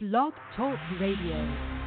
Blog Talk Radio.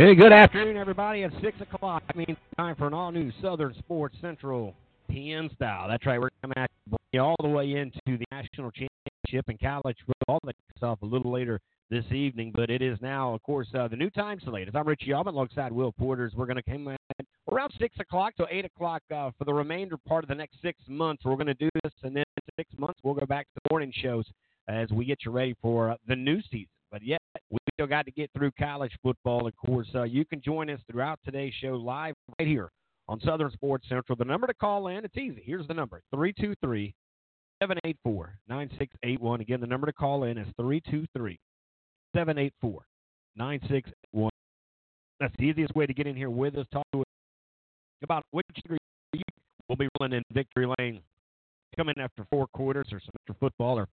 Hey, good afternoon, everybody. It's 6 o'clock. I mean, time for an all new Southern Sports Central PN style. That's right. We're coming at you all the way into the national championship in college football. That kicks off a little later this evening, but it is now, of course, uh, the new time slate. As I'm Richie Alban alongside Will Porters, we're going to come at around 6 o'clock to 8 o'clock uh, for the remainder part of the next six months. We're going to do this, and then six months we'll go back to the morning shows as we get you ready for uh, the new season. But yet, we still got to get through college football. Of course, uh, you can join us throughout today's show live right here on Southern Sports Central. The number to call in, it's easy. Here's the number 323 784 9681. Again, the number to call in is 323 784 9681. That's the easiest way to get in here with us. Talk to us about which degree will be rolling in victory lane coming after four quarters or some football or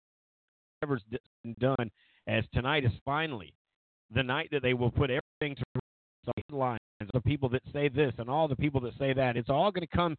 whatever's done as tonight is finally the night that they will put everything to the headlines. The people that say this and all the people that say that, it's all going to come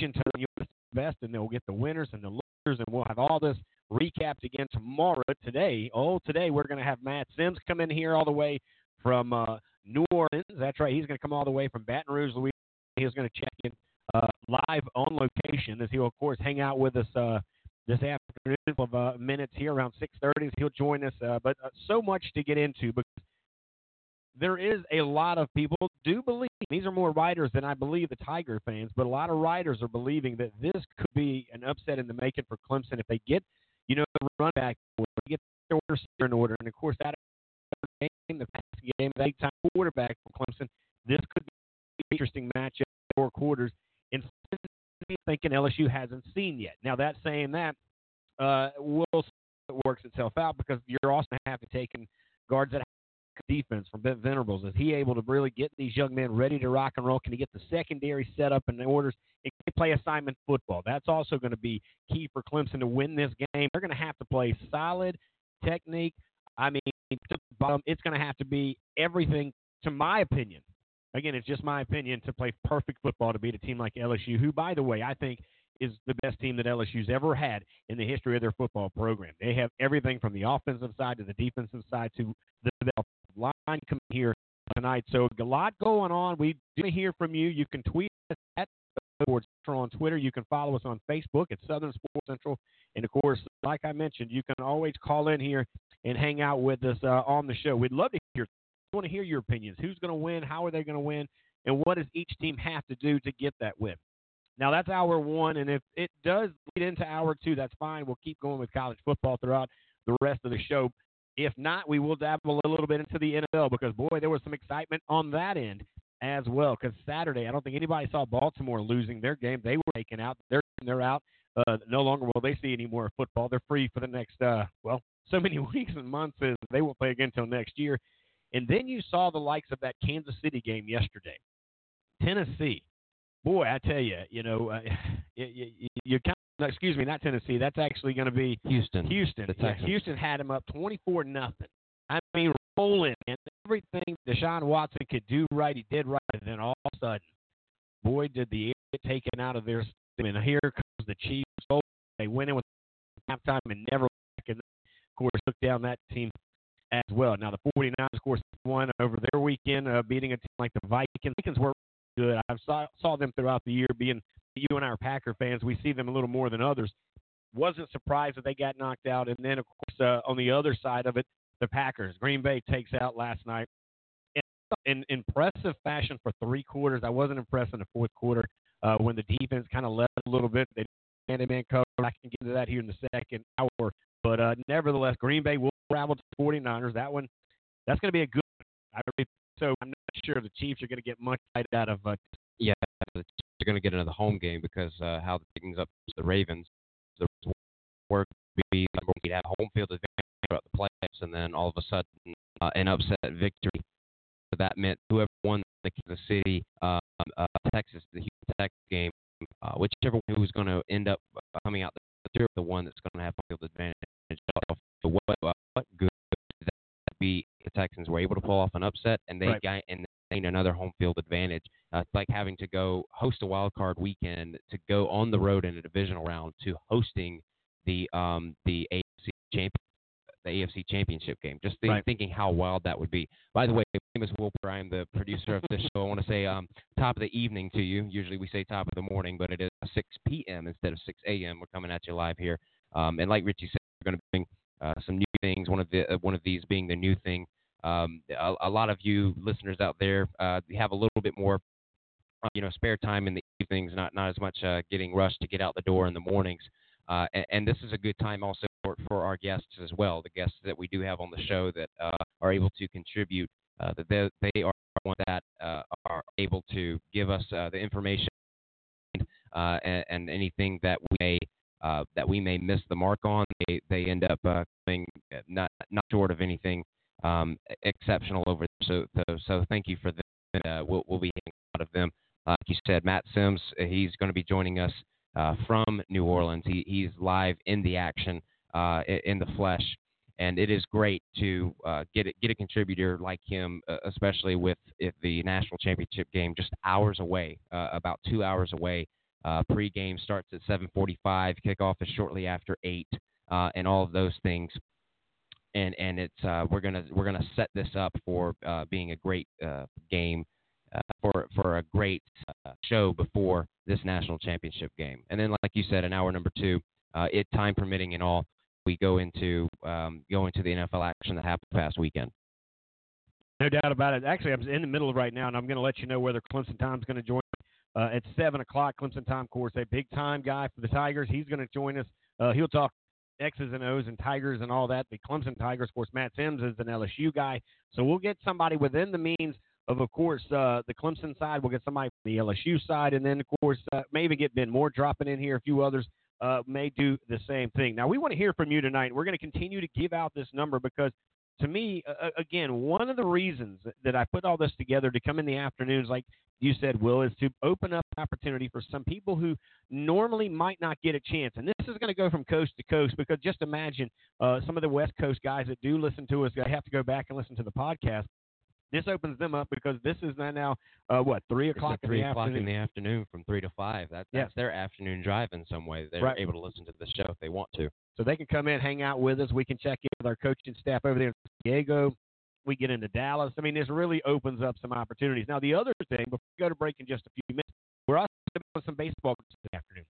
to the best, and they'll get the winners and the losers, and we'll have all this recapped again tomorrow. Today, oh, today we're going to have Matt Sims come in here all the way from uh, New Orleans. That's right, he's going to come all the way from Baton Rouge, Louisiana. He's going to check in uh, live on location as he'll, of course, hang out with us. Uh, this afternoon of uh, minutes here around 6:30. He'll join us, uh, but uh, so much to get into because there is a lot of people do believe these are more writers than I believe the Tiger fans, but a lot of writers are believing that this could be an upset in the making for Clemson if they get, you know, the run back, get their order in order, and of course that game, the past game, the eight-time quarterback for Clemson, this could be an interesting matchup four quarters. In thinking LSU hasn't seen yet. Now, that saying that, uh, we'll see if it works itself out because you're also to have to take in guards that have defense from Brent Venables. Is he able to really get these young men ready to rock and roll? Can he get the secondary set up and the orders? Can he play assignment football? That's also going to be key for Clemson to win this game. They're going to have to play solid technique. I mean, it's going to have to be everything, to my opinion, again, it's just my opinion to play perfect football to beat a team like LSU, who, by the way, I think is the best team that LSU's ever had in the history of their football program. They have everything from the offensive side to the defensive side to the line coming here tonight. So a lot going on. We do hear from you. You can tweet us at Sports Central on Twitter. You can follow us on Facebook at Southern Sports Central. And of course, like I mentioned, you can always call in here and hang out with us uh, on the show. We'd love to hear want to hear your opinions. Who's going to win? How are they going to win? And what does each team have to do to get that win? Now that's hour one, and if it does lead into hour two, that's fine. We'll keep going with college football throughout the rest of the show. If not, we will dabble a little bit into the NFL because boy, there was some excitement on that end as well. Because Saturday, I don't think anybody saw Baltimore losing their game. They were taken out. They're they're out. uh, no longer will they see any more football. They're free for the next, uh, well, so many weeks and months they won't play again until next year. And then you saw the likes of that Kansas City game yesterday. Tennessee, boy, I tell you, you know, uh, you, you, you kind of, excuse me, not Tennessee. That's actually going to be Houston. Houston. Yeah. Houston had him up twenty-four nothing. I mean, rolling and everything Deshaun Watson could do right, he did right, and then all of a sudden, boy, did the air get taken out of their system. And here comes the Chiefs. They went in with halftime and never back, and of course took down that team as well. Now the 49ers, of course, won over their weekend, uh, beating a team like the Vikings. Vikings were good. I saw saw them throughout the year. Being you and I are Packer fans, we see them a little more than others. Wasn't surprised that they got knocked out. And then, of course, uh, on the other side of it, the Packers. Green Bay takes out last night in, in impressive fashion for three quarters. I wasn't impressed in the fourth quarter uh, when the defense kind of left a little bit. They did man cover. I can get into that here in the second hour. But uh, nevertheless, Green Bay will travel to the 49ers. That one, that's going to be a good one. I really so I'm not sure the Chiefs are going to get much out of uh, Yeah, the Chiefs are going to get another home game because uh, how the things up the Ravens. The work be we'd have home field advantage throughout the playoffs, and then all of a sudden uh, an upset victory. So that meant whoever won the Kansas City, um, uh, Texas, the Houston game, uh, whichever one who's going to end up coming out the, the one that's going to have home field advantage. Uh, what good that be the Texans were able to pull off an upset, and they Right. got and gained another home field advantage. Uh, it's like having to go host a wild card weekend to go on the road in a divisional round to hosting the um the AFC champion the AFC championship game. Just think, Right. thinking how wild that would be. By the way, my name is Wilbur. I'm the producer of this show. I want to say um top of the evening to you. Usually we say top of the morning, but it is 6 p.m. instead of 6 a.m. We're coming at you live here. Um, and like Richie said, we're going to bring uh, some new things. One of the uh, one of these being the new thing. Um, a, a lot of you listeners out there uh, have a little bit more, uh, you know, spare time in the evenings, not not as much uh, getting rushed to get out the door in the mornings. Uh, and, and this is a good time also for, for our guests as well. The guests that we do have on the show that uh, are able to contribute, that they, they are one that are able to give us the information and, and anything that we may uh, that we may miss the mark on. They, they end up uh, coming uh, not not short of anything um, exceptional over there. So, so so thank you for them. Uh, we'll we'll be lot of them. Uh, like you said, Matt Sims, uh, he's going to be joining us uh, from New Orleans. He, he's live in the action, uh, in the flesh, and it is great to uh, get get a contributor like him, uh, especially with the national championship game just hours away, about two hours away. Uh, pre-game starts at 7:45. Kickoff is shortly after eight, uh, and all of those things. And and it's uh, we're gonna we're gonna set this up for uh, being a great uh, game uh, for for a great uh, show before this national championship game. And then, like you said, in hour number two, uh, it time permitting and all, we go into um, go into the NFL action that happened past weekend. No doubt about it. Actually, I'm in the middle of right now, and I'm going to let you know whether Clemson Time's going to join uh, at 7 o'clock. Clemson Time, of course, a big time guy for the Tigers. He's going to join us. Uh, he'll talk X's and O's and Tigers and all that. The Clemson Tigers, of course, Matt Sims is an LSU guy. So we'll get somebody within the means of, of course, uh, the Clemson side. We'll get somebody from the LSU side. And then, of course, uh, maybe get Ben Moore dropping in here. A few others uh, may do the same thing. Now, we want to hear from you tonight. We're going to continue to give out this number because to me, uh, again, one of the reasons that I put all this together to come in the afternoons, like you said, Will, is to open up opportunity for some people who normally might not get a chance. And this is going to go from coast to coast because just imagine uh, some of the West Coast guys that do listen to us, they have to go back and listen to the podcast. This opens them up because this is now, now uh, what, 3 o'clock at in three the o'clock afternoon? in the afternoon from three to five. That, Yeah. that's their afternoon drive in some way. They're Right. able to listen to the show if they want to. So they can come in, hang out with us. We can check in with our coaching staff over there in San Diego. We get into Dallas. I mean, this really opens up some opportunities. Now, the other thing, before we go to break in just a few minutes, we're also doing some baseball this afternoon.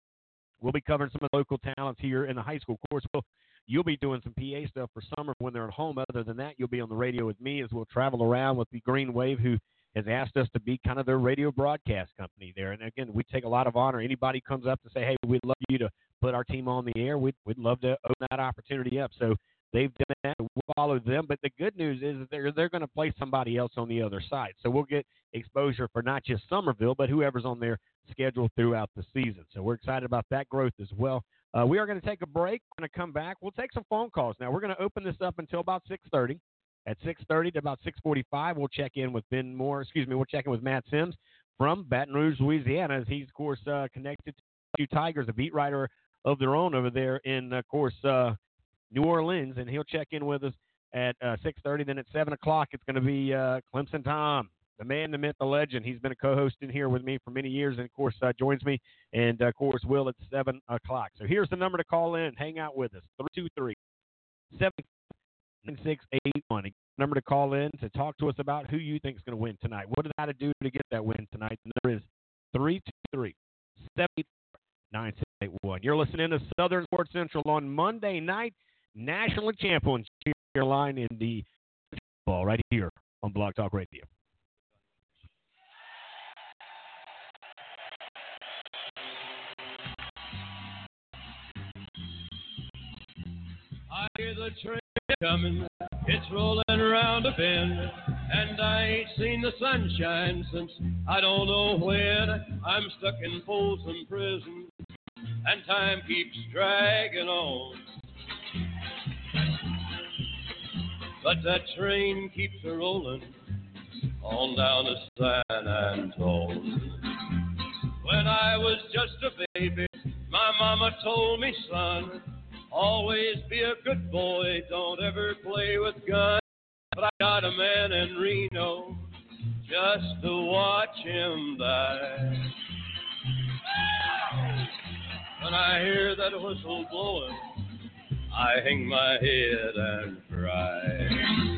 We'll be covering some of the local talents here in the high school. Course, we'll, you'll be doing some PA stuff for summer when they're at home. Other than that, you'll be on the radio with me as we'll travel around with the Green Wave, who has asked us to be kind of their radio broadcast company there. And again, we take a lot of honor. Anybody comes up to say, hey, we'd love you to put our team on the air, we'd, we'd love to open that opportunity up. So they've done that. We'll follow them. But the good news is they're, they're going to play somebody else on the other side. So we'll get exposure for not just Somerville, but whoever's on their schedule throughout the season. So we're excited about that growth as well. Uh, we are going to take a break. We're going to come back. We'll take some phone calls. Now we're going to open this up until about 6:30. At 6:30 to about 6:45, we'll check in with Ben Moore. Excuse me, we'll check in with Matt Sims from Baton Rouge, Louisiana, as he's of course uh, connected to Tigers, a beat writer of their own over there in, of course, uh, New Orleans, and he'll check in with us at uh, 6:30. Then at 7 o'clock, it's going to be uh, Clemson Tom, the man, the myth, the legend. He's been a co-host in here with me for many years, and of course uh, joins me, and of course Will at 7 o'clock. So here's the number to call in. Hang out with us: 323 7681. Number to call in to talk to us about who you think is going to win tonight. What did I to do to get that win tonight? The number is 323 9681. You're listening to Southern Sports Central on Monday night, National Championship line in the ball right here on Blog Talk Radio. I hear the train coming, it's rolling around a bend, and I ain't seen the sunshine since I don't know when. I'm stuck in Folsom Prison, and time keeps dragging on. But that train keeps a rolling on down to San Antone. When I was just a baby, my mama told me, son, always be a good boy, don't ever play with guns. But I got a man in Reno just to watch him die. When I hear that whistle blowing, I hang my head and cry.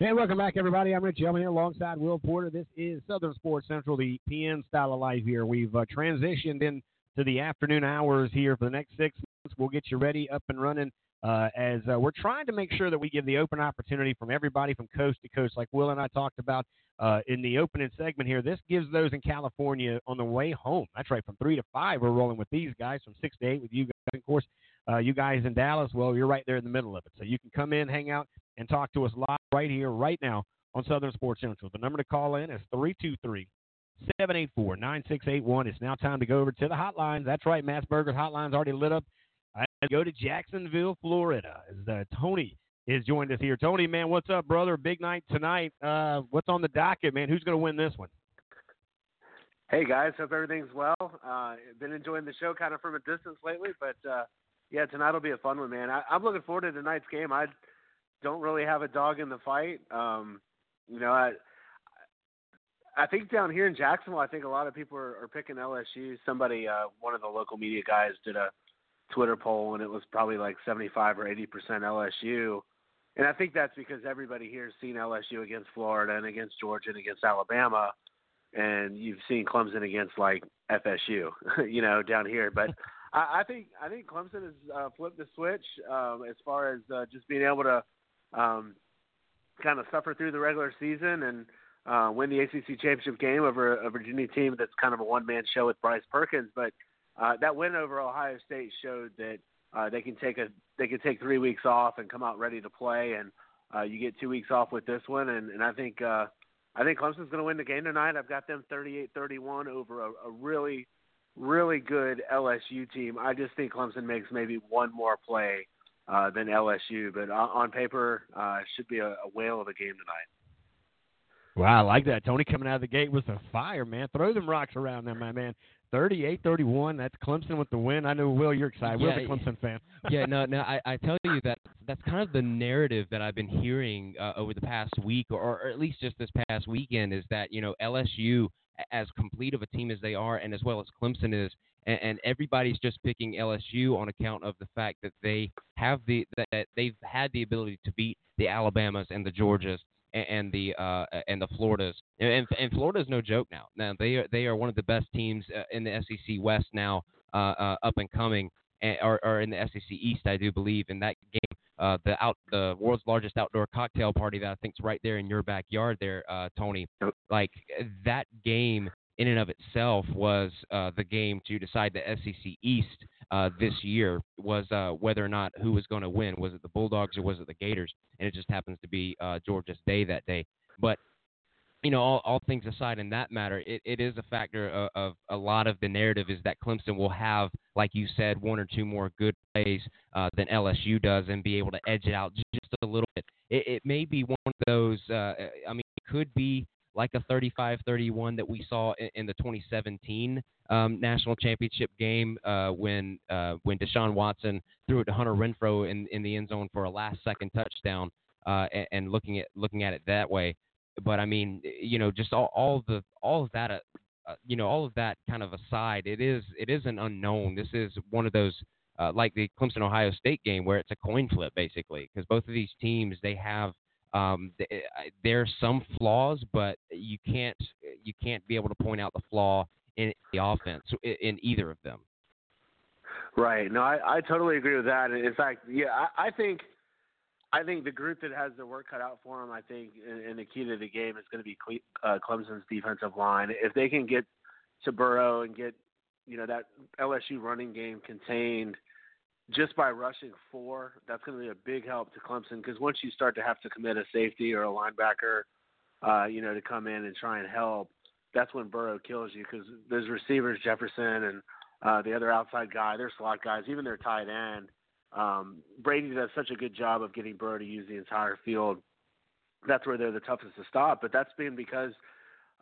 Hey, welcome back, everybody. I'm Rich Elman here alongside Will Porter. This is Southern Sports Central, the PN style of life here. We've uh, transitioned into the afternoon hours here for the next six months. We'll get you ready, up and running, uh, as uh, we're trying to make sure that we give the open opportunity from everybody from coast to coast, like Will and I talked about uh, in the opening segment here. This gives those in California on the way home. That's right, from three to five, we're rolling with these guys, from six to eight with you guys. Of course, uh, you guys in Dallas, well, you're right there in the middle of it. So you can come in, hang out, and talk to us live right here, right now on Southern Sports Central. The number to call in is 323 784 9681. It's now time to go over to the hotlines. That's right, Matt's Burgers hotline's already lit up. I go to Jacksonville, Florida. Uh, Tony is joined us here. Tony, man, what's up, brother? Big night tonight. Uh, what's on the docket, man? Who's going to win this one? Hey guys, hope everything's well. Uh, been enjoying the show kind of from a distance lately, but uh, yeah, tonight will be a fun one, man. I, I'm looking forward to tonight's game. I don't really have a dog in the fight. Um, you know, I I think down here in Jacksonville, I think a lot of people are, are picking LSU. Somebody, uh, one of the local media guys, did a Twitter poll, and it was probably like 75 or 80 percent LSU. And I think that's because everybody here has seen LSU against Florida and against Georgia and against Alabama, and you've seen Clemson against like FSU, you know, down here. But I, I think I think Clemson has uh, flipped the switch um, as far as uh, just being able to um, kind of suffer through the regular season and uh, win the ACC championship game over a Virginia team that's kind of a one man show with Bryce Perkins. But uh, that win over Ohio State showed that uh, they can take a they can take three weeks off and come out ready to play, and uh, you get two weeks off with this one. And, and I think uh, I think Clemson's going to win the game tonight. I've got them 38-31 over a, a really really good LSU team. I just think Clemson makes maybe one more play uh, than LSU, but on, on paper, uh, should be a, a whale of a game tonight. Wow, I like that. Tony coming out of the gate with a fire, man. Throw them rocks around there, my man. 38-31. That's Clemson with the win. I know Will, you're excited. Yeah, Will's a Clemson fan. yeah, no, no. I, I tell you that that's kind of the narrative that I've been hearing uh, over the past week, or, or at least just this past weekend, is that you know LSU, as complete of a team as they are, and as well as Clemson is, and, and everybody's just picking LSU on account of the fact that they have the that they've had the ability to beat the Alabamas and the Georgias and, and the uh, and the Floridas. And, and Florida is no joke now. Now they are they are one of the best teams uh, in the SEC West now, uh, uh, up and coming, and, or, or in the SEC East, I do believe. In that game, uh, the out the world's largest outdoor cocktail party that I think's right there in your backyard, there, uh, Tony. Like that game in and of itself was uh, the game to decide the SEC East uh, this year was uh, whether or not who was going to win. Was it the Bulldogs or was it the Gators? And it just happens to be uh, Georgia's day that day. But you know, all, all things aside in that matter, it, it is a factor of, of a lot of the narrative is that Clemson will have, like you said, one or two more good plays uh, than LSU does and be able to edge it out just a little bit. It, it may be one of those, uh, I mean, it could be like a 35-31 that we saw in, in the 2017 um, national championship game uh, when uh, when Deshaun Watson threw it to Hunter Renfrow in, in the end zone for a last-second touchdown, uh, and, and, looking at looking at it that way. But I mean, you know, just all, all the all of that, uh, uh, you know, all of that kind of aside, it is it is an unknown. This is one of those. Uh, like the Clemson Ohio State game, where it's a coin flip basically, because both of these teams they have um, th- there are some flaws, but you can't you can't be able to point out the flaw in the offense in, in either of them. Right. No, I, I totally agree with that. In fact, yeah, I, I think I think the group that has the work cut out for them, I think, and, the key to the game is going to be uh, Clemson's defensive line. If they can get to Burrow and get you know that LSU running game contained just by rushing four, that's going to be a big help to Clemson because once you start to have to commit a safety or a linebacker, uh, you know, to come in and try and help, that's when Burrow kills you because those receivers, Jefferson and uh, the other outside guy, their slot guys, even their tight end. Um, Brady does such a good job of getting Burrow to use the entire field. That's where they're the toughest to stop. But that's been because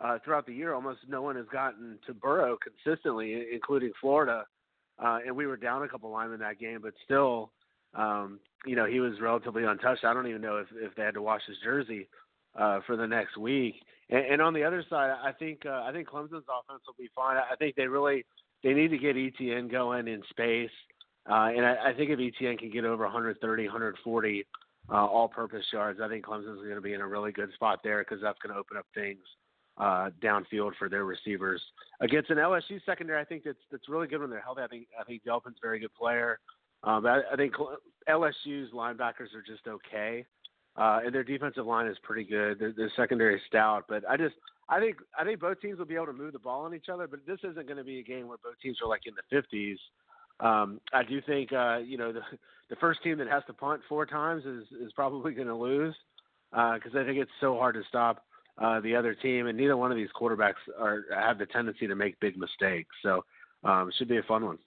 uh, throughout the year, almost no one has gotten to Burrow consistently, including Florida uh, and we were down a couple linemen that game, but still, um, you know, he was relatively untouched. I don't even know if if they had to wash his jersey uh, for the next week. And, and on the other side, I think uh, I think Clemson's offense will be fine. I think they really they need to get Etienne going in space, uh, and I, I think if Etienne can get over 130, 140 uh, all-purpose yards, I think Clemson's going to be in a really good spot there because that's going to open up things uh, downfield for their receivers. Against an LSU secondary, I think that's that's really good when they're healthy. I think I think Delpit's a very good player. Um, I, I think LSU's linebackers are just okay, uh, and their defensive line is pretty good. Their, their secondary is stout, but I just I think I think both teams will be able to move the ball on each other. But this isn't going to be a game where both teams are like in the 50s. Um, I do think uh, you know the the first team that has to punt four times is is probably going to lose because uh, I think it's so hard to stop uh, the other team, and neither one of these quarterbacks are have the tendency to make big mistakes. So um, it should be a fun one.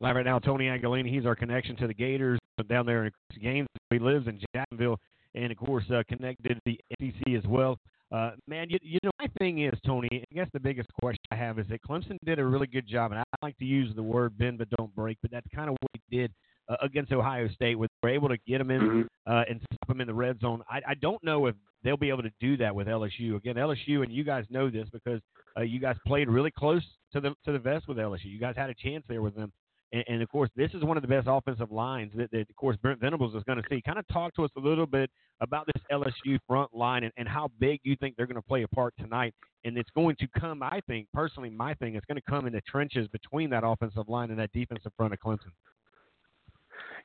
Live right now, Tony Angolini. He's our connection to the Gators down there in Gaines. He lives in Jacksonville, and of course uh, connected to the SEC as well. Uh, man, you, you know my thing is Tony. I guess the biggest question I have is that Clemson did a really good job, and I like to use the word bend but don't break, but that's kind of what he did uh, against Ohio State, where they were able to get them in mm-hmm. uh, and stop them in the red zone. I, I don't know if they'll be able to do that with LSU. Again, LSU, and you guys know this because uh, you guys played really close to the to the vest with LSU. You guys had a chance there with them, And, and of course, this is one of the best offensive lines that, that of course, Brent Venables is going to see. Kind of talk to us a little bit about this LSU front line and, and how big you think they're going to play a part tonight. And it's going to come, I think, personally, my thing, it's going to come in the trenches between that offensive line and that defensive front of Clemson.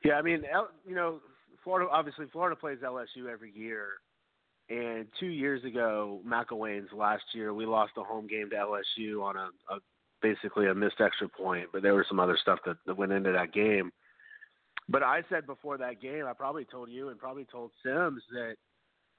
Yeah, I mean, you know, Florida obviously Florida plays LSU every year, and two years ago, McElwain's last year, we lost a home game to LSU on a, a basically a missed extra point, but there was some other stuff that, that went into that game. But I said before that game, I probably told you and probably told Sims that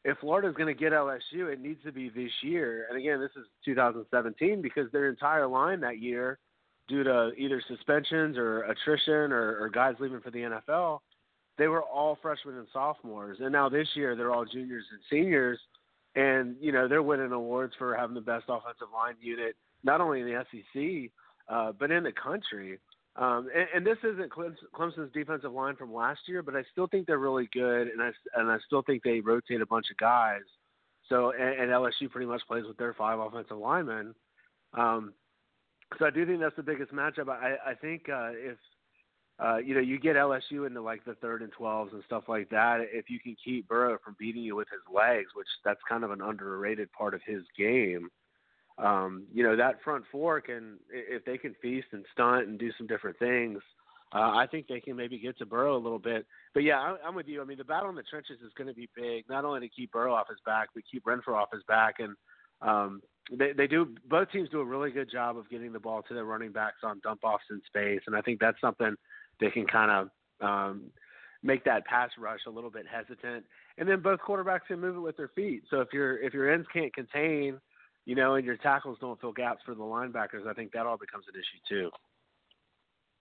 if Florida's going to get LSU, it needs to be this year. And again, this is 2017 because their entire line that year, due to either suspensions or attrition or, or guys leaving for the NFL, they were all freshmen and sophomores. And now this year, they're all juniors and seniors. And, you know, they're winning awards for having the best offensive line unit, not only in the SEC, uh, but in the country. Um, and, and this isn't Clemson's defensive line from last year, but I still think they're really good, and I and I still think they rotate a bunch of guys. So and, and LSU pretty much plays with their five offensive linemen. Um, so I do think that's the biggest matchup. I, I think uh, if uh, you know you get LSU into like the third and twelves and stuff like that, if you can keep Burrow from beating you with his legs, which that's kind of an underrated part of his game. Um, you know that front four can, if they can feast and stunt and do some different things, uh, I think they can maybe get to Burrow a little bit. But yeah, I'm, I'm with you. I mean, the battle in the trenches is going to be big, not only to keep Burrow off his back, but keep Renfrow off his back. And um, they they do both teams do a really good job of getting the ball to their running backs on dump offs in space, and I think that's something they can kind of um, make that pass rush a little bit hesitant. And then both quarterbacks can move it with their feet. So if your if your ends can't contain, you know, and your tackles don't fill gaps for the linebackers, I think that all becomes an issue too.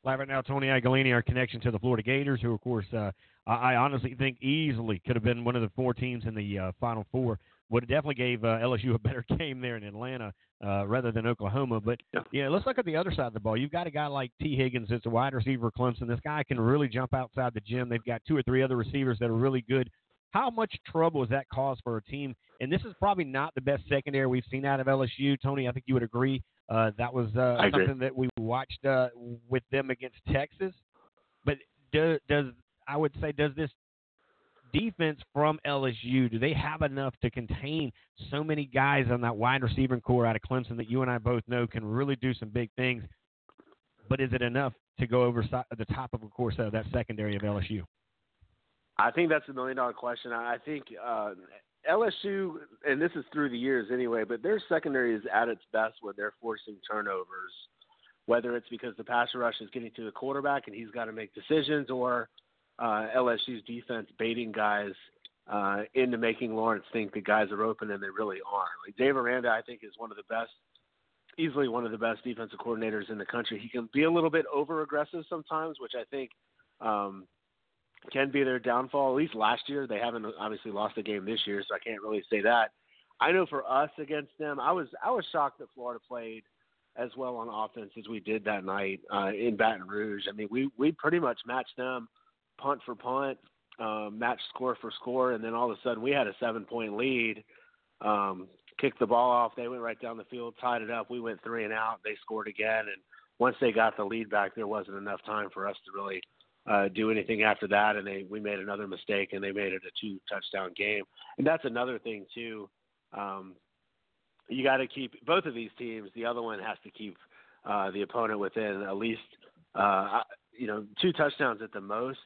Live right now, Tony Iugalini, our connection to the Florida Gators, who, of course, uh, I honestly think easily could have been one of the four teams in the uh, Final Four would have definitely gave uh, LSU a better game there in Atlanta uh, rather than Oklahoma. But yeah. yeah, let's look at the other side of the ball. You've got a guy like Tee Higgins that's a wide receiver Clemson. This guy can really jump outside the gym. They've got two or three other receivers that are really good. How much trouble has that caused for a team? And this is probably not the best secondary we've seen out of LSU. Tony, I think you would agree. Uh, that was uh, something that we watched uh, with them against Texas. But do, does I would say does this defense from LSU, do they have enough to contain so many guys on that wide receiving core out of Clemson that you and I both know can really do some big things? But is it enough to go over the top of, of course, uh, that secondary of LSU? I think that's a million dollar question. I think uh, LSU, and this is through the years anyway, but their secondary is at its best when they're forcing turnovers, whether it's because the passer rush is getting to the quarterback and he's got to make decisions, or uh, LSU's defense baiting guys uh, into making Lawrence think the guys are open and they really aren't. Like Dave Aranda, I think is one of the best, easily one of the best defensive coordinators in the country. He can be a little bit over aggressive sometimes, which I think um, can be their downfall. At least last year, they haven't obviously lost a game this year, so I can't really say that. I know for us against them, I was I was shocked that Florida played as well on offense as we did that night uh, in Baton Rouge. I mean, we we pretty much matched them punt for punt, um, match score for score, and then all of a sudden we had a seven point lead. Um, kicked the ball off. They went right down the field, tied it up. We went three and out. They scored again, and once they got the lead back, there wasn't enough time for us to really uh, do anything after that. And they we made another mistake, and they made it a two touchdown game. And that's another thing too. Um, you got to keep both of these teams. The other one has to keep uh, the opponent within at least uh, you know two touchdowns at the most.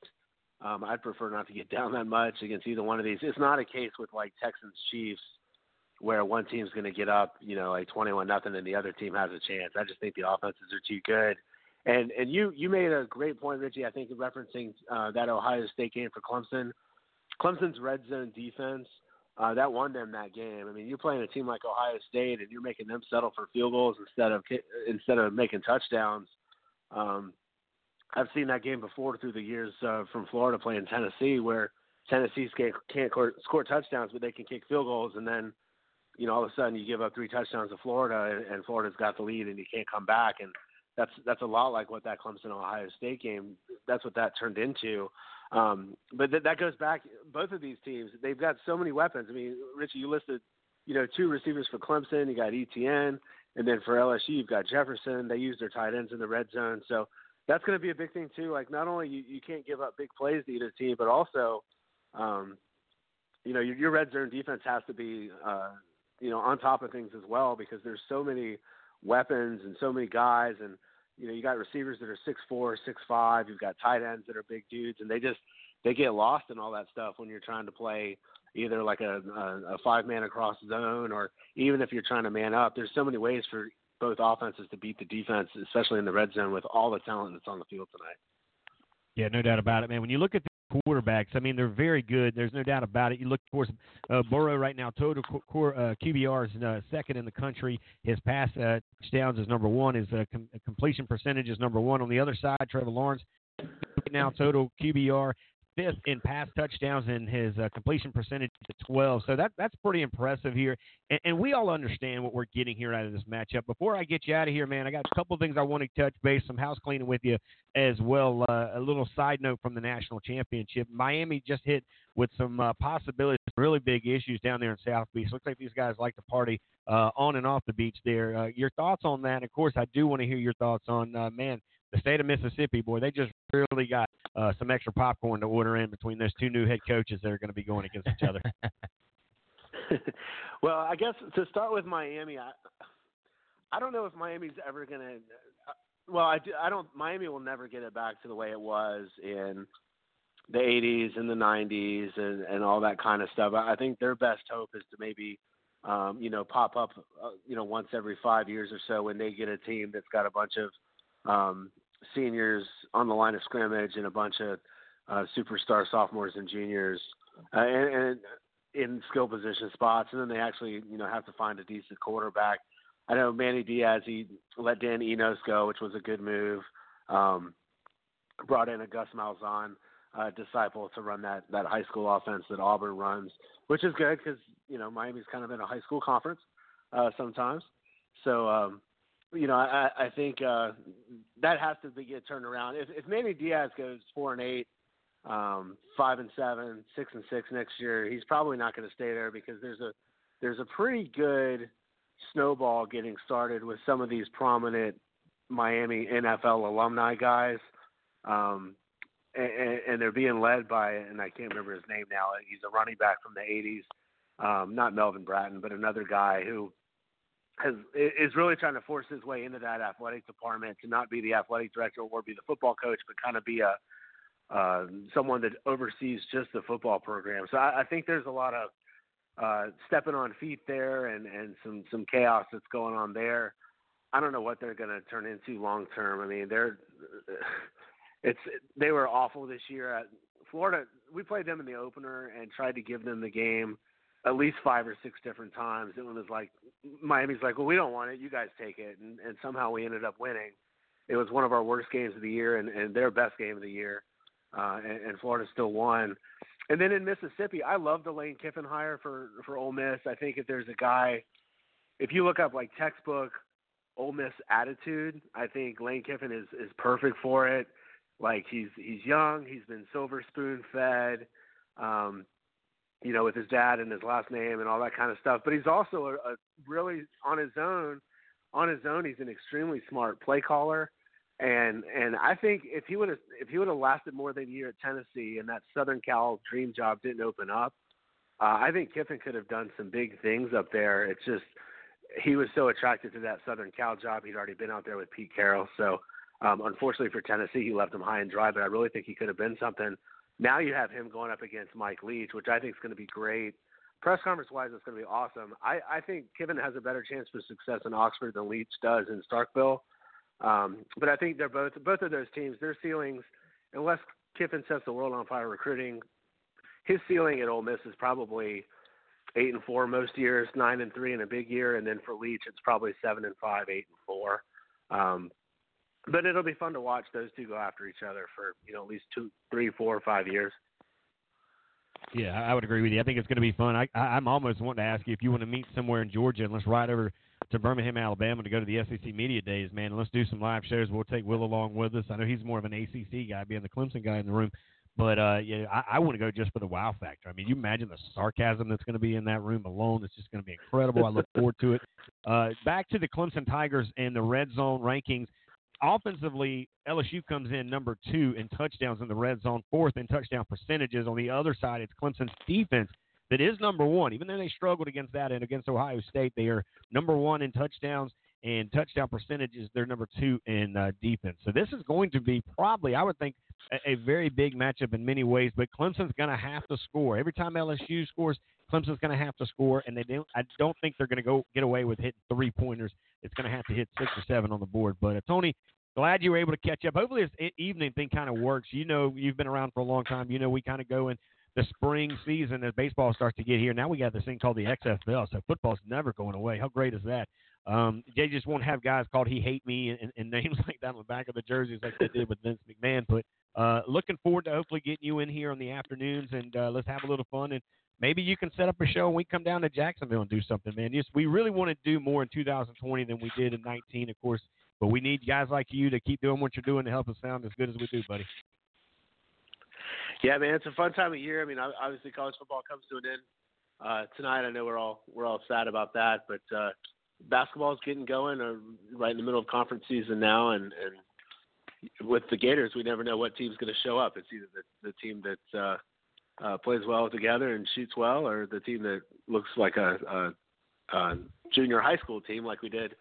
Um, I'd prefer not to get down that much against either one of these. It's not a case with like Texans Chiefs where one team's going to get up, you know, like 21 nothing and the other team has a chance. I just think the offenses are too good. And and you you made a great point, Richie. I think referencing uh, that Ohio State game for Clemson. Clemson's red zone defense uh, that won them that game. I mean, you're playing a team like Ohio State and you're making them settle for field goals instead of instead of making touchdowns. Um, I've seen that game before through the years uh, from Florida playing Tennessee, where Tennessee can't, can't score touchdowns, but they can kick field goals, and then you know all of a sudden you give up three touchdowns to Florida, and, and Florida's got the lead, and you can't come back, and that's that's a lot like what that Clemson Ohio State game. That's what that turned into. Um, but th- that goes back. Both of these teams, they've got so many weapons. I mean, Richie, you listed, you know, two receivers for Clemson. You got Etienne, and then for LSU, you've got Jefferson. They use their tight ends in the red zone. So that's going to be a big thing too. Like not only you, you can't give up big plays to either team, but also, um, you know, your, your red zone defense has to be, uh, you know, on top of things as well because there's so many weapons and so many guys, and you know, you got receivers that are six four, six five. You've got tight ends that are big dudes, and they just they get lost in all that stuff when you're trying to play either like a, a, a five man across zone or even if you're trying to man up. There's so many ways for both offenses to beat the defense, especially in the red zone with all the talent that's on the field tonight. Yeah, no doubt about it, man. When you look at quarterbacks, I mean, they're very good. There's no doubt about it. You look, of course, uh, Burrow right now, total core, uh, QBR is uh, second in the country. His pass uh, touchdowns is number one. His uh, com- completion percentage is number one. On the other side, Trevor Lawrence, now total QBR fifth in pass touchdowns and his uh, completion percentage to 12. So that that's pretty impressive here. And, and, we all understand what we're getting here out of this matchup. Before I get you out of here, man, I got a couple things I want to touch base, some house cleaning with you as well. Uh, a little side note from the national championship. Miami just hit with some uh, possibilities, really big issues down there in South Beach. Looks like these guys like to party uh, on and off the beach there. Uh, your thoughts on that? Of course, I do want to hear your thoughts on, uh, man, the state of Mississippi, boy, they just really got uh, some extra popcorn to order in between those two new head coaches that are going to be going against each other. well, I guess to start with Miami, I, I don't know if Miami's ever going to. Well, I, do, I don't. Miami will never get it back to the way it was in the 80s and the 90s and, and all that kind of stuff. I think their best hope is to maybe, um, you know, pop up, uh, you know, once every five years or so when they get a team that's got a bunch of um, seniors on the line of scrimmage and a bunch of uh, superstar sophomores and juniors, uh, and, and in skill position spots, and then they actually you know have to find a decent quarterback. I know Manny Diaz he let Dan Enos go, which was a good move. Um, brought in a Gus Malzahn uh, disciple to run that that high school offense that Auburn runs, which is good because you know Miami's kind of in a high school conference uh, sometimes. So um, you know, I, I think uh, that has to be get turned around. If, if Manny Diaz goes four and eight, um, five and seven, six and six next year, he's probably not going to stay there because there's a there's a pretty good snowball getting started with some of these prominent Miami NFL alumni guys, um, and, and they're being led by and I can't remember his name now. He's a running back from the '80s, um, not Melvin Bratton, but another guy who has is really trying to force his way into that athletic department to not be the athletic director or be the football coach, but kind of be a uh, someone that oversees just the football program. So I, I think there's a lot of uh, stepping on feet there and and some some chaos that's going on there. I don't know what they're going to turn into long term. I mean, they're it's they were awful this year at Florida. We played them in the opener and tried to give them the game at least five or six different times. It was like Miami's like, well, we don't want it. You guys take it, and, and somehow we ended up winning. It was one of our worst games of the year, and, and their best game of the year, uh, and, and Florida still won. And then in Mississippi, I love the Lane Kiffin hire for for Ole Miss. I think if there's a guy, if you look up like textbook Ole Miss attitude, I think Lane Kiffin is is perfect for it. Like he's he's young, he's been silver spoon fed. Um, you know, with his dad and his last name and all that kind of stuff. But he's also a, a really on his own. On his own, he's an extremely smart play caller, and and I think if he would have if he would have lasted more than a year at Tennessee and that Southern Cal dream job didn't open up, uh, I think Kiffin could have done some big things up there. It's just he was so attracted to that Southern Cal job. He'd already been out there with Pete Carroll, so um, unfortunately for Tennessee, he left him high and dry. But I really think he could have been something now you have him going up against Mike Leach, which I think is going to be great. Press conference wise, it's going to be awesome. I, I think Kiffin has a better chance for success in Oxford than Leach does in Starkville. Um, but I think they're both both of those teams. Their ceilings, unless Kiffin sets the world on fire recruiting, his ceiling at Ole Miss is probably eight and four most years, nine and three in a big year, and then for Leach it's probably seven and five, eight and four. Um, but it'll be fun to watch those two go after each other for you know at least two, three, four, or five years. Yeah, I would agree with you. I think it's going to be fun. I, I, I'm almost wanting to ask you if you want to meet somewhere in Georgia and let's ride over to Birmingham, Alabama to go to the SEC Media Days, man. And let's do some live shows. We'll take Will along with us. I know he's more of an ACC guy, being the Clemson guy in the room. But uh, yeah, I, I want to go just for the wow factor. I mean, you imagine the sarcasm that's going to be in that room alone. It's just going to be incredible. I look forward to it. Uh, back to the Clemson Tigers and the red zone rankings. Offensively, LSU comes in number two in touchdowns in the red zone, fourth in touchdown percentages. On the other side, it's Clemson's defense that is number one. Even though they struggled against that and against Ohio State, they are number one in touchdowns and touchdown percentages. They're number two in uh, defense. So this is going to be probably, I would think, a, a very big matchup in many ways. But Clemson's going to have to score every time LSU scores. Clemson's going to have to score, and they don't. I don't think they're going to go get away with hitting three pointers. It's going to have to hit six or seven on the board. But uh, Tony, glad you were able to catch up. Hopefully, this evening thing kind of works. You know, you've been around for a long time. You know, we kind of go in the spring season as baseball starts to get here. Now we got this thing called the XFL, so football's never going away. How great is that? Um, they just won't have guys called "He Hate Me" and, and names like that on the back of the jerseys like they did with Vince McMahon. But uh, looking forward to hopefully getting you in here on the afternoons and uh, let's have a little fun and maybe you can set up a show and we come down to Jacksonville and do something, man. Just we really want to do more in 2020 than we did in 19, of course. But we need guys like you to keep doing what you're doing to help us sound as good as we do, buddy. Yeah, man, it's a fun time of year. I mean, obviously college football comes to an end uh, tonight. I know we're all we're all sad about that, but uh, basketball is getting going. Uh, right in the middle of conference season now, and and with the Gators, we never know what team's going to show up. It's either the, the team that uh, uh, plays well together and shoots well, or the team that looks like a, a, a junior high school team, like we did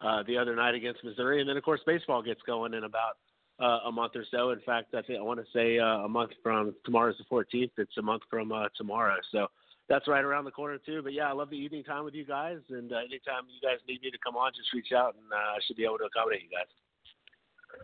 uh, the other night against Missouri. And then, of course, baseball gets going in about uh, a month or so. In fact, I think I want to say uh, a month from tomorrow's the 14th. It's a month from uh, tomorrow. So that's right around the corner too. But yeah, I love the evening time with you guys. And uh, anytime you guys need me to come on, just reach out, and uh, I should be able to accommodate you guys.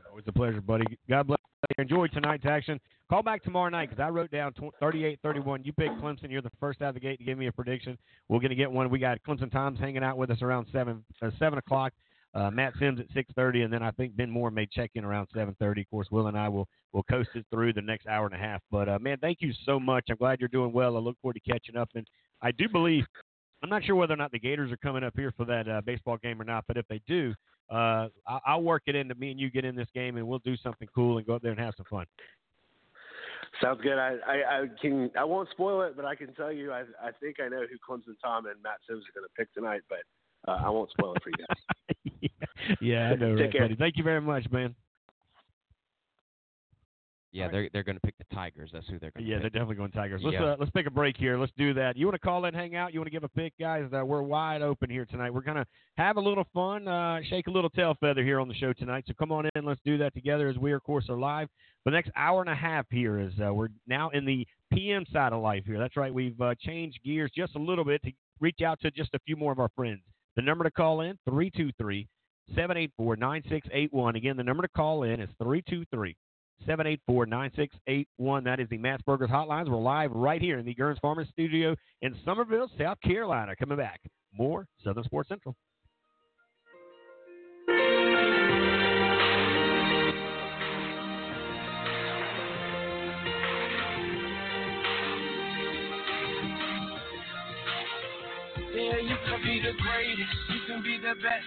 Always a pleasure, buddy. God bless. You. Enjoy tonight's action. Call back tomorrow night because I wrote down 38-31. You picked Clemson. You're the first out of the gate to give me a prediction. We're going to get one. We got Clemson Times hanging out with us around seven uh, seven o'clock. Uh, Matt Sims at 6:30, and then I think Ben Moore may check in around 7:30. Of course, Will and I will will coast it through the next hour and a half. But uh, man, thank you so much. I'm glad you're doing well. I look forward to catching up, and I do believe I'm not sure whether or not the Gators are coming up here for that uh, baseball game or not, but if they do, uh, I'll work it into me and you get in this game, and we'll do something cool and go up there and have some fun. Sounds good. I, I, I can I won't spoil it, but I can tell you I I think I know who Clemson Tom and Matt Sims are going to pick tonight, but uh, I won't spoil it for you guys. yeah, I know, Take right, buddy. Thank you very much, man. Yeah, they're they're going to pick the Tigers. That's who they're going. to Yeah, pick. they're definitely going Tigers. Let's yeah. uh, let's take a break here. Let's do that. You want to call in, hang out? You want to give a pick, guys? Uh, we're wide open here tonight. We're going to have a little fun, uh, shake a little tail feather here on the show tonight. So come on in. Let's do that together as we, of course, are live. The next hour and a half here is uh, we're now in the PM side of life here. That's right. We've uh, changed gears just a little bit to reach out to just a few more of our friends. The number to call in, 323 784 9681. Again, the number to call in is 323 784 9681. That is the Matt's Burgers Hotlines. We're live right here in the Gurns Farmers Studio in Summerville, South Carolina. Coming back. More Southern Sports Central. Yeah, you can be the greatest, you can be the best,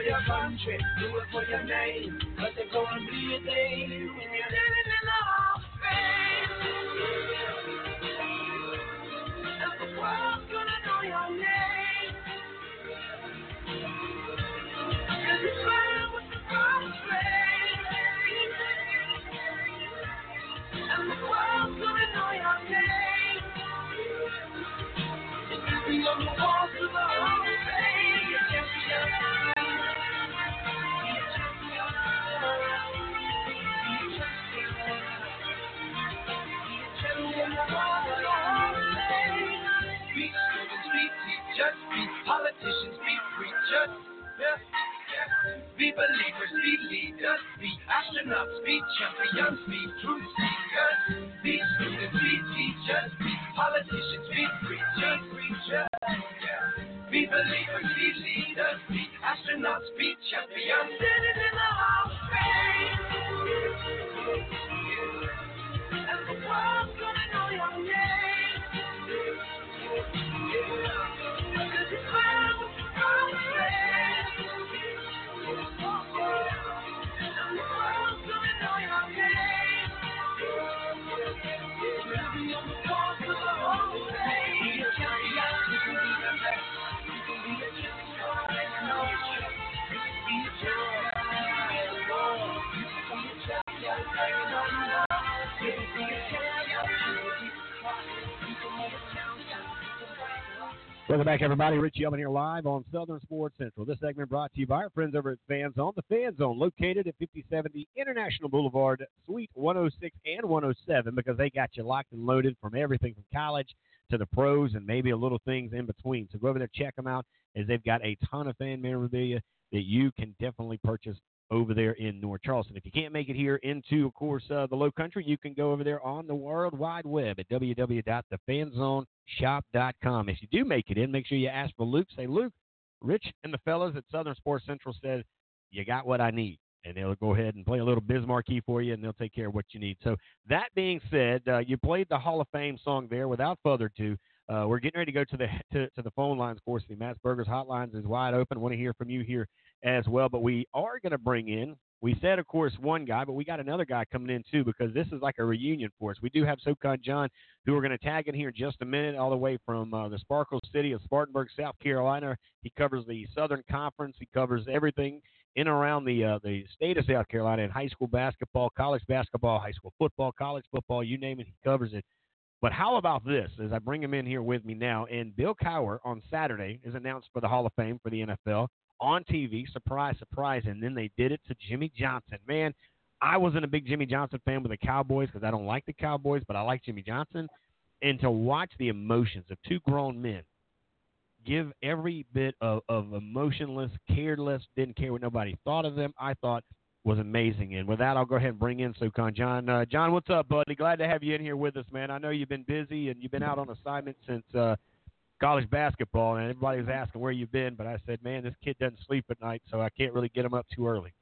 For your country, do it for your name. Cause there's gonna be a day when you're standing in the hall Be believers, be leaders, be astronauts, be champions, be truth seekers, be students, be teachers, be politicians, be preachers, preachers. Be believers, be leaders, be astronauts, be champions, sitting in the hall of fame. And the world's Welcome back, everybody. Richie Elman here live on Southern Sports Central. This segment brought to you by our friends over at Fan Zone. The Fan Zone, located at 5070 International Boulevard, Suite 106 and 107, because they got you locked and loaded from everything from college to the pros and maybe a little things in between. So go over there, check them out, as they've got a ton of fan memorabilia that you can definitely purchase over there in North Charleston. If you can't make it here into, of course, uh, the Low Country, you can go over there on the World Wide Web at www.thefanzoneshop.com. If you do make it in, make sure you ask for Luke. Say, Luke, Rich and the fellas at Southern Sports Central said, you got what I need. And they'll go ahead and play a little Biz Markie for you, and they'll take care of what you need. So, that being said, uh, you played the Hall of Fame song there. Without further ado, uh, we're getting ready to go to the to, to the phone lines. Of course, the Matt's Burgers hotlines is wide open. Want to hear from you here as well. But we are going to bring in. We said, of course, one guy, but we got another guy coming in too because this is like a reunion for us. We do have SoCon John, who we're going to tag in here in just a minute, all the way from uh, the Sparkle City of Spartanburg, South Carolina. He covers the Southern Conference. He covers everything in around the uh, the state of South Carolina in high school basketball, college basketball, high school football, college football, you name it, he covers it. But how about this? As I bring him in here with me now, and Bill Cowher on Saturday is announced for the Hall of Fame for the NFL on TV. Surprise, surprise! And then they did it to Jimmy Johnson. Man, I wasn't a big Jimmy Johnson fan with the Cowboys because I don't like the Cowboys, but I like Jimmy Johnson. And to watch the emotions of two grown men give every bit of, of emotionless, careless, didn't care what nobody thought of them, I thought was amazing. And with that, I'll go ahead and bring in SoCon John. Uh, John, what's up, buddy? Glad to have you in here with us, man. I know you've been busy and you've been out on assignment since uh, college basketball, and everybody was asking where you've been. But I said, man, this kid doesn't sleep at night, so I can't really get him up too early.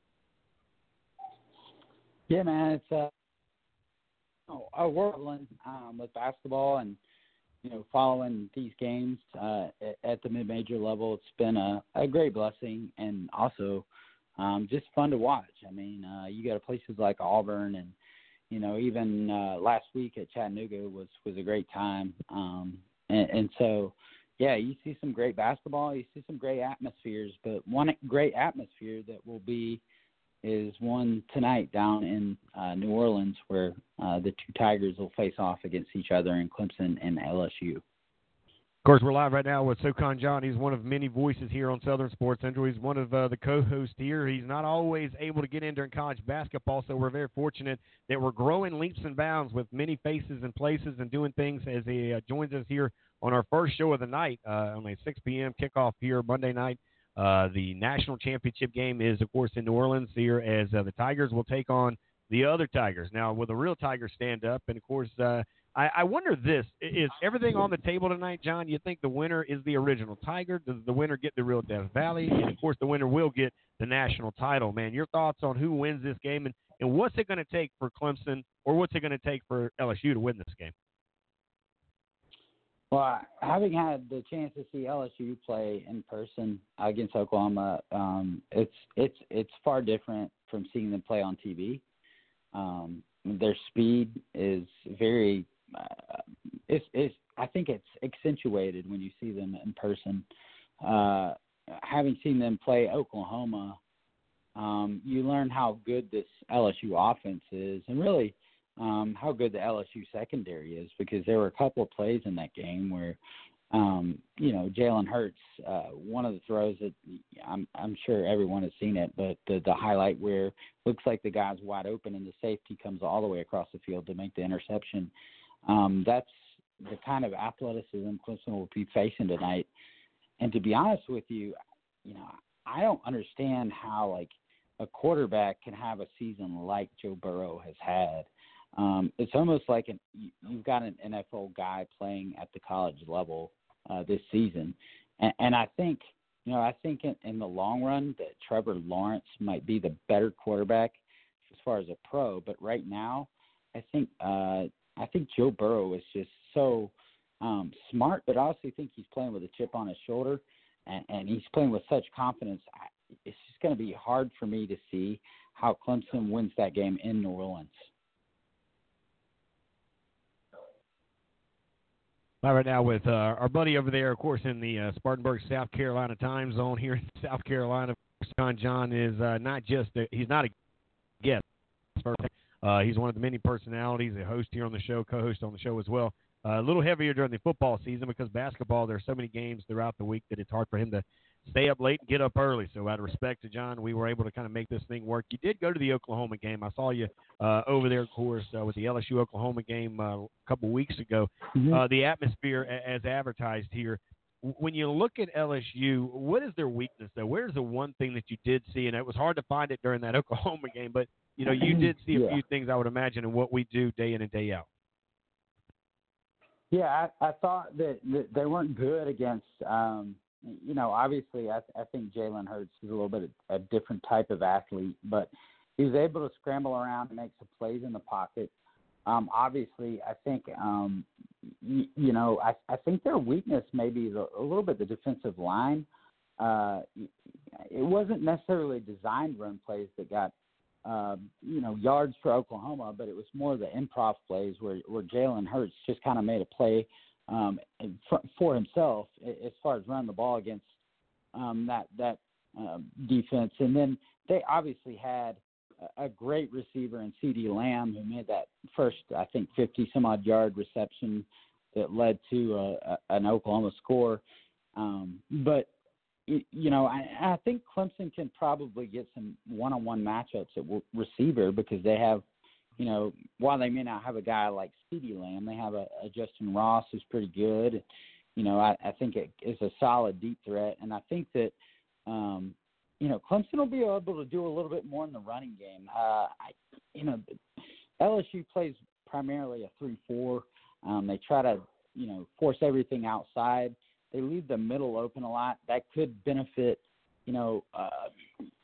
Yeah, man, it's uh, oh, a whirlwind um, with basketball and you know following these games uh, at, at the mid-major level. It's been a, a great blessing and also um, just fun to watch. I mean, uh, you go to places like Auburn and you know even uh, last week at Chattanooga was was a great time. Um, and, and so yeah, you see some great basketball, you see some great atmospheres, but one great atmosphere that will be is one tonight down in uh, New Orleans where uh, the two Tigers will face off against each other in Clemson and LSU. Of course, we're live right now with SoCon John. He's one of many voices here on Southern Sports Central. He's one of uh, the co-hosts here. He's not always able to get in during college basketball, so we're very fortunate that we're growing leaps and bounds with many faces and places and doing things as he uh, joins us here on our first show of the night uh, on a 6 p.m. kickoff here Monday night. Uh, the national championship game is, of course, in New Orleans here as uh, the Tigers will take on the other Tigers. Now, will the real Tigers stand up? And, of course, uh, I, I wonder this is everything on the table tonight, John? You think the winner is the original Tiger? Does the winner get the real Death Valley? And, of course, the winner will get the national title, man. Your thoughts on who wins this game and, and what's it going to take for Clemson or what's it going to take for LSU to win this game? Well, having had the chance to see LSU play in person against Oklahoma, um, it's it's it's far different from seeing them play on TV. Um, their speed is very, it's, it's I think it's accentuated when you see them in person. Uh, having seen them play Oklahoma, um, you learn how good this LSU offense is, and really um, how good the LSU secondary is because there were a couple of plays in that game where, um, you know, Jalen Hurts, uh, one of the throws that I'm, I'm sure everyone has seen it, but the, the highlight where looks like the guy's wide open and the safety comes all the way across the field to make the interception. Um, that's the kind of athleticism Clemson will be facing tonight. And to be honest with you, you know, I don't understand how like a quarterback can have a season like Joe Burrow has had. Um, it's almost like an, you've got an NFL guy playing at the college level uh, this season, and, and I think you know I think in, in the long run that Trevor Lawrence might be the better quarterback as far as a pro. But right now, I think uh, I think Joe Burrow is just so um, smart, but I also think he's playing with a chip on his shoulder, and, and he's playing with such confidence. I, it's just going to be hard for me to see how Clemson wins that game in New Orleans. All right, now with uh, our buddy over there, of course, in the uh, Spartanburg, South Carolina time zone here in South Carolina. John John is uh, not just a, he's not a guest. Uh, he's one of the many personalities, a host here on the show, co-host on the show as well. Uh, a little heavier during the football season because basketball, there are so many games throughout the week that it's hard for him to stay up late and get up early. So, out of respect to John, we were able to kind of make this thing work. You did go to the Oklahoma game. I saw you uh, over there, of course, uh, with the LSU Oklahoma game uh, a couple weeks ago. Mm-hmm. Uh, the atmosphere, a- as advertised here. When you look at LSU, what is their weakness though? Where's the one thing that you did see, and it was hard to find it during that Oklahoma game, but you know you did see a Yeah. few things I would imagine in what we do day in and day out. Yeah, I, I thought that, that they weren't good against. Um, you know, obviously, I, I think Jalen Hurts is a little bit a different type of athlete, but he was able to scramble around and make some plays in the pocket. Um, obviously, I think um, you, you know I, I think their weakness may be the, a little bit the defensive line. Uh, it wasn't necessarily designed run plays that got uh, you know yards for Oklahoma, but it was more the improv plays where where Jalen Hurts just kind of made a play um, for, for himself as far as running the ball against um, that that uh, defense, and then they obviously had a, a great receiver in CeeDee Lamb who made that first I think 50 some odd yard reception that led to a, a, an Oklahoma score, um, but you know, I, I think Clemson can probably get some one-on-one matchups at receiver because they have, you know, while they may not have a guy like CeeDee Lamb, they have a, a Justyn Ross who's pretty good. You know, I, I think it is a solid deep threat, and I think that, um, you know, Clemson will be able to do a little bit more in the running game. Uh, I, you know, LSU plays primarily a three-four. Um, they try to, you know, force everything outside they leave the middle open a lot. That could benefit, you know, uh,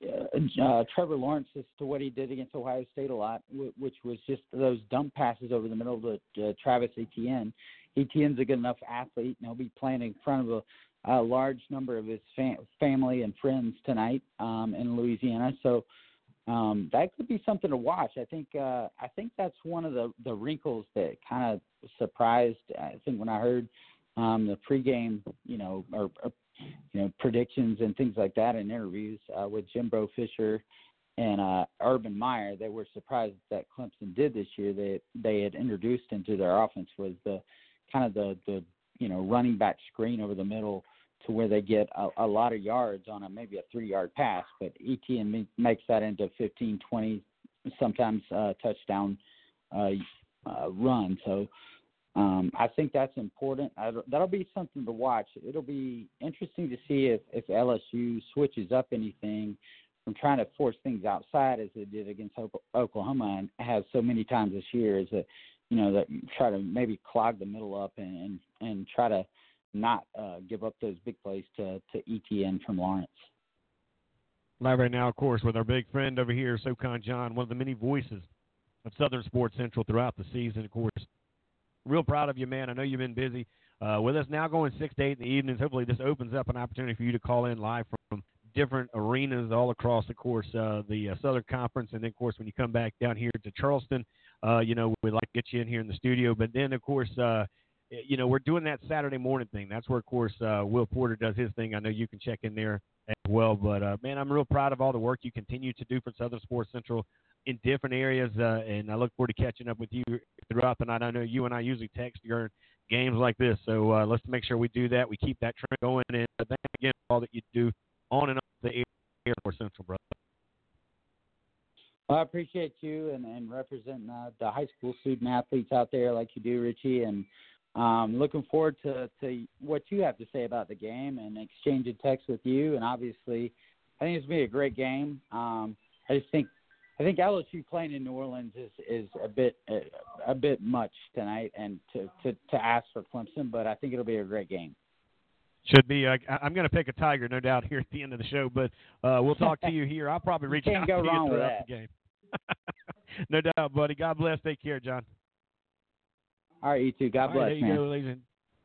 uh, uh, Trevor Lawrence as to what he did against Ohio State a lot, which was just those dump passes over the middle to uh, Travis Etienne. Etienne's a good enough athlete, and he'll be playing in front of a, a large number of his fam- family and friends tonight um, in Louisiana. So um, that could be something to watch. I think uh, I think that's one of the the wrinkles that kind of surprised. I think when I heard um, the pregame, you know, or, or you know predictions and things like that in interviews uh, with Jimbo Fisher and uh, Urban Meyer, they were surprised that Clemson did this year. They they had introduced into their offense was the kind of the the you know running back screen over the middle to where they get a, a lot of yards on a maybe a three yard pass, but Etienne makes that into 15, 20, sometimes uh, touchdown uh, uh, run. So um, I think that's important. I, that'll be something to watch. It'll be interesting to see if, if LSU switches up anything from trying to force things outside as they did against Oklahoma and has so many times this year. Is that you know that try to maybe clog the middle up and and, and try to not uh, give up those big plays to to Etienne from Lawrence. Live right now, of course, with our big friend over here, SoCon John, one of the many voices of Southern Sports Central throughout the season. Of course, real proud of you, man. I know you've been busy uh, with us now, going six to eight in the evenings. Hopefully, this opens up an opportunity for you to call in live from different arenas all across, of course, uh, the uh, Southern Conference, and then, of course, when you come back down here to Charleston, uh, you know, we'd like to get you in here in the studio. But then, of course, uh, you know, we're doing that Saturday morning thing. That's where, of course, uh, Will Porter does his thing. I know you can check in there as well. But uh, man, I'm real proud of all the work you continue to do for Southern Sports Central in different areas, uh, and I look forward to catching up with you throughout the night. I know you and I usually text during games like this, so uh, let's make sure we do that. We keep that trend going, and uh, thank you again for all that you do on and off the air for Central, brother. Well, I appreciate you and, and representing uh, the high school student athletes out there like you do, Richie, and um, looking forward to, to what you have to say about the game and exchanging texts with you. And obviously, I think it's going to be a great game. Um, I just think I think LSU playing in New Orleans is is a bit a, a bit much tonight, and to, to to ask for Clemson, but I think it'll be a great game. Should be. Uh, I'm going to pick a Tiger, no doubt, here at the end of the show. But uh, we'll talk to you here. I'll probably reach out to you throughout that. the game. no doubt, buddy. God bless. Take care, John. All right, you too. God All bless, right, there you man. go, ladies and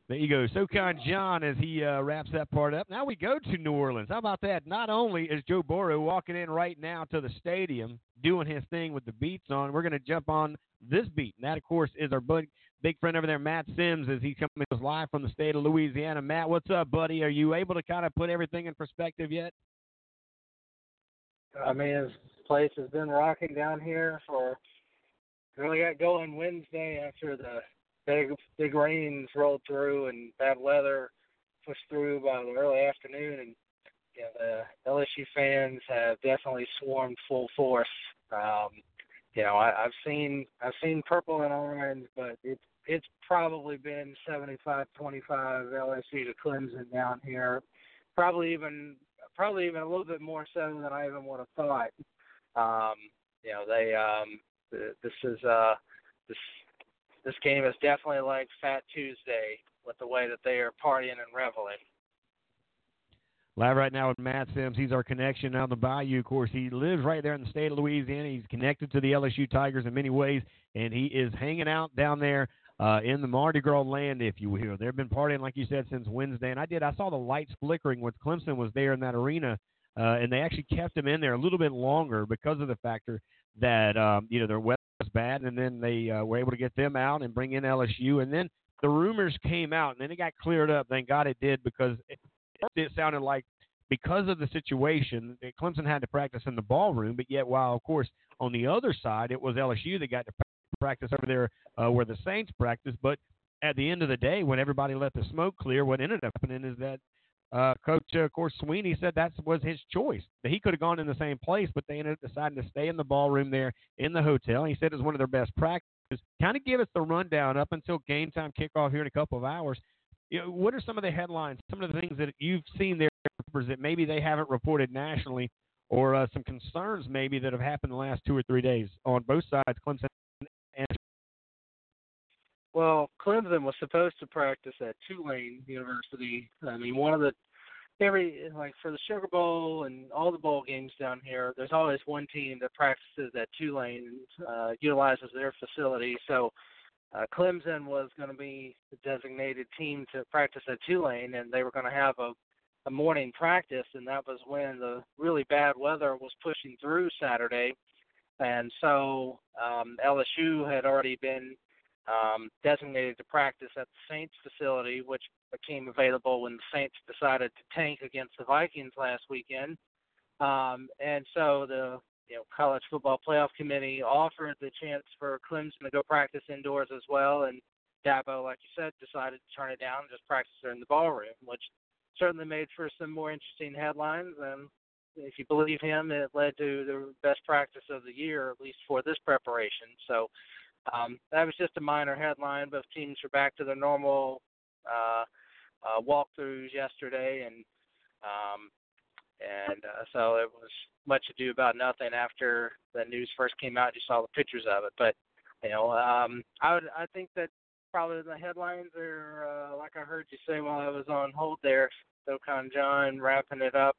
there you go. SoCon John as he uh, wraps that part up. Now we go to New Orleans. How about that? Not only is Joe Burrow walking in right now to the stadium doing his thing with the beats on, we're going to jump on this beat. And that, of course, is our bud, big friend over there, Matt Sims, as he comes to us live from the state of Louisiana. Matt, what's up, buddy? Are you able to kind of put everything in perspective yet? I mean, this place has been rocking down here for really got going Wednesday after the big big rains rolled through and bad weather pushed through by the early afternoon, and you know, the LSU fans have definitely swarmed full force. Um, you know, I, I've seen I've seen purple and orange, but it's it's probably been 75-25 LSU to Clemson down here. Probably even probably even a little bit more so than I even would have thought. Um, you know, they um, th- this is uh, this this game is definitely like Fat Tuesday with the way that they are partying and reveling. Live right now with Matt Sims. He's our connection out on the Bayou. Of course, he lives right there in the state of Louisiana. He's connected to the LSU Tigers in many ways, and he is hanging out down there uh, in the Mardi Gras land, if you will. They've been partying, like you said, since Wednesday. And I did. I saw the lights flickering when Clemson was there in that arena, uh, and they actually kept him in there a little bit longer because of the factor that um, you know their weather was bad, and then they uh, were able to get them out and bring in LSU, and then the rumors came out, and then it got cleared up. Thank God it did because it, it sounded like because of the situation, that Clemson had to practice in the ballroom, but yet while of course on the other side it was LSU that got to practice over there uh, where the Saints practice. But at the end of the day, when everybody let the smoke clear, what ended up happening is that uh, Coach, uh, of course, Swinney said that was his choice. That he could have gone in the same place, but they ended up deciding to stay in the ballroom there in the hotel. He said it was one of their best practices. Kind of give us the rundown up until game time kickoff here in a couple of hours. You know, what are some of the headlines, some of the things that you've seen there that maybe they haven't reported nationally, or uh, some concerns maybe that have happened the last two or three days on both sides, Clemson and Well, Clemson was supposed to practice at Tulane University. I mean, one of the every like for the Sugar Bowl and all the bowl games down here, there's always one team that practices at Tulane, uh, utilizes their facility. So uh, Clemson was going to be the designated team to practice at Tulane, and they were going to have a a morning practice, and that was when the really bad weather was pushing through Saturday, and so um, LSU had already been um, designated to practice at the Saints facility, which became available when the Saints decided to tank against the Vikings last weekend. Um, and so the you know college football playoff committee offered the chance for Clemson to go practice indoors as well, and Dabo, like you said, decided to turn it down and just practice in the ballroom, which certainly made for some more interesting headlines. And if you believe him, it led to the best practice of the year, at least for this preparation. So um, that was just a minor headline. Both teams are back to their normal uh, uh, walkthroughs yesterday, and um, and uh, so it was much ado about nothing after the news first came out. You saw the pictures of it, but you know, um, I would I think that probably the headlines are uh, like I heard you say while I was on hold there. SoCon John wrapping it up,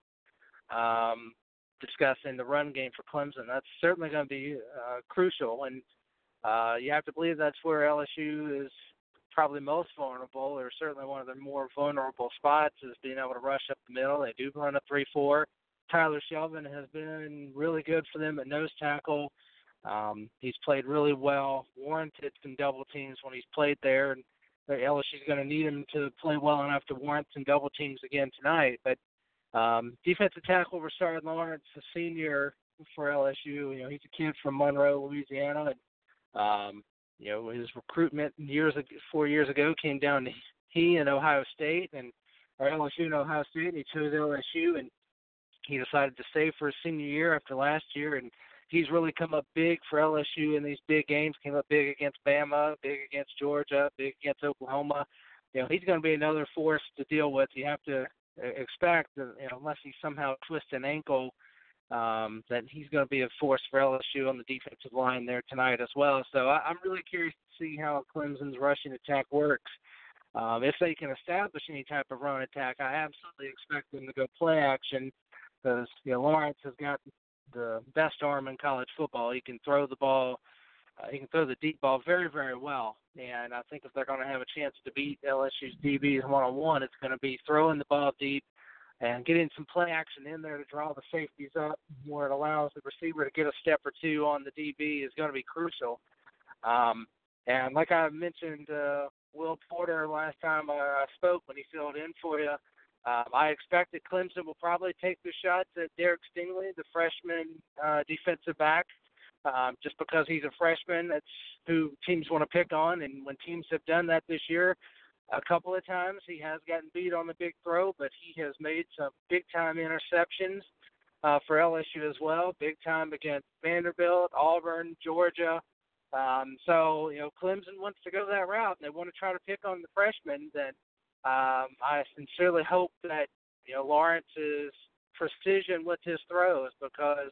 um, discussing the run game for Clemson. That's certainly going to be uh, crucial, and uh, you have to believe that's where LSU is probably most vulnerable, or certainly one of their more vulnerable spots, is being able to rush up the middle. They do run a three-four. Tyler Shelvin has been really good for them at nose tackle. Um, he's played really well, warranted some double teams when he's played there, and LSU's going to need him to play well enough to warrant some double teams again tonight. But um, defensive tackle Rashard Lawrence, a senior for LSU, you know he's a kid from Monroe, Louisiana, and um, you know his recruitment years four years ago came down to he and Ohio State, and or LSU and Ohio State, and he chose LSU, and he decided to stay for his senior year after last year, and he's really come up big for LSU in these big games. Came up big against Bama, big against Georgia, big against Oklahoma. You know, he's going to be another force to deal with. You have to expect, that, you know, unless he somehow twists an ankle um, that he's going to be a force for LSU on the defensive line there tonight as well. So I, I'm really curious to see how Clemson's rushing attack works. Um, if they can establish any type of run attack, I absolutely expect them to go play action because you know Lawrence has got the best arm in college football. He can throw the ball. Uh, he can throw the deep ball very, very well. And I think if they're going to have a chance to beat LSU's DBs one on one, it's going to be throwing the ball deep and getting some play action in there to draw the safeties up where it allows the receiver to get a step or two on the DB is going to be crucial. Um, and like I mentioned, uh, Will Porter last time I spoke when he filled in for you, um, I expect that Clemson will probably take the shots at Derek Stingley, the freshman uh, defensive back, um, just because he's a freshman. That's who teams want to pick on, and when teams have done that this year, a couple of times he has gotten beat on the big throw, but he has made some big time interceptions uh, for LSU as well. Big time against Vanderbilt, Auburn, Georgia. Um, so you know Clemson wants to go that route, and they want to try to pick on the freshmen. Then um, I sincerely hope that you know Lawrence's precision with his throws because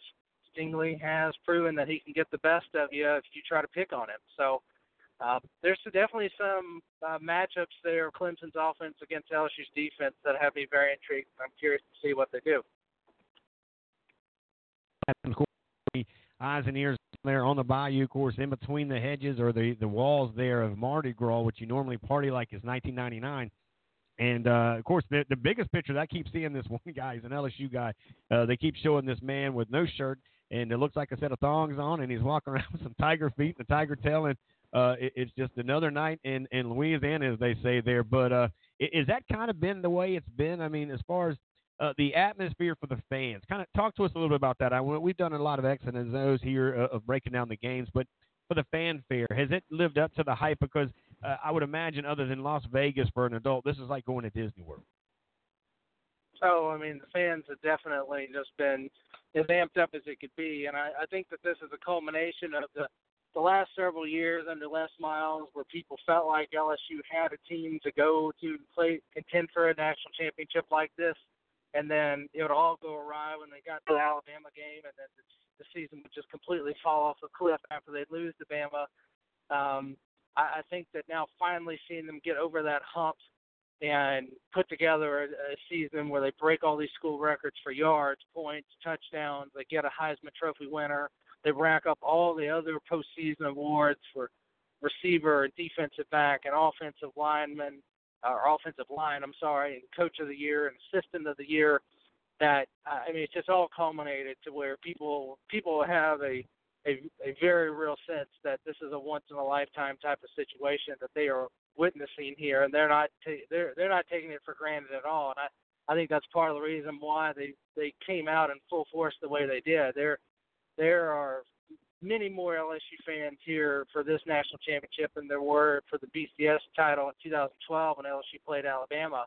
Stingley has proven that he can get the best of you if you try to pick on him. So uh, there's definitely some uh, matchups there, Clemson's offense against LSU's defense that have me very intrigued. I'm curious to see what they do. Eyes and ears there on the bayou of course, in between the hedges or the the walls there of Mardi Gras, which you normally party like is 1999. And uh, of course, the the biggest picture that I keep seeing this one guy, he's an LSU guy. Uh, they keep showing this man with no shirt, and it looks like a set of thongs on, and he's walking around with some tiger feet and a tiger tail, and uh, it, it's just another night in in Louisiana, as they say there. But uh, is that kind of been the way it's been? I mean, as far as uh, the atmosphere for the fans, kind of talk to us a little bit about that. I, we've done a lot of X and O's here uh, of breaking down the games, but for the fanfare, has it lived up to the hype? Because uh, I would imagine, other than Las Vegas for an adult, this is like going to Disney World. Oh, I mean, the fans have definitely just been as amped up as it could be, and I, I think that this is a culmination of the the last several years under Les Miles, where people felt like LSU had a team to go to play contend for a national championship like this, and then it would all go awry when they got to the Alabama game, and then the, the season would just completely fall off a cliff after they'd lose to Bama. Um, I, I think that now finally seeing them get over that hump and put together a, a season where they break all these school records for yards, points, touchdowns, they get a Heisman Trophy winner, they rack up all the other postseason awards for receiver and defensive back and offensive lineman or offensive line, I'm sorry, and coach of the year and assistant of the year. That uh, I mean, it's just all culminated to where people people have a a, a very real sense that this is a once in a lifetime type of situation that they are witnessing here, and they're not ta- they're they're not taking it for granted at all. And I I think that's part of the reason why they they came out in full force the way they did. There there are many more LSU fans here for this national championship than there were for the BCS title in 2012 when LSU played Alabama.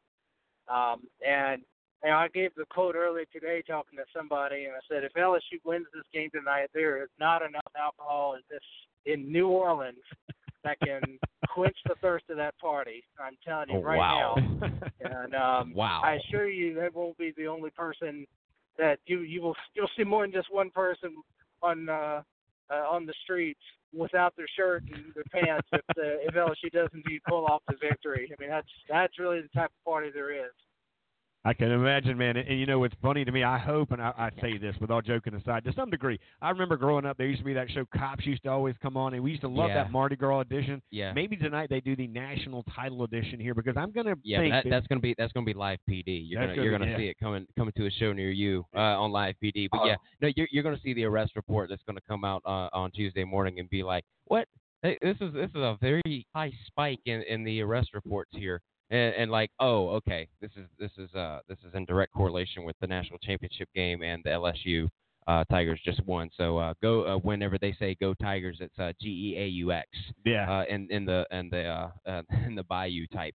Um, and you know, I gave the quote earlier today talking to somebody, and I said, if LSU wins this game tonight, there is not enough alcohol in this in New Orleans that can quench the thirst of that party. I'm telling you Oh, right wow. now. And um, Wow. I assure you, that won't be the only person that you you will you'll see more than just one person on uh, uh, on the streets without their shirt and their pants if the, if LSU does indeed pull off the victory. I mean that's that's really the type of party there is. I can imagine, man. And, and you know, it's funny to me. I hope, and I, I say this with all joking aside, to some degree. I remember growing up, there used to be that show Cops used to always come on, and we used to love Yeah. that Mardi Gras edition. Yeah. Maybe tonight they do the national title edition here because I'm gonna Yeah, think but that, that's gonna be that's gonna be live PD. You're That's gonna, you're gonna- gonna yeah. see it coming coming to a show near you uh, on live PD. But yeah, no, you're you're gonna see the arrest report that's gonna come out uh, on Tuesday morning and be like, what? Hey, this is this is a very high spike in, in the arrest reports here, and, and like, oh, okay, this is this is uh this is in direct correlation with the national championship game and the LSU uh, Tigers just won. So uh, go uh, whenever they say go Tigers, it's uh, G E A U X yeah. uh, in in the in the uh, uh, in the Bayou type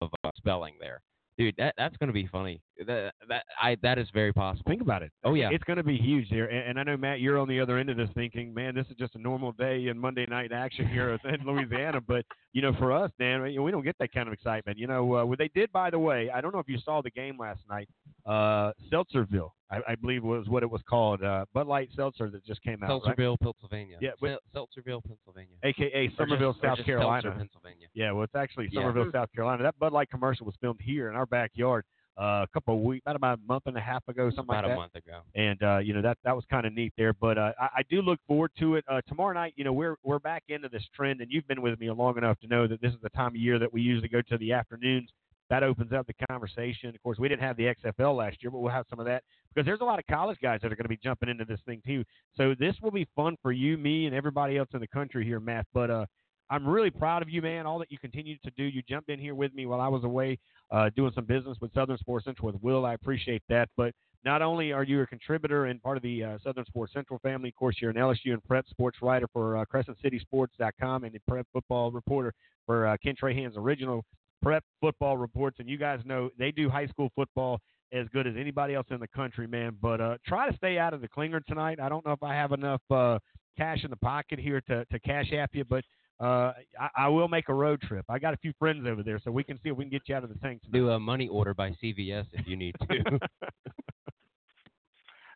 of uh, spelling there, dude. That that's gonna be funny. That that I that is very possible. Think about it. Oh, yeah. it's going to be huge here. And, and I know Matt, you're on the other end of this, thinking, man, this is just a normal day in Monday night action here in Louisiana. But you know, for us, Dan, we we don't get that kind of excitement. You know, uh, what they did, by the way, I don't know if you saw the game last night. uh, Seltzerville, I, I believe was what it was called. Uh, Bud Light Seltzer that just came out. right? Seltzerville, Pennsylvania. Yeah, but- Sel- Seltzerville, Pennsylvania. AKA Or just- Summerville, South Carolina. Seltzer, Pennsylvania. Yeah, well, it's actually Yeah. Summerville, South Carolina. That Bud Light commercial was filmed here in our backyard uh, a couple of weeks, about about a month and a half ago, something About like that. About a month ago. And uh, you know that that was kind of neat there. But uh, I, I do look forward to it. Uh, tomorrow night, you know, we're we're back into this trend, and you've been with me long enough to know that this is the time of year that we usually go to the afternoons. That opens up the conversation. Of course, we didn't have the XFL last year, but we'll have some of that because there's a lot of college guys that are going to be jumping into this thing too. So this will be fun for you, me, and everybody else in the country here, Matt. But uh, I'm really proud of you, man. All that you continue to do. You jumped in here with me while I was away uh, doing some business with Southern Sports Central with Will. I appreciate that. But not only are you a contributor and part of the uh, Southern Sports Central family, of course, you're an LSU and prep sports writer for uh, CrescentCitySports.com and a prep football reporter for uh, Ken Trahan's original prep football reports. And you guys know they do high school football as good as anybody else in the country, man. But uh, try to stay out of the clinger tonight. I don't know if I have enough uh, cash in the pocket here to, to cash app you, but uh, I, I will make a road trip. I got a few friends over there, so we can see if we can get you out of the tank tonight. Do a money order by CVS if you need to.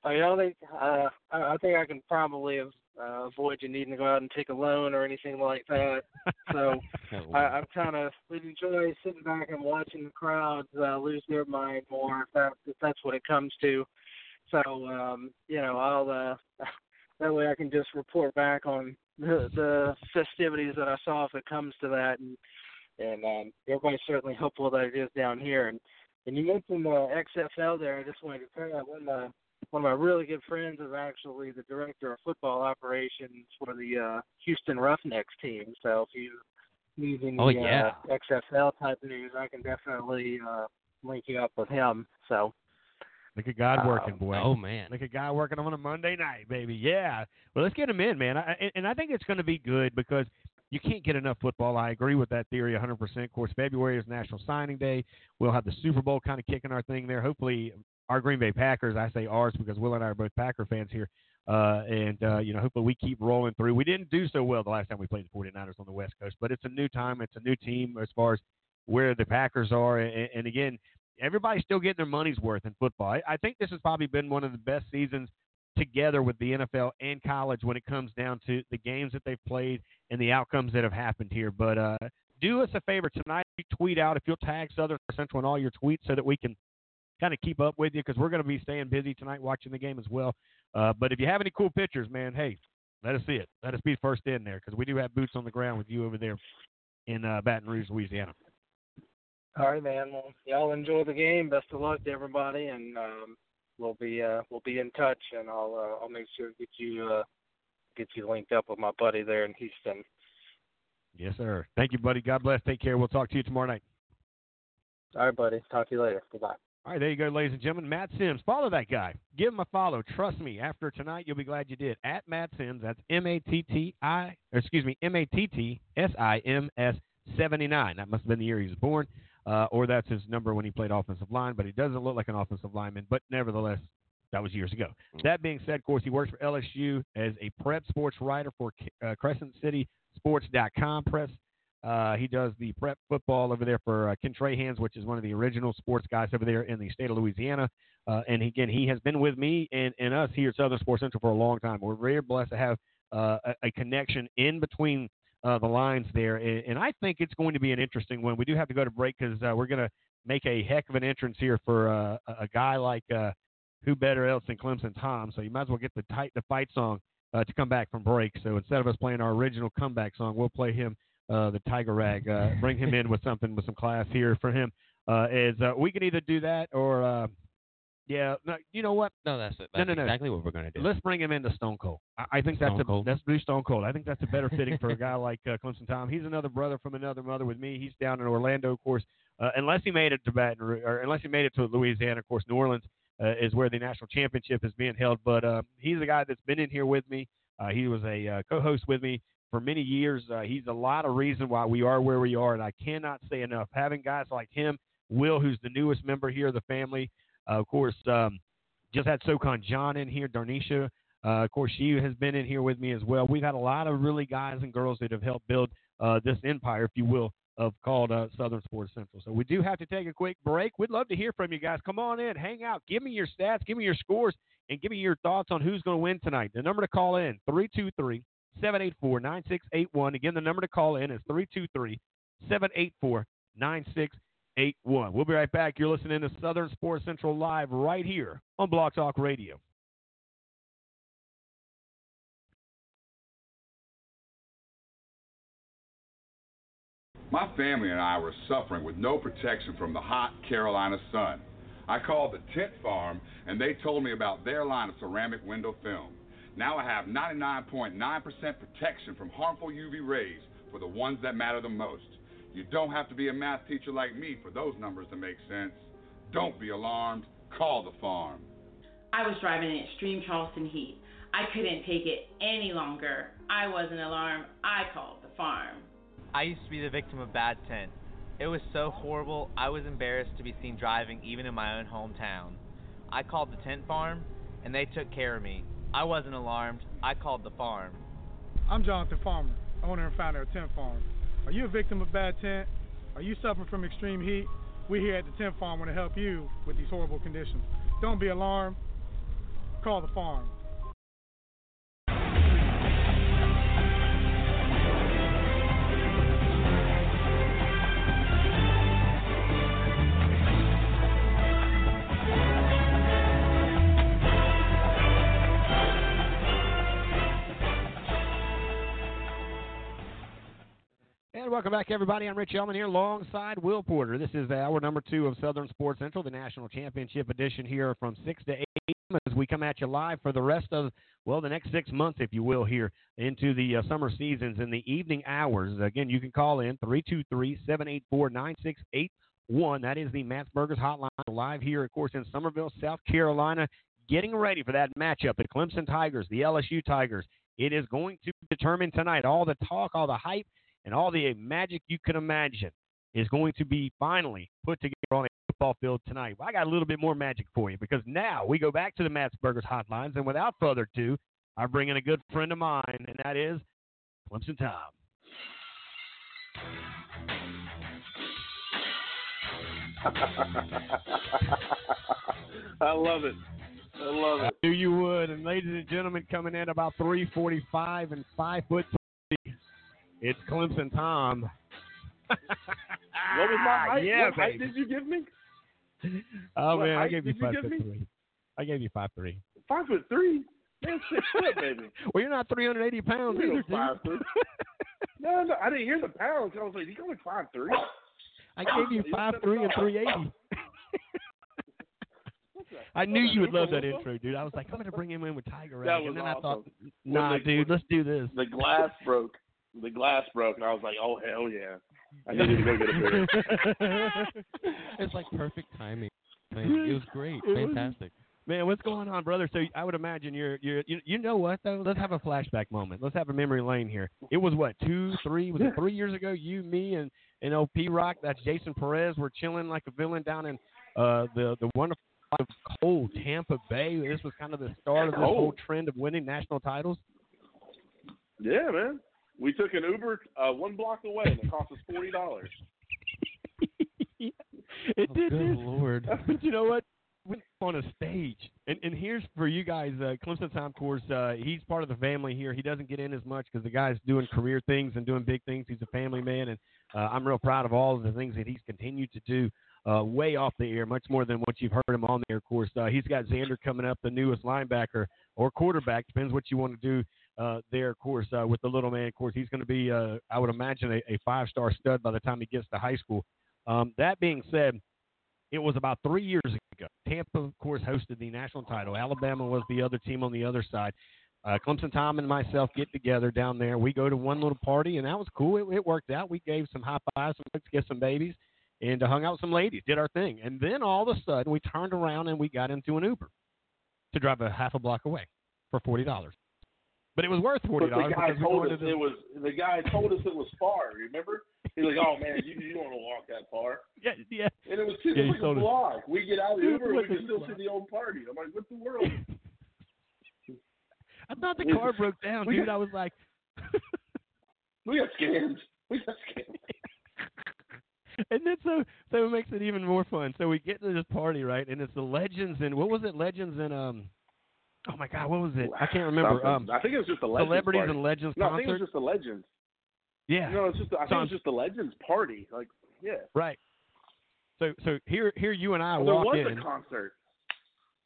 I don't think uh, I, I think I can probably uh, avoid you needing to go out and take a loan or anything like that. So I, I'm kind of we enjoy sitting back and watching the crowds uh, lose their mind more if that if that's what it comes to. So um, you know I'll uh, that way I can just report back on the, the festivities that I saw if it comes to that, and and um, everybody's certainly hopeful that it is down here. And and you mentioned uh, XFL there. I just wanted to tell you that one of my one of my really good friends is actually the director of football operations for the uh, Houston Roughnecks team. So if you need any Oh, yeah. uh, XFL type news, I can definitely uh, link you up with him. So Look at God Um, working, boy. oh man. Look at guy working on a Monday night, baby. Yeah. Well, let's get him in, man. I, and, and I think it's going to be good because you can't get enough football. I agree with that theory 100%. Of course, February is National Signing Day. We'll have the Super Bowl kind of kicking our thing there. Hopefully, our Green Bay Packers, I say ours because Will and I are both Packer fans here. Uh, and, uh, you know, hopefully we keep rolling through. We didn't do so well the last time we played the 49ers on the West Coast, but it's a new time. It's a new team as far as where the Packers are. And, and again, everybody's still getting their money's worth in football. I, I think this has probably been one of the best seasons together with the NFL and college when it comes down to the games that they've played and the outcomes that have happened here. But uh, do us a favor tonight. You tweet out if you'll tag Southern Central in all your tweets so that we can kind of keep up with you because we're going to be staying busy tonight watching the game as well. Uh, but if you have any cool pictures, man, hey, let us see it. Let us be first in there because we do have boots on the ground with you over there in uh, Baton Rouge, Louisiana. all right, man. Well, y'all enjoy the game. Best of luck to everybody, and um, we'll be uh, we'll be in touch, and I'll uh, I'll make sure to get you uh, get you linked up with my buddy there in Houston. Yes, sir. Thank you, buddy. God bless. Take care. We'll talk to you tomorrow night. All right, buddy. Talk to you later. Goodbye. All right, there you go, ladies and gentlemen. Matt Sims. Follow that guy. Give him a follow. Trust me, after tonight, you'll be glad you did. At Matt Sims. That's M A T T I, excuse me, M A T T S I M S 79. That must have been the year he was born, uh, or that's his number when he played offensive line, but he doesn't look like an offensive lineman. But nevertheless, that was years ago. That being said, of course, he works for LSU as a prep sports writer for uh, CrescentCitySports.com. Press uh, he does the prep football over there for uh, Ken Trahans, which is one of the original sports guys over there in the state of Louisiana. Uh, and again, he has been with me and, and us here at Southern Sports Central for a long time. We're very blessed to have uh, a, a connection in between uh, the lines there. And, and I think it's going to be an interesting one. We do have to go to break because uh, we're going to make a heck of an entrance here for uh, a a guy like who better else than Clemson Tom. So you might as well get the tight the fight song to come back from break. So instead of us playing our original comeback song, we'll play him uh, the Tiger Rag. Uh, bring him in with something with some class here for him. Uh, is uh, we can either do that or uh, yeah, no, you know what? No, that's it. No, That's no, no. exactly what we're going to do. Let's bring him into Stone Cold. I, I think that's Stone a Cold? that's Blue Stone Cold. I think that's a better fitting for a guy like uh, Clemson Tom. He's another brother from another mother with me. He's down in Orlando, of course. Uh, unless he made it to Baton or unless he made it to Louisiana, of course, New Orleans uh, is where the national championship is being held. But uh, he's a guy that's been in here with me. Uh, he was a uh, co-host with me for many years. Uh, he's a lot of reason why we are where we are, and I cannot say enough. Having guys like him, Will, who's the newest member here of the family, uh, of course, um, just had SoCon John in here, Darnisha. Uh, of course, she has been in here with me as well. We've had a lot of really guys and girls that have helped build uh, this empire, if you will, of called uh, Southern Sports Central. So we do have to take a quick break. We'd love to hear from you guys. Come on in, hang out, give me your stats, give me your scores, and give me your thoughts on who's going to win tonight. The number to call in 323 784 9681. Again, the number to call in is 323 784 9681. We'll be right back. You're listening to Southern Sports Central Live right here on Block Talk Radio. My family and I were suffering with no protection from the hot Carolina sun. I called the tent farm and they told me about their line of ceramic window film. Now I have 99.9% protection from harmful UV rays for the ones that matter the most. You don't have to be a math teacher like me for those numbers to make sense. Don't be alarmed. Call the farm. I was driving in extreme Charleston heat. I couldn't take it any longer. I wasn't alarmed. I called the farm. I used to be the victim of bad tent. It was so horrible, I was embarrassed to be seen driving even in my own hometown. I called the tent farm, and they took care of me. I wasn't alarmed. I called the farm. I'm Jonathan Farmer, owner and founder of Tent Farm. Are you a victim of bad tent? Are you suffering from extreme heat? We here at the Tent Farm want to help you with these horrible conditions. Don't be alarmed. Call the farm. And welcome back, everybody. I'm Rich Elman here alongside Will Porter. This is hour number two of Southern Sports Central, the national championship edition here from 6 to 8 as we come at you live for the rest of, well, the next six months, if you will, here into the uh, summer seasons in the evening hours. Again, you can call in 323 784 9681. That is the Matt's Burgers hotline live here, of course, in Summerville, South Carolina, getting ready for that matchup. The Clemson Tigers, the LSU Tigers. It is going to determine tonight all the talk, all the hype and all the uh, magic you can imagine is going to be finally put together on a football field tonight. Well, I got a little bit more magic for you because now we go back to the Matt's Burgers hotlines, and without further ado, I bring in a good friend of mine, and that is Clemson Tom. I love it. I love it. I knew you would. And ladies and gentlemen, coming in about 345 and 5 foot it's Clemson Tom. What was my height? Yeah, what height did you give me? Oh What man, I gave you did you five foot me? three. I gave you five three. Five foot three. Man, six foot, baby. Well, you're not 380 pounds You either, know, dude. foot. No, no, I didn't hear the pounds. I was like, you like five three. I gave you five three and 380. I knew you would love that intro, dude. I was like, I'm gonna bring him in with Tiger That Rag, was and then I thought, nah, the- dude, let's do this. The glass broke. The glass broke, and I was like, oh hell yeah. I needed to go get a beer. it's like perfect timing. Man, it was great. It was- Fantastic. Man, what's going on, brother? So I would imagine you're you're you, you know what though? Let's have a flashback moment. Let's have a memory lane here. It was what two, three? Was it three years ago? You, me, and and old P Rock. That's Jason Perez. We're chilling like a villain down in uh the the wonderful cold Tampa Bay. This was kind of the start of this Cold. whole trend of winning national titles. Yeah, man. We took an Uber uh, one block away, and it cost us forty dollars. It did Oh, Good this. lord. But you know what? We on a stage, and and here's for you guys. Uh, Clemson Tom, of course, uh, he's part of the family here. He doesn't get in as much because the guy's doing career things and doing big things. He's a family man, and uh, I'm real proud of all of the things that he's continued to do. Uh, way off the air, much more than what you've heard him on there. Of course, uh, he's got Xander coming up, the newest linebacker or quarterback, depends what you want to do uh, there. Of course, uh, with the little man, of course, he's going to be, uh, I would imagine, a, a five-star stud by the time he gets to high school. Um, that being said, it was about three years ago. Tampa, of course, hosted the national title. Alabama was the other team on the other side. Uh, Clemson Tom and myself get together down there. We go to one little party, and that was cool. It, it worked out. We gave some high fives, some hugs, kissed some babies, and uh, hung out with some ladies, did our thing. And then all of a sudden, we turned around and we got into an Uber to drive a half a block away for forty dollars. But it was worth forty But the dollars guy told us to. it was the guy told us it was far. Remember? He's like, "Oh man, you you don't want to walk that far." Yeah, yeah. And it was two, Yeah, like a told us. We get out of the Uber, we can still block? see the old party. I'm like, "What the world?" I thought the car broke down, dude. got- I was like, We got scammed. We got scammed. and then so so it makes it even more fun. So we get to this party, right? And it's the legends and what was it? Legends and um oh my god, what was it? I can't remember. Um I think it was just the legends Celebrities party. and Legends No, I think it was just the legends. yeah. No, it's just I So think it was just the legends party. Like, yeah. Right. So so here here you and I Well, there was in. a concert.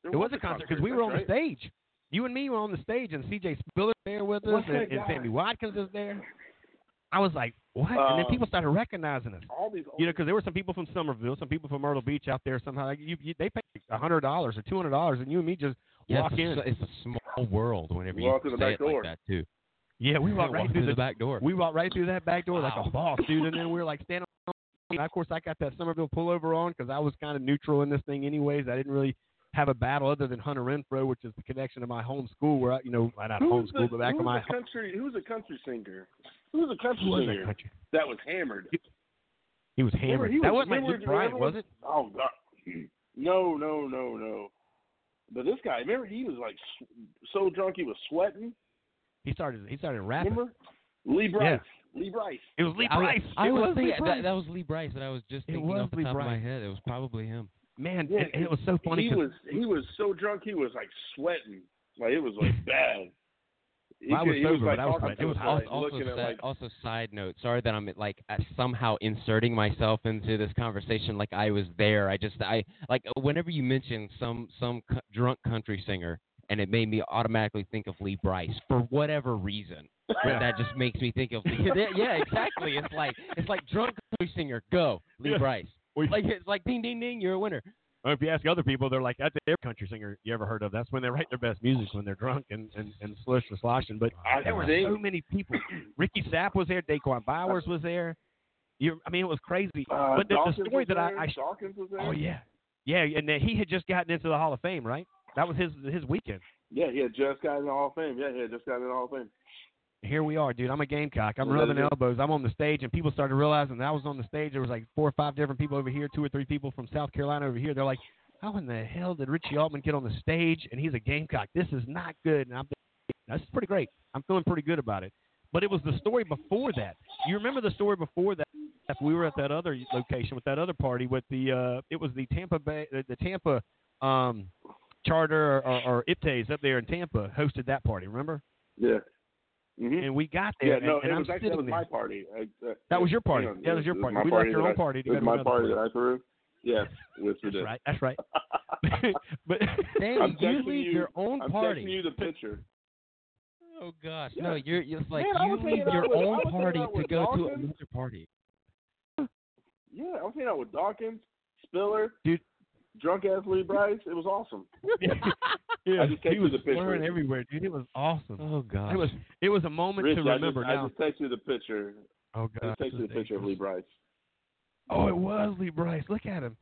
There it was a concert because we were on that's the stage. You and me were on the stage, and C.J. Spiller there with us, and, and? Sammy Watkins is there. I was like, what? and then Um, people started recognizing us. All these You know, because there were some people from Summerville, some people from Myrtle Beach out there. Somehow, like, you, you, they paid a hundred dollars or two hundred dollars, and you and me just Yeah, walk it's, in. a, it's a small world whenever you Walk in the say back it like door. that too. yeah, we walked Walk right through the back door. We walked right through that back door like a boss, dude. And then we were like standing. On, and of course, I got that Summerville pullover on because I was kind of neutral in this thing, anyways. I didn't really have a battle other than Hunter Renfrow, which is the connection to my home school, where I, you know, not home Who's school, the, but back who's of my the country? Who's a country singer? Who's a country Who was that singer country? that was hammered? He was Remember, hammered. he that was- wasn't Luke Bryan, was it? Oh God, no, no, no, no. But this guy, remember, he was like so drunk he was sweating. He started. He started rapping. Remember, Lee Brice. Lee Brice. It was Lee I, Brice. I it was was thinking Brice. that, that was Lee Brice, and I was just It thinking was off the Lee top of my Brice. head, it was probably him. Man, Yeah, and, and it was so funny. He 'cause was he was so drunk he was like sweating, like it was like bad. Well, I was he sober, like but I was to It was like, Also, sa- like also, side note. Sorry that I'm like somehow inserting myself into this conversation, like I was there. I just, I like whenever you mention some some cu- drunk country singer, and it made me automatically think of Lee Brice for whatever reason. Yeah. That just makes me think of yeah, yeah, exactly. It's like it's like drunk country singer, go Lee Yeah. Brice. We- Like it's like ding ding ding, you're a winner. Well, if you ask other people, they're like, that's every country singer you ever heard of. That's when they write their best music, when they're drunk and, and, and slush and sloshing. But I there were so many people. Ricky Sapp was there. Da'Quan Bowers was there. You, I mean, it was crazy. uh, but the, the story that. I, I Dawkins was there. oh yeah, yeah, and he had just gotten into the Hall of Fame, right? That was his his weekend. Yeah, he had just gotten in the Hall of Fame. Yeah, he had just gotten in the Hall of Fame. Here we are, dude. I'm a gamecock. I'm rubbing elbows. I'm on the stage, and people started realizing that I was on the stage. There was like four or five different people over here, two or three people from South Carolina over here. They're like, "How in the hell did Richie Altman get on the stage and he's a gamecock? This is not good." And I'm, that's pretty great. I'm feeling pretty good about it. But it was the story before that. You remember the story before that? We were at that other location with that other party with the. uh It was the Tampa Bay, the, the Tampa um charter or, or, or IPTAs up there in Tampa hosted that party. Remember? Yeah. Mm-hmm. And we got Yeah, there, no, and, and it I'm actually that sitting was there. my party. I, uh, That was your party. hang on, Yeah, that was your party. my We left party your that own I- party it was my party party. that I threw. Yes, yes, we That's did. right. That's right. but Dang, I'm you texting leave you- your own I'm party. texting you the picture. Oh gosh, Yeah. no, you're you're like Man, you was leave your with- own party to with go to another party. Yeah, I was hanging out with Dawkins, Spiller, Dude. drunk ass Lee Brice. It was awesome. yeah, he was the picture. slurring everywhere, dude. It was awesome. Oh god, It was it was a moment Rich, to I remember just, I just texted you the picture. oh I god. just texted you the picture of Lee Brice. Oh, it was Lee Brice. Look at him.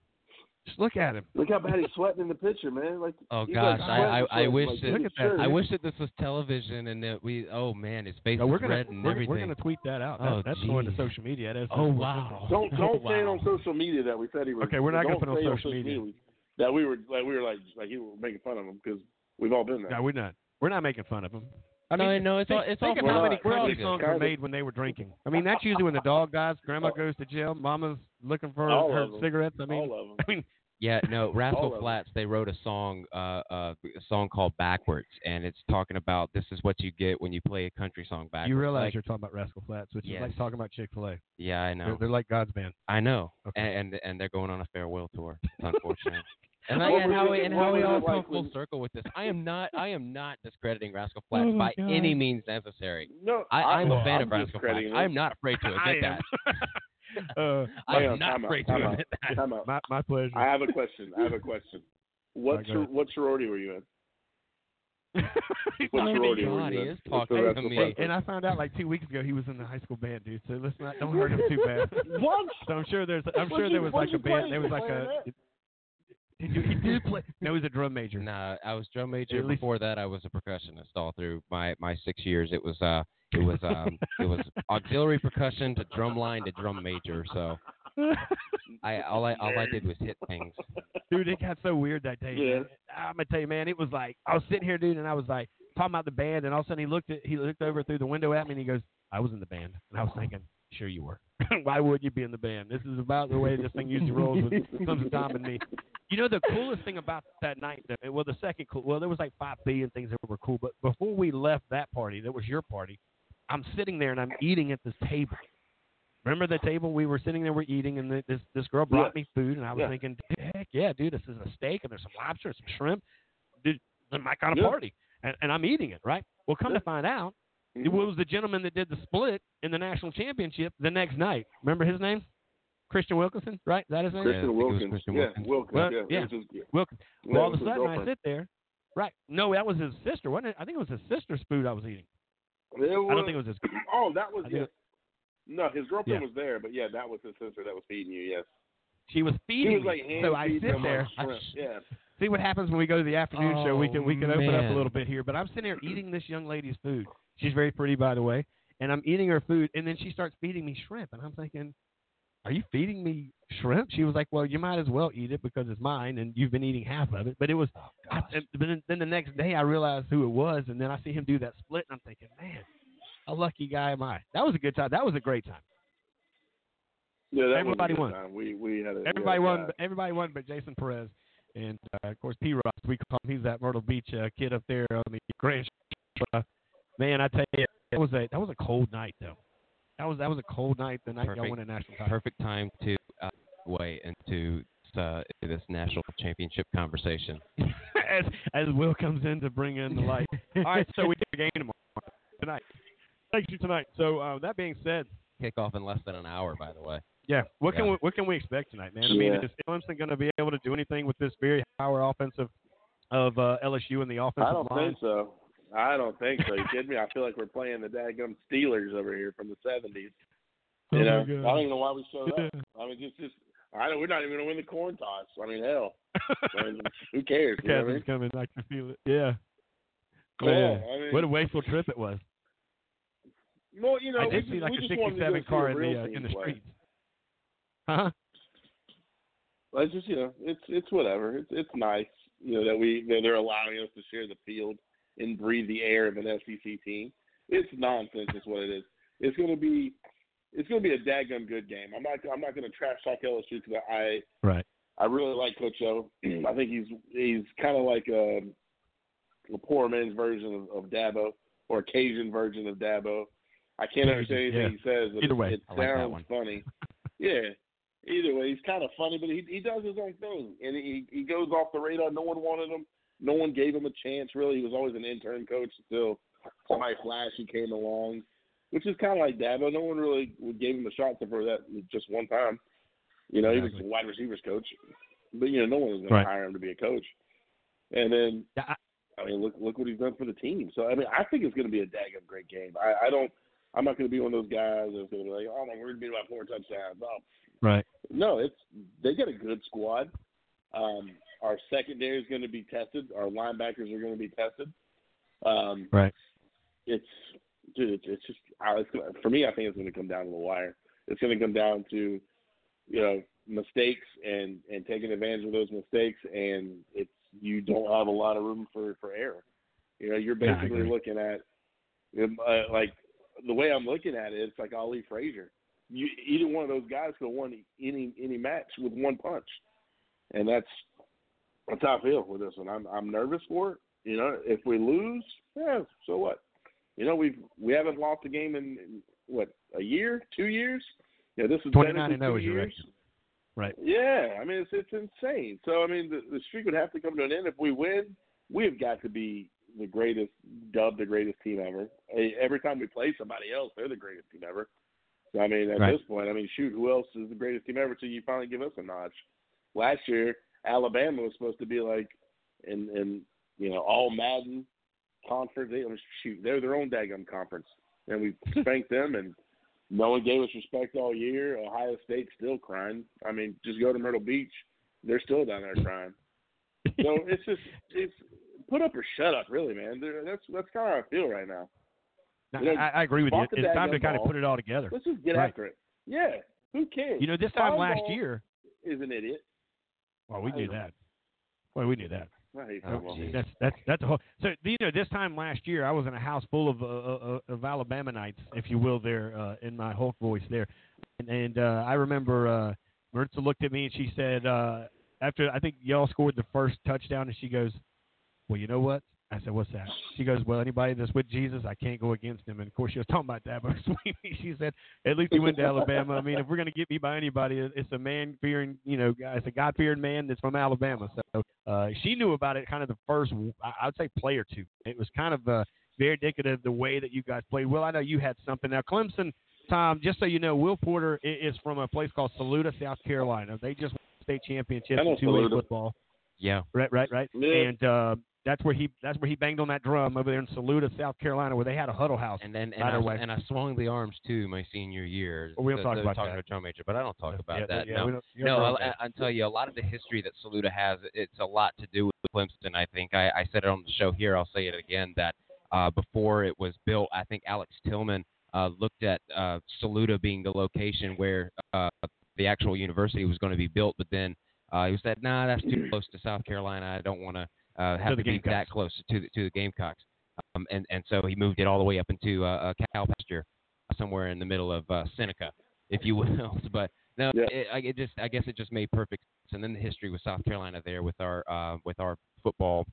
Just look at him. Look how bad he's sweating in the picture, man. Like Oh he's gosh, like I, I, I wish like, that, look at that. I wish that this was television and that we oh man, his face No, is we're gonna red and we're, everything. we're gonna tweet that out. Oh, That, that's going to social media. That is Oh, wow. Central. Don't don't Oh, say it on social media that we said he was. Okay, we're not gonna don't put it on say social media. that we were like we were like like you were making fun of him because we've all been there. No, we're not. We're not making fun of them. I No, mean, no, it's think, all- it's think all of how many We're country songs were made when they were drinking. I mean, that's usually when the dog dies, grandma goes to jail, mama's looking for All her cigarettes. I mean, all of them. I mean, Yeah, no, Rascal of 'em. Flatts. They wrote a song, uh, uh, a song called "Backwards," and it's talking about this is what you get when you play a country song backwards. you realize Like, you're talking about Rascal Flatts, which is Yes. like talking about Chick Fil A. yeah, I know, They're, they're like God's band. I know, Okay. and, and and they're going on a farewell tour. It's unfortunate. And, I, and how it- we, and how we all come like full when- circle with this. I am not I am not discrediting Rascal Flatts Oh, by God. any means necessary. No, I, I'm well, a fan I'm of Rascal Flatts. discrediting I am not afraid to admit that. uh, I am not afraid to admit that. my my pleasure. I have a question. I have a question. What Alright, sor- what sorority were you in? What sorority were you in? is talking to me. And I found out like two weeks ago he was in the high school band, dude. So let's not don't hurt him too bad. What? So I'm sure there's I'm What sure you- there was like a band. There was like a. that? Did you, he did play? No, he's a drum major. Nah, I was drum major. At least- Before that, I was a percussionist all through my my six years. It was uh, it was um, it was auxiliary percussion to drum line to drum major. So I all I all I did was hit things. dude, it got so weird that day. Yeah. man. I'm gonna tell you, man, it was like I was sitting here, dude, and I was like talking about the band, and all of a sudden he looked at he looked over through the window at me, and he goes, "I was in the band," and I was thinking, Sure you were. Why would you be in the band? This is about the way this thing usually rolls with Sons of Tom and me. You know the coolest thing about that night, though, well, the second cool, well, there was like five billion things that were cool, but before we left that party, that was your party. I'm sitting there and I'm eating at this table. Remember the table we were sitting there, we're eating, and the, this this girl brought Yeah. me food, and I was Yeah. thinking, heck yeah, dude, this is a steak and there's some lobster, and some shrimp, dude, my kind of Yeah. party, and, and I'm eating it, right? Well, come to find out, it was the gentleman that did the split in the national championship the next night. Remember his name? Christian Wilkinson, right? Is that his name? Christian Wilkins. yeah, Wilkins. Well, yeah, yeah. It was Wilkins. Well, all of a was his sudden I sit there. Right. No, that was his sister, wasn't it? I think it was his sister's food I was eating. It I don't think it was his. Oh, that was I think. No, his girlfriend Yeah. was there, but yeah, that was his sister that was feeding you. Yes. She was feeding She was like me. hand So I sit there. I yeah. See what happens when we go to the afternoon show. We can we can open up a oh, little bit here. But I'm sitting there eating this young lady's food. She's very pretty, by the way. And I'm eating her food, and then she starts feeding me shrimp, and I'm thinking, "Are you feeding me shrimp?" She was like, "Well, you might as well eat it because it's mine, and you've been eating half of it." But it was. Oh, I, and but then, then the next day, I realized who it was, and then I see him do that split, and I'm thinking, "Man, how lucky guy am I?" That was a good time. That was a great time. Yeah, that Everybody was a good won. time. We we had a we Everybody had won. guy. Everybody won, but Jason Perez, and uh, of course P. Ross. We call him. He's that Myrtle Beach uh, kid up there on the Grand. Uh, man, I tell you, that was a that was a cold night though. That was that was a cold night. The night y'all Perfect. won a national title. Perfect time to uh, way into uh, this national championship conversation. as as Will comes in to bring in the light. All right, so we do a game tomorrow tonight. Thank you tonight. So uh, that being said, Kick off in less than an hour, by the way. Yeah, what can we what can we expect tonight, man? I mean, Yeah. is Clemson going to be able to do anything with this very power offensive of uh, LSU and the offensive line? I don't line? think so. I don't think so. You kidding me? I feel like we're playing the daggum Steelers over here from the seventies. Oh You my know, I don't even know why we showed Yeah. up. I mean, just just I know we're not even gonna win the coin toss. I mean, hell, I mean, who cares? You know what I mean? coming, I can feel it. Yeah. Yeah, Man, I mean- what a wasteful trip it was. Well, you know, I we did just, see like a 67 car in the uh, in the streets. Huh? Well, It's just you know, it's it's whatever. It's it's nice, you know, that we that they're allowing us to share the field and breathe the air of an SEC team. It's nonsense, is what it is. It's going to be, it's going to be a daggum good game. I'm not I'm not going to trash talk LSU because I Right. I really like Coach O. I think he's he's kind of like um, a, a poor man's version of, of Dabo or a Cajun version of Dabo. I can't understand anything yeah. he says, but Either way. it like sounds one. funny. yeah. Either way, he's kind of funny, but he he does his own thing, and he he goes off the radar. No one wanted him. No one gave him a chance. Really, he was always an intern coach until somebody flashy came along, which is kind of like Dabo. No one really gave him a shot for that just one time. You know, he was a wide receivers coach, but you know, no one was going Right. to hire him to be a coach. And then, Yeah, I, I mean, look look what he's done for the team. So I mean, I think it's going to be a daggum great game. I, I don't. I'm not going to be one of those guys that's going to be like, oh my, we're going to beat by four touchdowns. Oh, right. no, it's they got a good squad. Um, our secondary is going to be tested. Our linebackers are going to be tested. Um, Right. it's dude, it's, it's just it's for me. I think it's going to come down to the wire. It's going to come down to you know mistakes and and taking advantage of those mistakes, and it's you don't have a lot of room for for error. You know, you're basically agree. looking at uh, like the way I'm looking at it. It's like Ali Frazier. You, either one of those guys could have won any any match with one punch, and that's that's how I feel with this one. I'm I'm nervous for it. You know, if we lose, yeah, so what? You know, we've we haven't lost a game in, in what a year, two years. Yeah, this is 29 and 0 two years. Right. Yeah, I mean it's it's insane. So I mean the, the streak would have to come to an end. If we win, we have got to be the greatest, dubbed the greatest team ever. Every time we play somebody else, they're the greatest team ever. So I mean at Right. this point, I mean shoot, who else is the greatest team ever? Till you finally give us a notch. Last year, Alabama was supposed to be like in in you know all Madden conference. They shoot, they're their own daggum conference, and we spanked them and. No one gave us respect all year. Ohio State still crying. I mean, just go to Myrtle Beach; they're still down there crying. So it's just it's put up or shut up, really, man. They're- That's that's kind of how I feel right now. No, You know, I, I agree with you. It's time to daggum kind of put it all together. Let's just get Right. after it. Yeah, who cares? You know, this time last year, is an idiot. well, we knew that. Well, we knew that. I hate Oh, That's that's that's a whole. So you know, this time last year, I was in a house full of uh, uh, of Alabamanites, if you will, there uh, in my Hulk voice there, and, and uh, I remember uh, Maritza looked at me and she said, uh, after I think y'all scored the first touchdown, and she goes, "Well, you know what?" I said, "What's that?" She goes, "Well, anybody that's with Jesus, I can't go against him." And of course, she was talking about that, but sweetie. she said, "At least he went to Alabama. I mean, if we're going to get me by anybody, it's a man fearing, you know, it's a God fearing man that's from Alabama." So uh, she knew about it kind of the first, I I would say, play or two. It was kind of uh, very indicative the way that you guys played. Well, I know you had something now. Clemson, Tom, just so you know, Will Porter is from a place called Saluda, South Carolina. They just won the state championship in two A Saluda. football. Yeah. Right, right, right. Yeah. And uh, that's where he that's where he banged on that drum over there in Saluda, South Carolina, where they had a huddle house. And then and I, and I swung the arms too my senior year. Well, we'll The- talk the- about talking that. to Major, but I don't talk about yeah, that. yeah, no, we don't- no. I, I tell you, a lot of the history that Saluda has, it's a lot to do with Clemson. I think I, I said it on the show here. I'll say it again that uh, before it was built, I think Alex Tillman uh, looked at uh, Saluda being the location where uh, the actual university was going to be built, but then uh, he said, "Nah, that's too close to South Carolina. I don't want to uh, have the to be Gamecocks. that close to the, to the Gamecocks." Um, and and so he moved it all the way up into uh, a cow pasture somewhere in the middle of uh, Seneca, if you will. but no, Yeah. it, I, it just I guess it just made perfect sense. And then the history with South Carolina there with our uh, with our football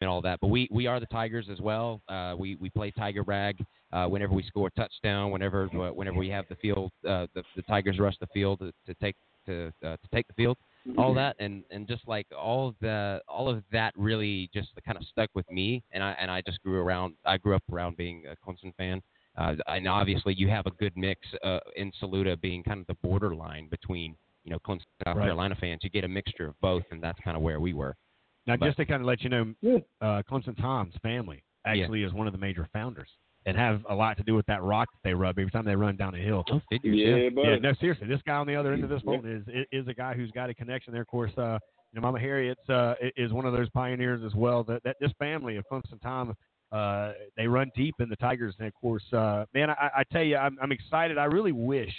and all that. But we we are the Tigers as well. Uh, we we play Tiger Rag uh, whenever we score a touchdown. Whenever whenever we have the field, uh, the the Tigers rush the field to, to take to uh, to take the field. All that and and just like all of the all of that really just kind of stuck with me. And I and I just grew around. I grew up around being a Clemson fan. Uh, and obviously, you have a good mix uh, in Saluda being kind of the borderline between you know Clemson and South Right. Carolina fans. You get a mixture of both, and that's kind of where we were. Now, But- just to kind of let you know, uh, Clemson Tom's family actually is one of the major founders and have a lot to do with that rock that they rub every time they run down a hill. Oh, figures, Yeah, yeah. bud. No, seriously, this guy on the other end of this phone is is- is a guy who's got a connection there. Of course, uh, you know, Mama Harriet's uh, is one of those pioneers as well. That that this family of Clemson Tom, uh, they run deep in the Tigers, and of course, uh, man, I, I tell you, I'm, I'm excited. I really wish.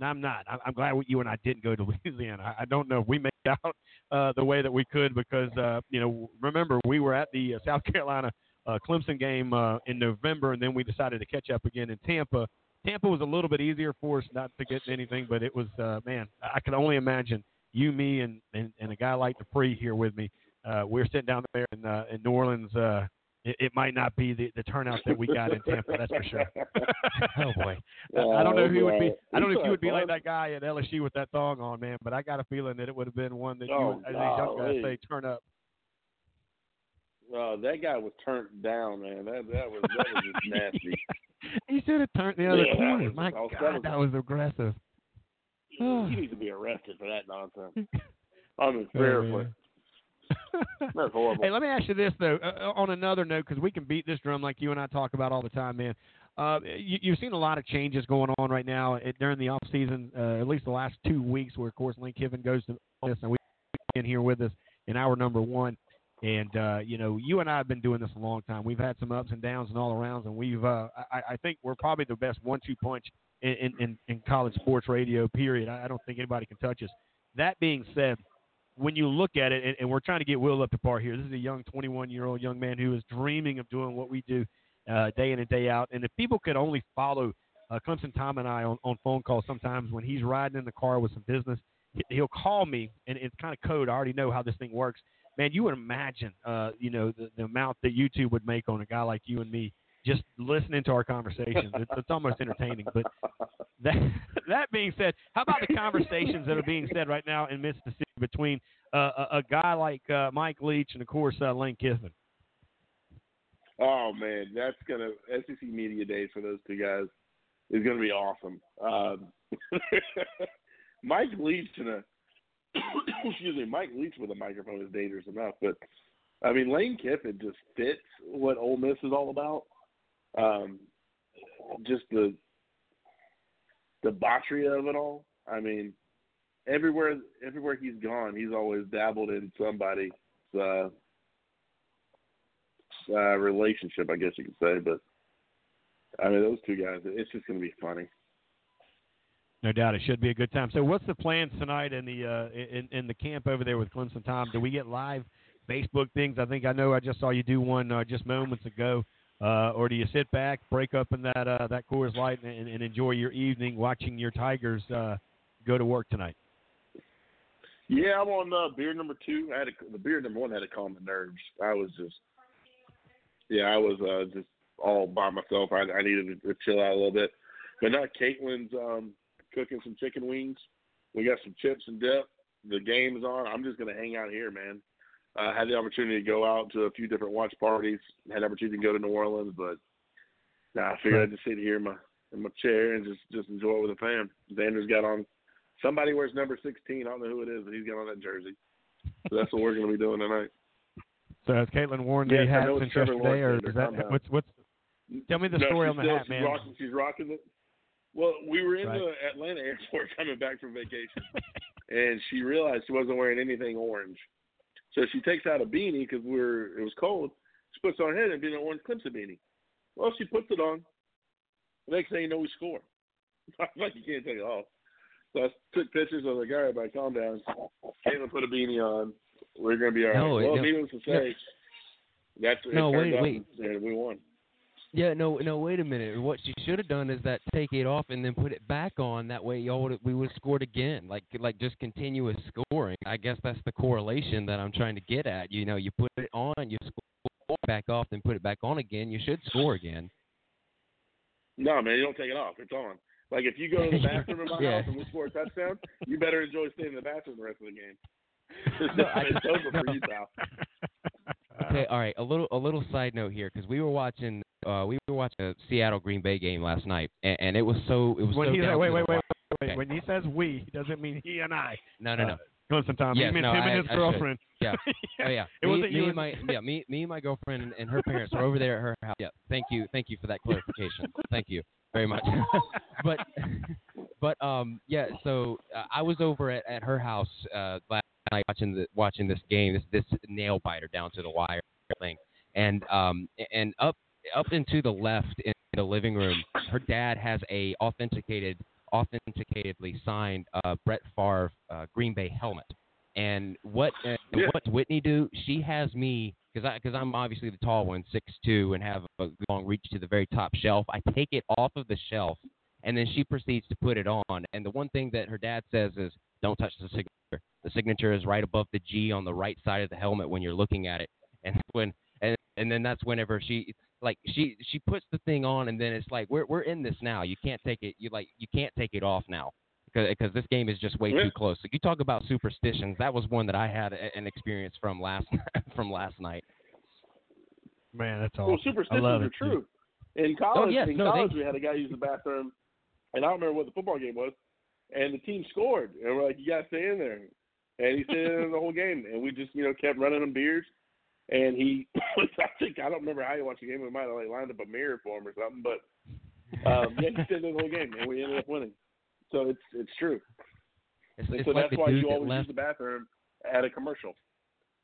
No, I'm not. I'm, I'm glad you and I didn't go to Louisiana. I, I don't know if we made out uh, the way that we could because uh, you know, remember we were at the uh, South Carolina uh, Clemson game uh, in November, and then we decided to catch up again in Tampa. Tampa was a little bit easier for us not to get anything, but it was uh, man, I could only imagine you, me, and and, and a guy like Dupree here with me. Uh, we're sitting down there in uh, in New Orleans. Uh, it, it might not be the, the turnout that we got in Tampa, that's for sure. oh boy, I, I don't know who would be. I don't know if you would be like that guy at LSU with that thong on, man. But I got a feeling that it would have been one that you, Oh, would, as these young guys golly. say, turn up. Uh, that guy was turned down, man. That that was that was just nasty. He should have turned the other Yeah, corner. was- My that was- God, that was aggressive. He needs to be arrested for that nonsense. I mean, Oh, seriously, that's horrible. Hey, let me ask you this though. Uh, on another note, because we can beat this drum like you and I talk about all the time, man. Uh, you, you've seen a lot of changes going on right now uh, during the off season. Uh, at least the last two weeks, where of course Lane Kiffin goes to this, and we in here with us in hour number one. And uh, you know, you and I have been doing this a long time. We've had some ups and downs and all arounds, and we've. Uh, I, I think we're probably the best one-two punch in, in, in, college sports radio. Period. I, I don't think anybody can touch us. That being said, when you look at it, and, and we're trying to get Will up to par here. This is a young 21 year old young man who is dreaming of doing what we do uh, day in and day out. And if people could only follow uh, Clemson Tom and I on, on phone calls sometimes when he's riding in the car with some business, he- he'll call me, and it's kind of code. I already know how this thing works. Man, you would imagine, uh, you know, the, the amount that YouTube would make on a guy like you and me just listening to our conversations. It's, it's almost entertaining. But that that being said, how about the conversations that are being said right now in Mississippi between uh, a, a guy like uh, Mike Leach and of course uh, Lane Kiffin? Oh man, that's gonna SEC media day for those two guys is gonna be awesome. Um, Mike Leach and a excuse me, Mike Leach with a microphone is dangerous enough, but I mean Lane Kiffin just fits what Ole Miss is all about. Um, just the debauchery of it all. I mean, everywhere everywhere he's gone, he's always dabbled in somebody's uh, uh, relationship, I guess you could say. But I mean, those two guys, it's just going to be funny. No doubt, it should be a good time. So, what's the plans tonight in the uh, in in the camp over there with Clemson Tom? Do we get live Facebook things. I think I know. I just saw you do one uh, just moments ago. Uh, or do you sit back, break up in that uh, that Coors Light, and, and enjoy your evening watching your Tigers uh, go to work tonight? Yeah, I'm on uh, beer number two. I had a, the beer number one had to calm the nerves. I was just, yeah, I was uh, just all by myself. I, I needed to, to chill out a little bit. But now Caitlin's um, cooking some chicken wings. We got some chips and dip. The game's on. I'm just gonna hang out here, man. I uh, had the opportunity to go out to a few different watch parties. Had the opportunity to go to New Orleans, but nah, I figured I'd just sit here in my in my chair and just just enjoy it with the fam. Xander's got on. Somebody wears number 16. I don't know who it is, but he's got on that jersey. So that's what we're going to be doing tonight. So has Caitlin worn the Yes, hat since yesterday, or is that what's what's? Tell me the No, story on the still- hat, man. Rocking, she's rocking it. Well, we were in Right. the Atlanta airport coming back from vacation, and she realized she wasn't wearing anything orange. So she takes out a beanie because we're it was cold. She puts on her head and being an orange Clemson beanie. Well, she puts it on. Next thing you know, we score. I'm like you can't take it off. So I took pictures. of the guy. bye, calm down. Caitlin put a beanie on. We're gonna be all right. No, well, no, needless to no. say, that's it No, wait, wait. we won. Yeah, no, no. Wait a minute. What she should have done is that take it off and then put it back on. That way, y'all would we would have scored again. Like like just continuous scoring. I guess that's the correlation that I'm trying to get at. You know, you put it on, you score back off, then put it back on again. You should score again. No, man, you don't take it off. It's on. Like if you go to the bathroom in my Yeah. house and we score a touchdown, you better enjoy staying in the bathroom the rest of the game. No, I it's over for you, pal. Okay, all right. A little a little side note here because we were watching uh we were watching a Seattle Green Bay game last night and, and it was so it was when so he down wait wait wait wait, Okay. when he says we, he doesn't mean he and I. No, no, no. Uh, Listen, Tom. Yes, he meant no, him I- and his I should. girlfriend. Yeah. Oh yeah. It me, wasn't me you and my yeah me me and my girlfriend and, and her parents were over there at her house. Yeah. Thank you thank you for that clarification. thank you very much. but but um yeah so uh, I was over at, at her house uh last night watching the watching this game this this nail biter down to the wire thing and um and up up into the left in the living room her dad has a authenticated authenticatedly signed uh Brett Favre uh, Green Bay helmet and what uh, Yeah. what Whitney do? She has me because I because I'm obviously the tall one, six two, and have a long reach to the very top shelf. I take it off of the shelf, and then she proceeds to put it on. And the one thing that her dad says is, "Don't touch the signature. The signature is right above the G on the right side of the helmet when you're looking at it." And when and and then that's whenever she like she she puts the thing on, and then it's like we're we're in this now. You can't take it. You like you can't take it off now because this game is just way Yeah. too close. So you talk about superstitions. That was one that I had a, an experience from last from last night. Man, that's all. Well, superstitions are it. true. In college, Oh, yes, in no, they- college, we had a guy use the bathroom, and I don't remember what the football game was, and the team scored, and we're like, "You gotta stay in there," and he stayed in there the whole game, and we just, you know, kept running him beers, and he, I think, I don't remember how he watched the game. We might have like lined up a mirror for him or something, but um, yeah, he stayed there the whole game, and we ended up winning. So it's it's true. It's, it's so like that's why you always left. use the bathroom at a commercial.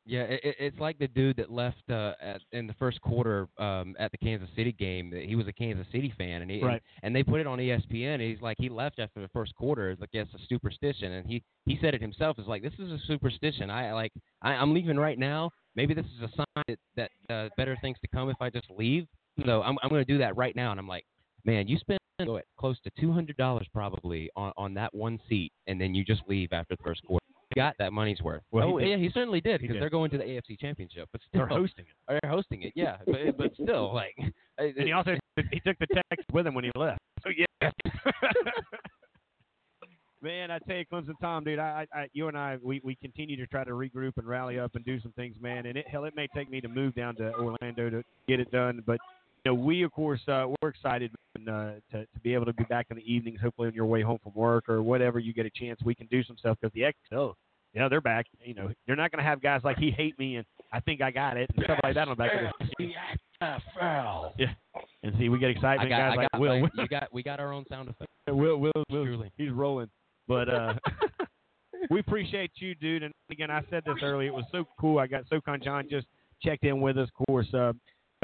Yeah, it, it- it's like the dude that left uh, at, in the first quarter um, at the Kansas City game. He was a Kansas City fan, and he Right. and they put it on ESPN. And he's like, he left after the first quarter. It's like, it's a superstition, and he he said it himself. It's like this is a superstition. I like I, I'm leaving right now. Maybe this is a sign that, that uh, better things to come if I just leave. So I'm I'm going to do that right now. And I'm like, man, you spend close to two hundred dollars probably on on that one seat, and then you just leave after the first quarter. You got that money's worth. Well, oh did. yeah, he certainly did because they're going to the AFC Championship. But still, They're hosting it. They're hosting it. Yeah, but but still, like, And he also he took the text with him when he left. So oh, yeah. Man, I tell you, Clemson Tom, dude, I, I, you and I, we, we continue to try to regroup and rally up and do some things, man. And it, hell, it may take me to move down to Orlando to get it done, but you know, we of course uh, we're excited man, uh, to to be able to be back in the evenings, hopefully on your way home from work or whatever you get a chance. We can do some stuff because the XL, you know, they're back. You know, you're not going to have guys like he hate me and I think I got it and stuff like that on the back of the XFL. Yeah, and see, we get I excitement. got, guys I like got, Will. like, you got, we got our own sound effect. Will, Will, Will, Truly. he's rolling. But uh, we appreciate you, dude. And again, I said this earlier. It was so cool. I got SoCon John just checked in with us. Of course, uh,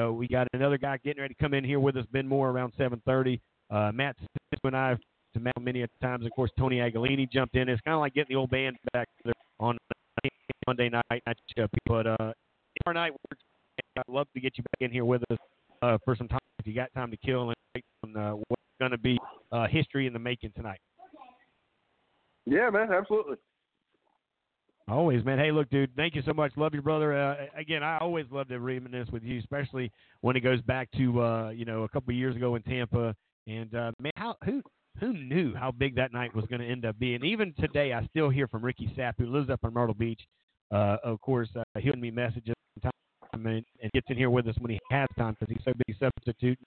uh, we got another guy getting ready to come in here with us. Ben Moore around 7:30. Uh, Matt and I to Matt many times. Of course, Tony Aguilini jumped in. It's kind of like getting the old band back on Monday night. But uh, night, I'd love to get you back in here with us uh, for some time if you got time to kill and on uh, what's going to be uh, history in the making tonight. Yeah, man, absolutely. Always, man. Hey, look, dude. Thank you so much. Love you, brother. Uh, again, I always love to reminisce with you, especially when it goes back to uh, you know a couple of years ago in Tampa. And uh, man, how who who knew how big that night was going to end up being? Even today, I still hear from Ricky Sapp, who lives up in Myrtle Beach. Uh, of course, uh, he'll send me messages and, and gets in here with us when he has time because he's so big substitute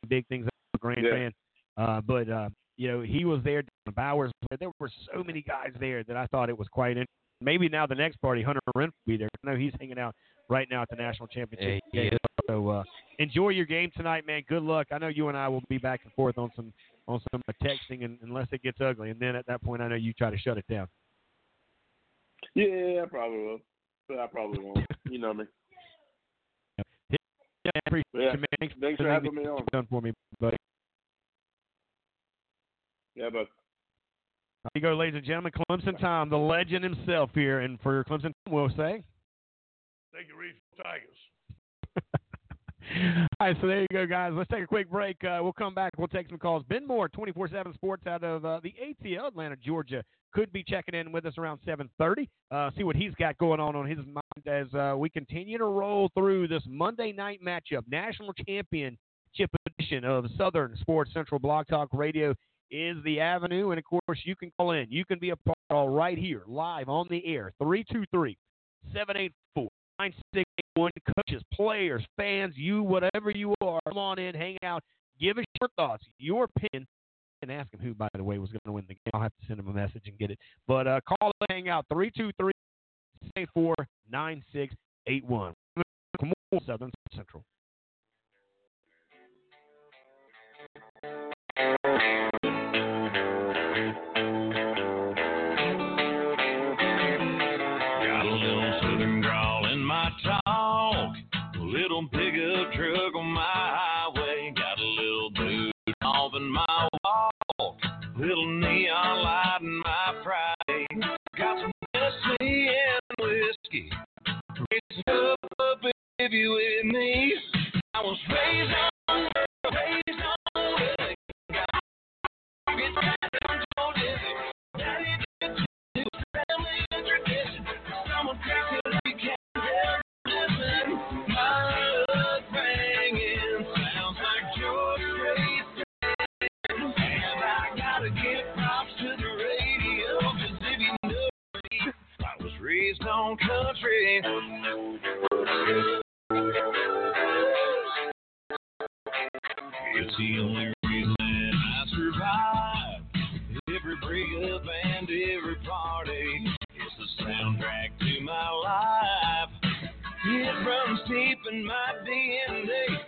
the big things for Grand Yeah. Fan. Uh, but uh, you know, he was there. Bowers. There were so many guys there that I thought it was quite interesting. Maybe now the next party, Hunter Renfrow will be there. I know he's hanging out right now at the national championship Yeah, he game. So uh, enjoy your game tonight, man. Good luck. I know you and I will be back and forth on some on some uh, texting, and, unless it gets ugly. And then at that point, I know you try to shut it down. Yeah, I probably will. But I probably won't. You know me. Yeah, I appreciate Yeah. you, man. Thanks, Thanks for having me on. Done for me, buddy. Yeah, but Here you go, ladies and gentlemen. Clemson Tom, the legend himself here, and for Clemson, Tom, we'll say. Thank you, Reef Tigers. All right, so there you go, guys. Let's take a quick break. Uh, we'll come back. We'll take some calls. Ben Moore, 24-7 Sports out of uh, the ATL, Atlanta, Georgia, could be checking in with us around 7.30. Uh, see what he's got going on on his mind as uh, we continue to roll through this Monday night matchup. National Championship edition of Southern Sports Central Blog Talk Radio is the avenue. And, of course, you can call in. You can be a part of right here, live on the air, 323 784 9681. Coaches, players, fans, you, whatever you are, come on in, hang out, give us your thoughts, your opinion, and ask him who, by the way, was going to win the game. I'll have to send him a message and get it. But uh, call and hang out, 323 784 9681. Southern Central. Baby, with me. I was raised on, on country. It's the only reason I survive. Every breakup and every party. It's the soundtrack to my life. It runs deep in my DNA.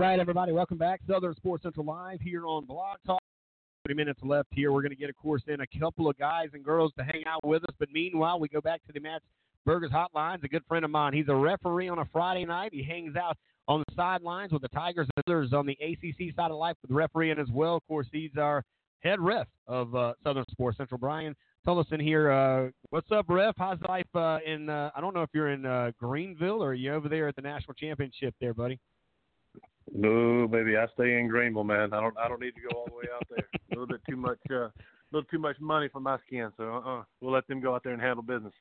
Right, everybody, welcome back. Southern Sports Central Live here on Blog Talk. 30 minutes left here. We're going to get, of course, in a couple of guys and girls to hang out with us. But meanwhile, we go back to the Matt's Burgers Hotlines. A good friend of mine. He's a referee on a Friday night. He hangs out on the sidelines with the Tigers and others on the ACC side of life with refereeing as well. Of course, he's our head ref of uh, Southern Sports Central. Brian tell us in here. Uh, what's up, Ref? How's life uh, in? Uh, I don't know if you're in uh, Greenville or are you over there at the national championship there, buddy. No, baby, I stay in Greenville, man. I don't I don't need to go all the way out there. A little bit too much uh a little too much money for my skin, so uh uh we'll let them go out there and handle business.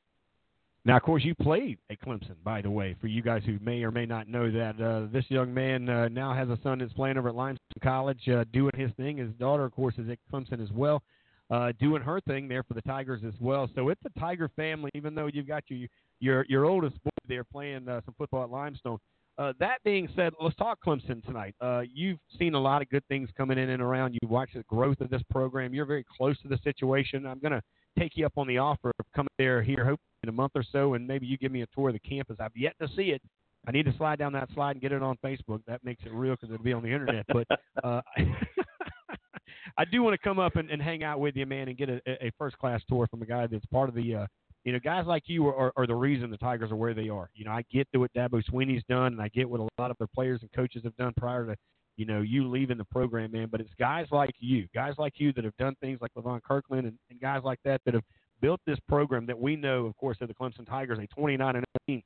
Now, of course, you played at Clemson, by the way. For you guys who may or may not know that, uh, this young man uh, now has a son that's playing over at Limestone College, uh, doing his thing. His daughter, of course, is at Clemson as well, uh, doing her thing there for the Tigers as well. So it's a Tiger family, even though you've got your your your oldest boy there playing uh, some football at Limestone. Uh, that being said, let's talk Clemson tonight. Uh, you've seen a lot of good things coming in and around. You've watched the growth of this program. You're very close to the situation. I'm going to take you up on the offer of coming there here, hopefully in a month or so, and maybe you give me a tour of the campus. I've yet to see it. I need to slide down that slide and get it on Facebook. That makes it real because it'll be on the internet. But uh, I do want to come up and, and hang out with you, man, and get a, a first class tour from a guy that's part of the uh, you know, guys like you are, are, the reason the Tigers are where they are. You know, I get what Dabo Swinney's done, and I get what a lot of their players and coaches have done prior to, you know, you leaving the program, man. But it's guys like you, guys like you that have done things like Levon Kirkland and, and guys like that that have built this program that we know, of course, are the Clemson Tigers, a 29 and 18,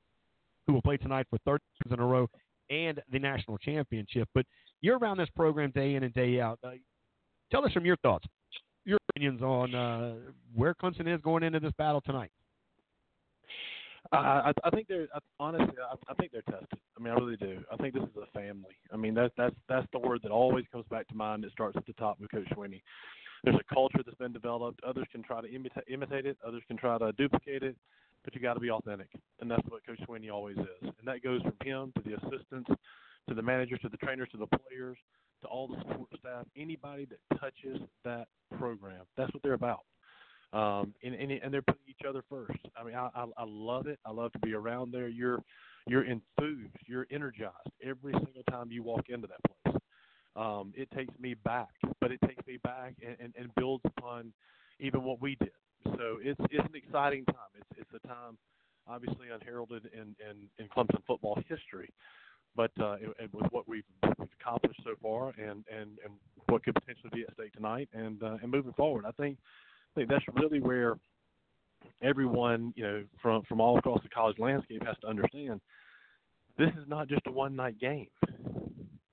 who will play tonight for 30 years in a row and the national championship. But you're around this program day in and day out. Uh, tell us from your thoughts, your opinions on uh, where Clemson is going into this battle tonight. I, I think they're honestly. I, I think they're tested. I mean, I really do. I think this is a family. I mean, that's that's that's the word that always comes back to mind. It starts at the top with Coach Swinney. There's a culture that's been developed. Others can try to imitate imitate it. Others can try to duplicate it. But you got to be authentic, and that's what Coach Swinney always is. And that goes from him to the assistants, to the managers, to the trainers, to the players, to all the support staff. Anybody that touches that program, that's what they're about um, and, and and they're putting each other first. I mean, I, I I love it. I love to be around there. You're you're enthused. You're energized every single time you walk into that place. Um, it takes me back, but it takes me back and, and, and builds upon even what we did. So it's it's an exciting time. It's it's a time obviously unheralded in in, in Clemson football history, but uh, it, it, with what we've, we've accomplished so far and and and what could potentially be at stake tonight and uh, and moving forward, I think I think that's really where everyone, you know, from from all across the college landscape has to understand this is not just a one night game.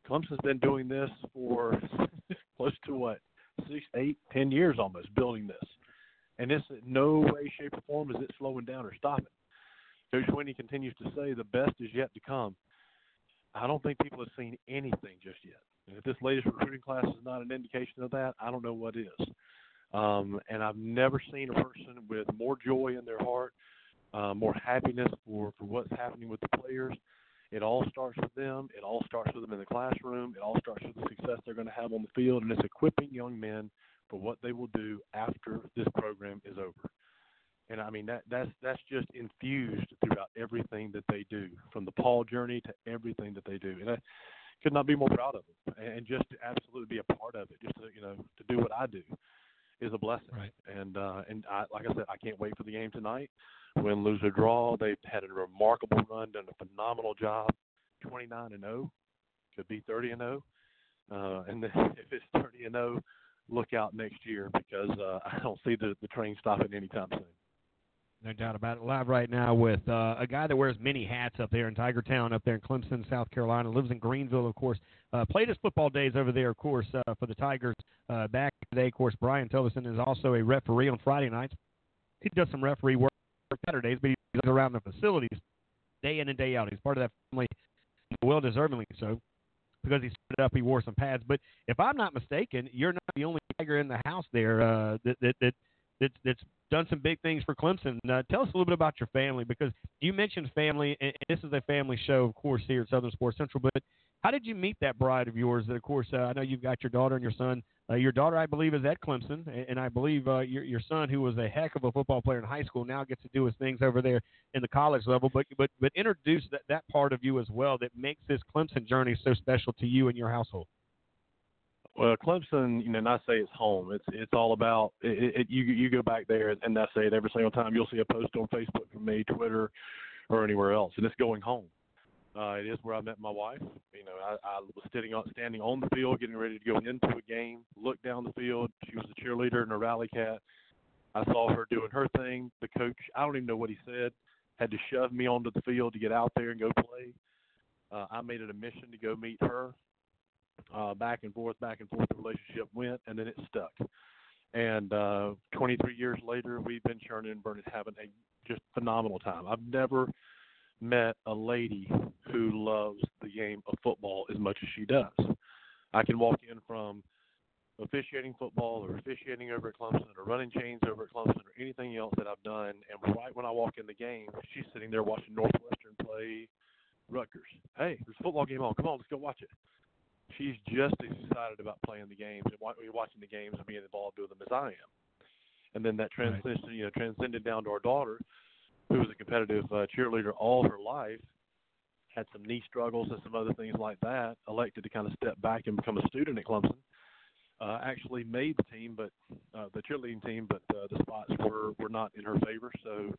Clemson's been doing this for close to what six, eight, ten years almost building this, and this in no way, shape, or form is it slowing down or stopping. Coach Swinney continues to say the best is yet to come. I don't think people have seen anything just yet. And if this latest recruiting class is not an indication of that, I don't know what is. Um, and I've never seen a person with more joy in their heart, uh, more happiness for, for what's happening with the players. It all starts with them. It all starts with them in the classroom. It all starts with the success they're going to have on the field, and it's equipping young men for what they will do after this program is over. And I mean that that's that's just infused throughout everything that they do, from the Paw Journey to everything that they do. And I could not be more proud of them, and just to absolutely be a part of it, just to you know to do what I do is a blessing. Right. And uh, and I, like I said, I can't wait for the game tonight. Win, lose or draw, they've had a remarkable run, done a phenomenal job. 29 and 0, could be 30 and 0. Uh, and then if it's 30 and 0, look out next year because uh, I don't see the the train stopping anytime soon. No doubt about it. Live right now with uh, a guy that wears many hats up there in Tiger Town, up there in Clemson, South Carolina. Lives in Greenville, of course. Uh, played his football days over there, of course, uh, for the Tigers uh, back today. Of course, Brian Tillerson is also a referee on Friday nights. He does some referee work on Saturdays, but he goes around the facilities day in and day out. He's part of that family, well deservingly so, because he stood up. He wore some pads. But if I'm not mistaken, you're not the only Tiger in the house there uh, that that that that's, that's done some big things for Clemson. Uh, tell us a little bit about your family because you mentioned family, and this is a family show, of course, here at Southern Sports Central. But how did you meet that bride of yours? That, of course, uh, I know you've got your daughter and your son. Uh, your daughter, I believe, is at Clemson, and I believe uh, your your son, who was a heck of a football player in high school, now gets to do his things over there in the college level. But but but introduce that that part of you as well that makes this Clemson journey so special to you and your household. Well, Clemson, you know, and I say it's home. It's it's all about it, it, you. You go back there, and that's it. Every single time you'll see a post on Facebook from me, Twitter, or anywhere else, and it's going home. Uh, it is where I met my wife. You know, I, I was standing on standing on the field, getting ready to go into a game. Looked down the field. She was a cheerleader and a rally cat. I saw her doing her thing. The coach, I don't even know what he said, had to shove me onto the field to get out there and go play. Uh, I made it a mission to go meet her. Uh, back and forth, back and forth, the relationship went, and then it stuck. And uh, 23 years later, we've been churning and burning, having a just phenomenal time. I've never met a lady who loves the game of football as much as she does. I can walk in from officiating football or officiating over at Clemson or running chains over at Clemson or anything else that I've done, and right when I walk in the game, she's sitting there watching Northwestern play Rutgers. Hey, there's a football game on. Come on, let's go watch it. She's just as excited about playing the games and watching the games and being involved with them as I am. And then that transition, you know, transcended down to our daughter, who was a competitive uh, cheerleader all her life, had some knee struggles and some other things like that. Elected to kind of step back and become a student at Clemson. Uh, actually made the team, but uh, the cheerleading team, but uh, the spots were were not in her favor. So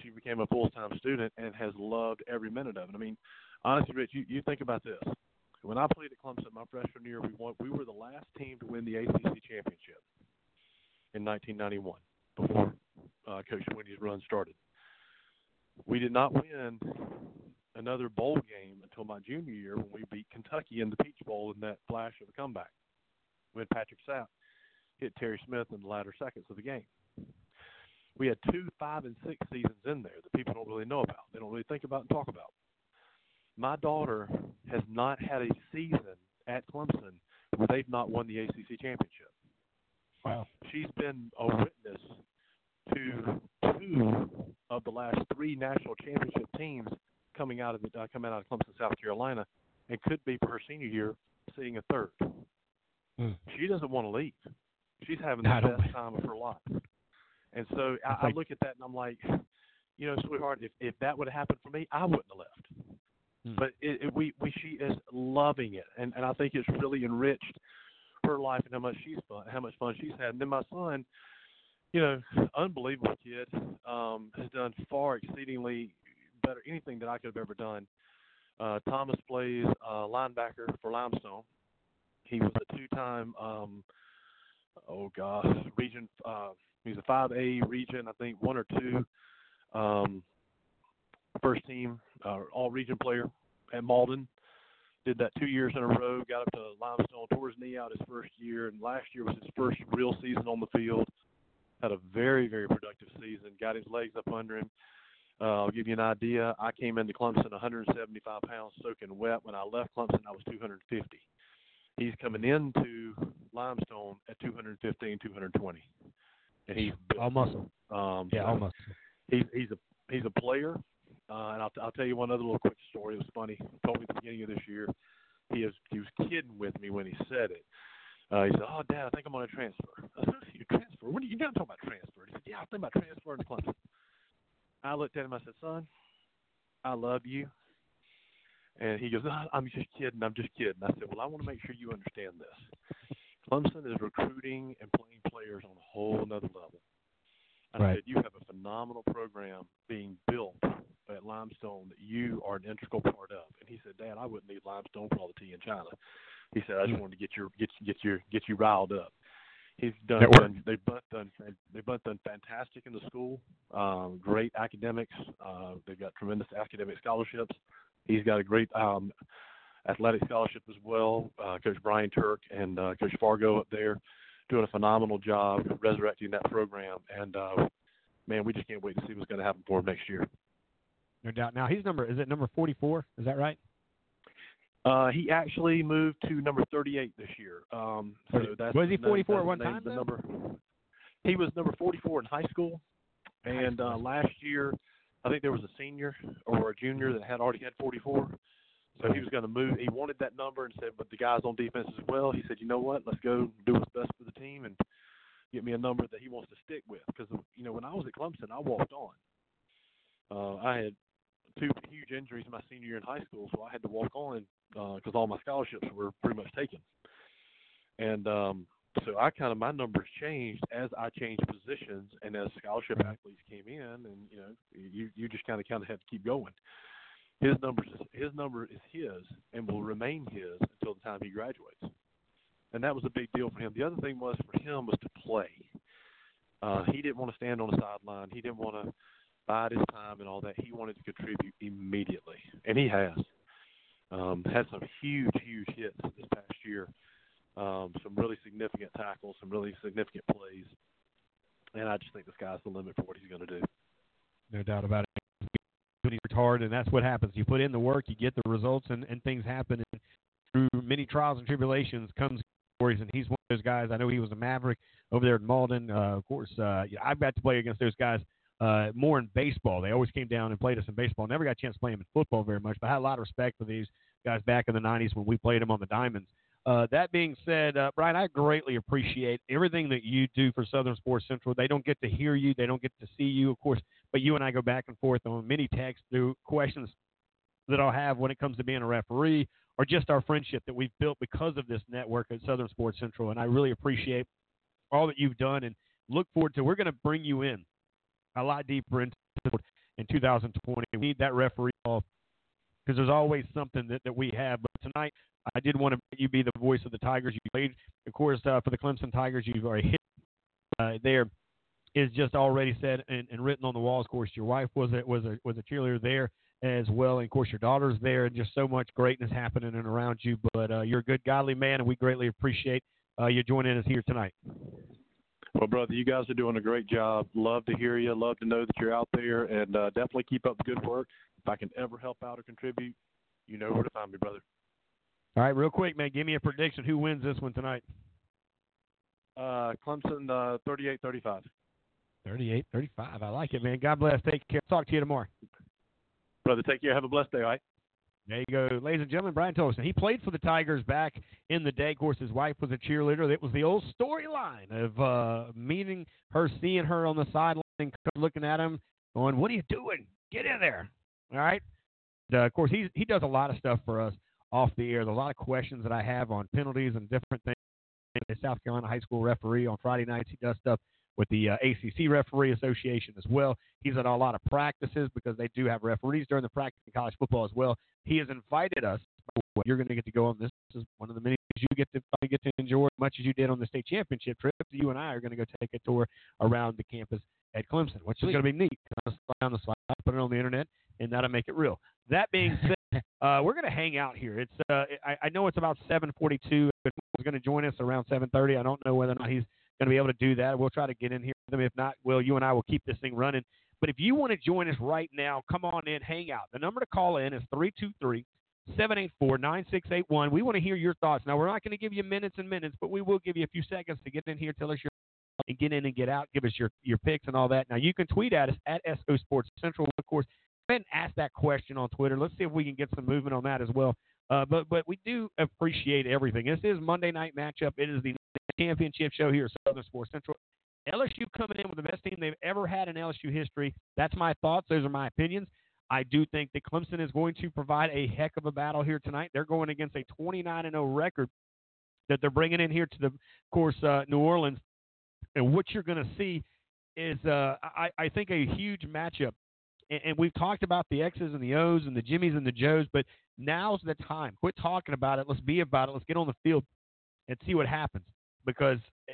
she became a full time student and has loved every minute of it. I mean, honestly, Rich, you, you think about this. When I played at Clemson my freshman year, we won. We were the last team to win the ACC championship in 1991 before uh, Coach Swinney's run started. We did not win another bowl game until my junior year when we beat Kentucky in the Peach Bowl in that flash of a comeback when Patrick Sapp hit Terry Smith in the latter seconds of the game. We had two five and six seasons in there that people don't really know about. They don't really think about and talk about. My daughter has not had a season at Clemson where they've not won the ACC championship. Wow. She's been a witness to two of the last three national championship teams coming out of the, uh, coming out of Clemson, South Carolina, and could be for her senior year seeing a third. Mm. She doesn't want to leave. She's having the best time of her life. And so I, I look at that and I'm like, you know, sweetheart, if if that would have happened for me, I wouldn't have left. Hmm. But it, it, we we she is loving it, and and I think it's really enriched her life and how much she's fun, how much fun she's had. And then my son, you know, unbelievable kid, um, has done far exceedingly better anything that I could have ever done. Uh, Thomas plays uh, linebacker for Limestone. He was a two-time, um, oh gosh, region. Uh, he's a 5A region, I think one or two. Um, first team, uh, all region player at Mauldin. Did that two years in a row. Got up to Limestone, tore his knee out his first year, and last year was his first real season on the field. Had a very, very productive season. Got his legs up under him. Uh, I'll give you an idea. I came into Clemson 175 pounds, soaking wet. When I left Clemson, I was 250. He's coming into Limestone at 215, 220, and he's. All muscle. Um, Yeah, so all muscle. He's he's a he's a player, uh, and I'll I'll tell you one other little quick story. It was funny. He told me at the beginning of this year. He was he was kidding with me when he said it. Uh, he said, "Oh, Dad, I think I'm going to transfer." I said, "You transfer? What are you not talking about transfer?" He said, "Yeah, I think about transferring to Clemson." I looked at him. I said, "Son, I love you." And he goes, no, "I'm just kidding. I'm just kidding." I said, "Well, I want to make sure you understand this. Clemson is recruiting and playing players on a whole another level." I Right. said, "You have a phenomenal program being built at Limestone that you are an integral part of." And he said, "Dad, I wouldn't need Limestone for all the tea in China." He said, "I just wanted to get your get get your get you riled up." He's done. Done they've both done. They've both done fantastic in the school. Um, great academics. Uh, they've got tremendous academic scholarships. He's got a great um, athletic scholarship as well. Uh, Coach Brian Turk and uh, Coach Fargo up there doing a phenomenal job resurrecting that program. And uh, man, we just can't wait to see what's going to happen for him next year. No doubt. Now he's number is it number 44? Is that right? Uh, he actually moved to number 38 this year. Um, so Was- that's was he 44 at that's one time, The though? number. He was number 44 in high school, and uh, last year, I think there was a senior or a junior that had already had 44. So he was going to move. He wanted that number and said, but the guys on defense as well. He said, you know what? Let's go do what's best for the team and get me a number that he wants to stick with. Because you know, when I was at Clemson, I walked on. Uh, I had two huge injuries in my senior year in high school, so I had to walk on because all my scholarships were pretty much taken. And um, so I kind of my numbers changed as I changed positions and as scholarship athletes came in, and you know, you you just kind of kind of had to keep going. His numbers his number is his and will remain his until the time he graduates. And that was a big deal for him. The other thing was for him was to play. Uh, he didn't want to stand on the sideline. He didn't want to bide his time and all that. He wanted to contribute immediately, and he has. Um, had some huge, huge hits this past year. Um, some really significant tackles, some really significant plays, and I just think the sky's the limit for what he's going to do. No doubt about it. He worked hard, and that's what happens. You put in the work, you get the results, and, and things happen. And through many trials and tribulations comes stories, and he's one of those guys. I know he was a Maverick over there at Mauldin. Uh, of course, uh, yeah, I've got to play against those guys uh, more in baseball. They always came down and played us in baseball. Never got a chance to play them in football very much, but I had a lot of respect for these guys back in the 90s when we played them on the Diamonds. Uh, that being said, uh, Brian, I greatly appreciate everything that you do for Southern Sports Central. They don't get to hear you, they don't get to see you, of course, but you and I go back and forth on many texts through questions that I'll have when it comes to being a referee or just our friendship that we've built because of this network at Southern Sports Central. And I really appreciate all that you've done and look forward to. We're going to bring you in a lot deeper into in 2020. We need that referee call because there's always something that, that we have. But tonight, I did want to make you be the voice of the Tigers. You played, of course, uh, for the Clemson Tigers. You've already hit uh, there. Is just already said and, and written on the walls. Of course, your wife was a, was a was a cheerleader there as well, and of course your daughter's there, and just so much greatness happening and around you. But uh, you're a good, godly man, and we greatly appreciate uh, you joining us here tonight. Well, brother, you guys are doing a great job. Love to hear you. Love to know that you're out there, and uh, definitely keep up the good work. If I can ever help out or contribute, you know where to find me, brother. All right, real quick, man, give me a prediction. Who wins this one tonight? Uh, Clemson, uh, 38-35. 38 35. I like it, man. God bless. Take care. Talk to you tomorrow. Brother, take care. Have a blessed day, all right? There you go, ladies and gentlemen. Brian Tolson. He played for the Tigers back in the day. Of course, his wife was a cheerleader. It was the old storyline of uh, meeting her, seeing her on the sideline, and looking at him, going, "What are you doing? Get in there!" All right. And, uh, of course, he he does a lot of stuff for us off the air. There's a lot of questions that I have on penalties and different things. The South Carolina high school referee on Friday nights. He does stuff with the uh, ACC Referee Association as well. He's at a lot of practices because they do have referees during the practice in college football as well. He has invited us. You're going to get to go on this. This is one of the many things you get to get to enjoy as much as you did on the state championship trip. You and I are going to go take a tour around the campus at Clemson, which is going to be neat. On the slide, put it on the internet, and that'll make it real. That being said, uh, we're going to hang out here. It's uh, I, I know it's about 7:42. He's going to join us around 7:30. I don't know whether or not he's going to be able to do that. We'll try to get in here with them. If not, Will, you and I will keep this thing running. But if you want to join us right now, come on in, hang out. The number to call in is 323 784 9681. We want to hear your thoughts. Now, we're not going to give you minutes and minutes, but we will give you a few seconds to get in here, tell us your and get in and get out, give us your, your picks and all that. Now, you can tweet at us at SO Sports Central. Of course, go ahead and ask that question on Twitter. Let's see if we can get some movement on that as well. Uh, but but we do appreciate everything. This is Monday night matchup. It is the championship show here at Southern Sports Central. LSU coming in with the best team they've ever had in LSU history. That's my thoughts. Those are my opinions. I do think that Clemson is going to provide a heck of a battle here tonight. They're going against a 29 0 record that they're bringing in here to the of course uh, New Orleans. And what you're going to see is, uh, I, I think, a huge matchup. And, and we've talked about the X's and the O's and the Jimmies and the Joes, but now's the time. Quit talking about it. Let's be about it. Let's get on the field and see what happens because eh,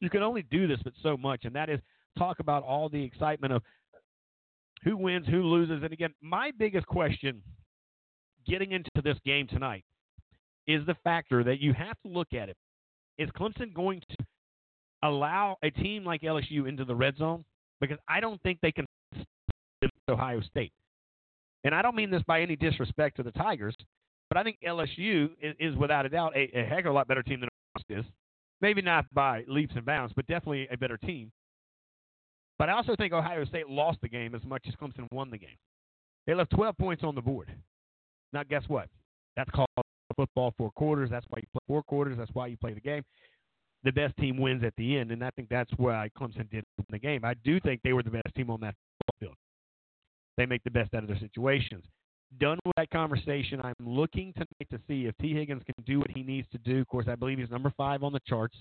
you can only do this but so much, and that is talk about all the excitement of who wins, who loses. And again, my biggest question getting into this game tonight is the factor that you have to look at it. Is Clemson going to allow a team like LSU into the red zone? Because I don't think they can Ohio State. And I don't mean this by any disrespect to the Tigers, but I think LSU is, is without a doubt a, a, heck of a lot better team than is. Maybe not by leaps and bounds, but definitely a better team. But I also think Ohio State lost the game as much as Clemson won the game. They left 12 points on the board. Now, guess what? That's called football four quarters. That's why you play four quarters. That's why you play the game. The best team wins at the end, and I think that's why Clemson did win the game. I do think they were the best team on that field. They make the best out of their situations. Done with that conversation, I'm looking tonight to see if Tee Higgins can do what he needs to do. Of course, I believe he's number five on the charts.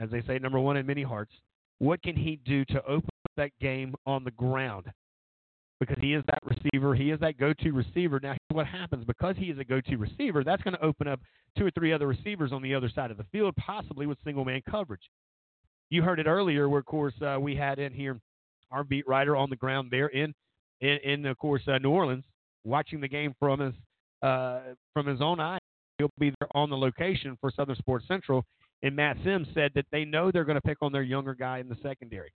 As they say, number one in many hearts. What can he do to open up that game on the ground? Because he is that receiver, he is that go-to receiver. Now, what happens because he is a go-to receiver? That's going to open up two or three other receivers on the other side of the field, possibly with single-man coverage. you heard it earlier, where of course uh, we had in here our beat writer on the ground there in in, in of course uh, New Orleans, watching the game from his uh, from his own eye. He'll be there on the location for Southern Sports Central. And Matt Sims said that they know they're going to pick on their younger guy in the secondary.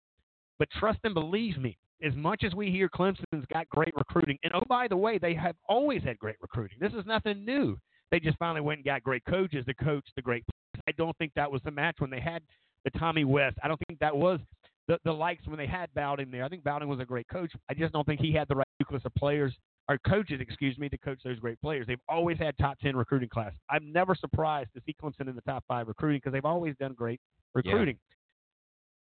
But trust and believe me, as much as we hear Clemson's got great recruiting, and oh, by the way, they have always had great recruiting. This is nothing new. They just finally went and got great coaches to coach the great players. I don't think that was the match when they had the Tommy West. I don't think that was the, the likes when they had Bowden there. I think Bowden was a great coach. I just don't think he had the right nucleus of players or coaches, excuse me, to coach those great players. They've always had top 10 recruiting class. I'm never surprised to see Clemson in the top five recruiting because they've always done great recruiting.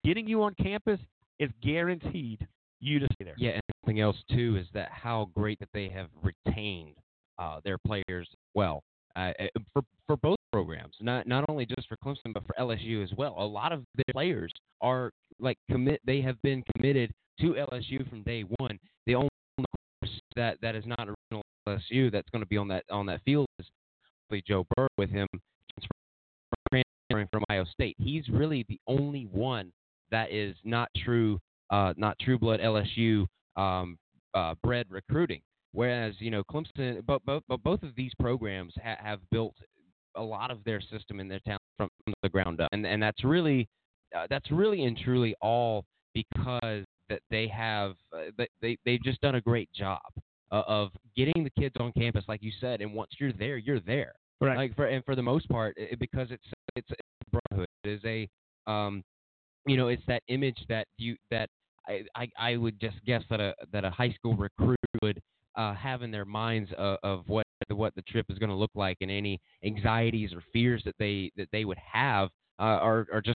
Getting you on campus is guaranteed you to stay there. Yeah, and something else too is that how great that they have retained uh, their players well uh, uh, for for both programs, not not only just for Clemson but for LSU as well. A lot of their players are like commit; they have been committed to LSU from day one. The only that that is not original LSU that's going to be on that on that field is Joe Burrow with him transferring from Ohio State. He's really the only one that is not true uh, not true blood LSU um, uh, bred recruiting. Whereas you know Clemson, but both but both of these programs ha- have built a lot of their system and their talent from, from the ground up, and and that's really uh, that's really and truly all because that they have uh, they they've just done a great job uh, of getting the kids on campus, like you said, and once you're there, you're there. Right. Like for and for the most part, it, because it's it's, it's brotherhood. It is a um, you know, it's that image that you that I, I, I would just guess that a that a high school recruit would uh, have in their minds of, of what what the trip is going to look like, and any anxieties or fears that they that they would have uh, are are just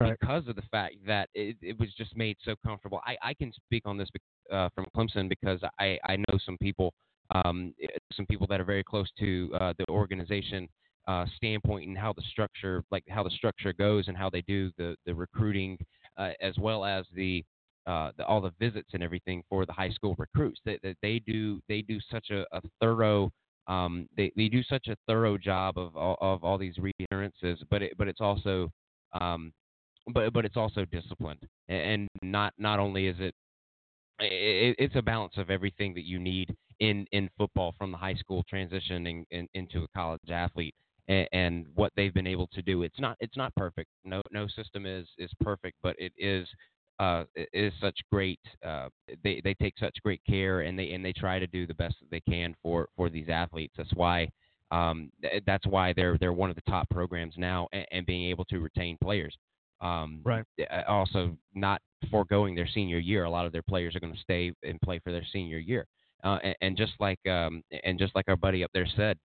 right. because of the fact that it, it was just made so comfortable. I, I can speak on this uh, from Clemson because I, I know some people um, some people that are very close to uh, the organization uh, standpoint and how the structure like how the structure goes and how they do the the recruiting uh, as well as the, uh, the all the visits and everything for the high school recruits. That they, they, do they do such a, a thorough um, they, they do such a thorough job of of, of all these reassurances, but it, but it's also um, but but it's also disciplined, and not not only is it, it it's a balance of everything that you need in in football from the high school transitioning in, into a college athlete and, and what they've been able to do. It's not it's not perfect. No no system is is perfect, but it is uh, it is such great. Uh, they they take such great care, and they and they try to do the best that they can for for these athletes. That's why um, that's why they're they're one of the top programs now, and, and being able to retain players. Um, right. Also, not foregoing their senior year. A lot of their players are going to stay and play for their senior year. Uh, and, and just like um, and just like our buddy up there said,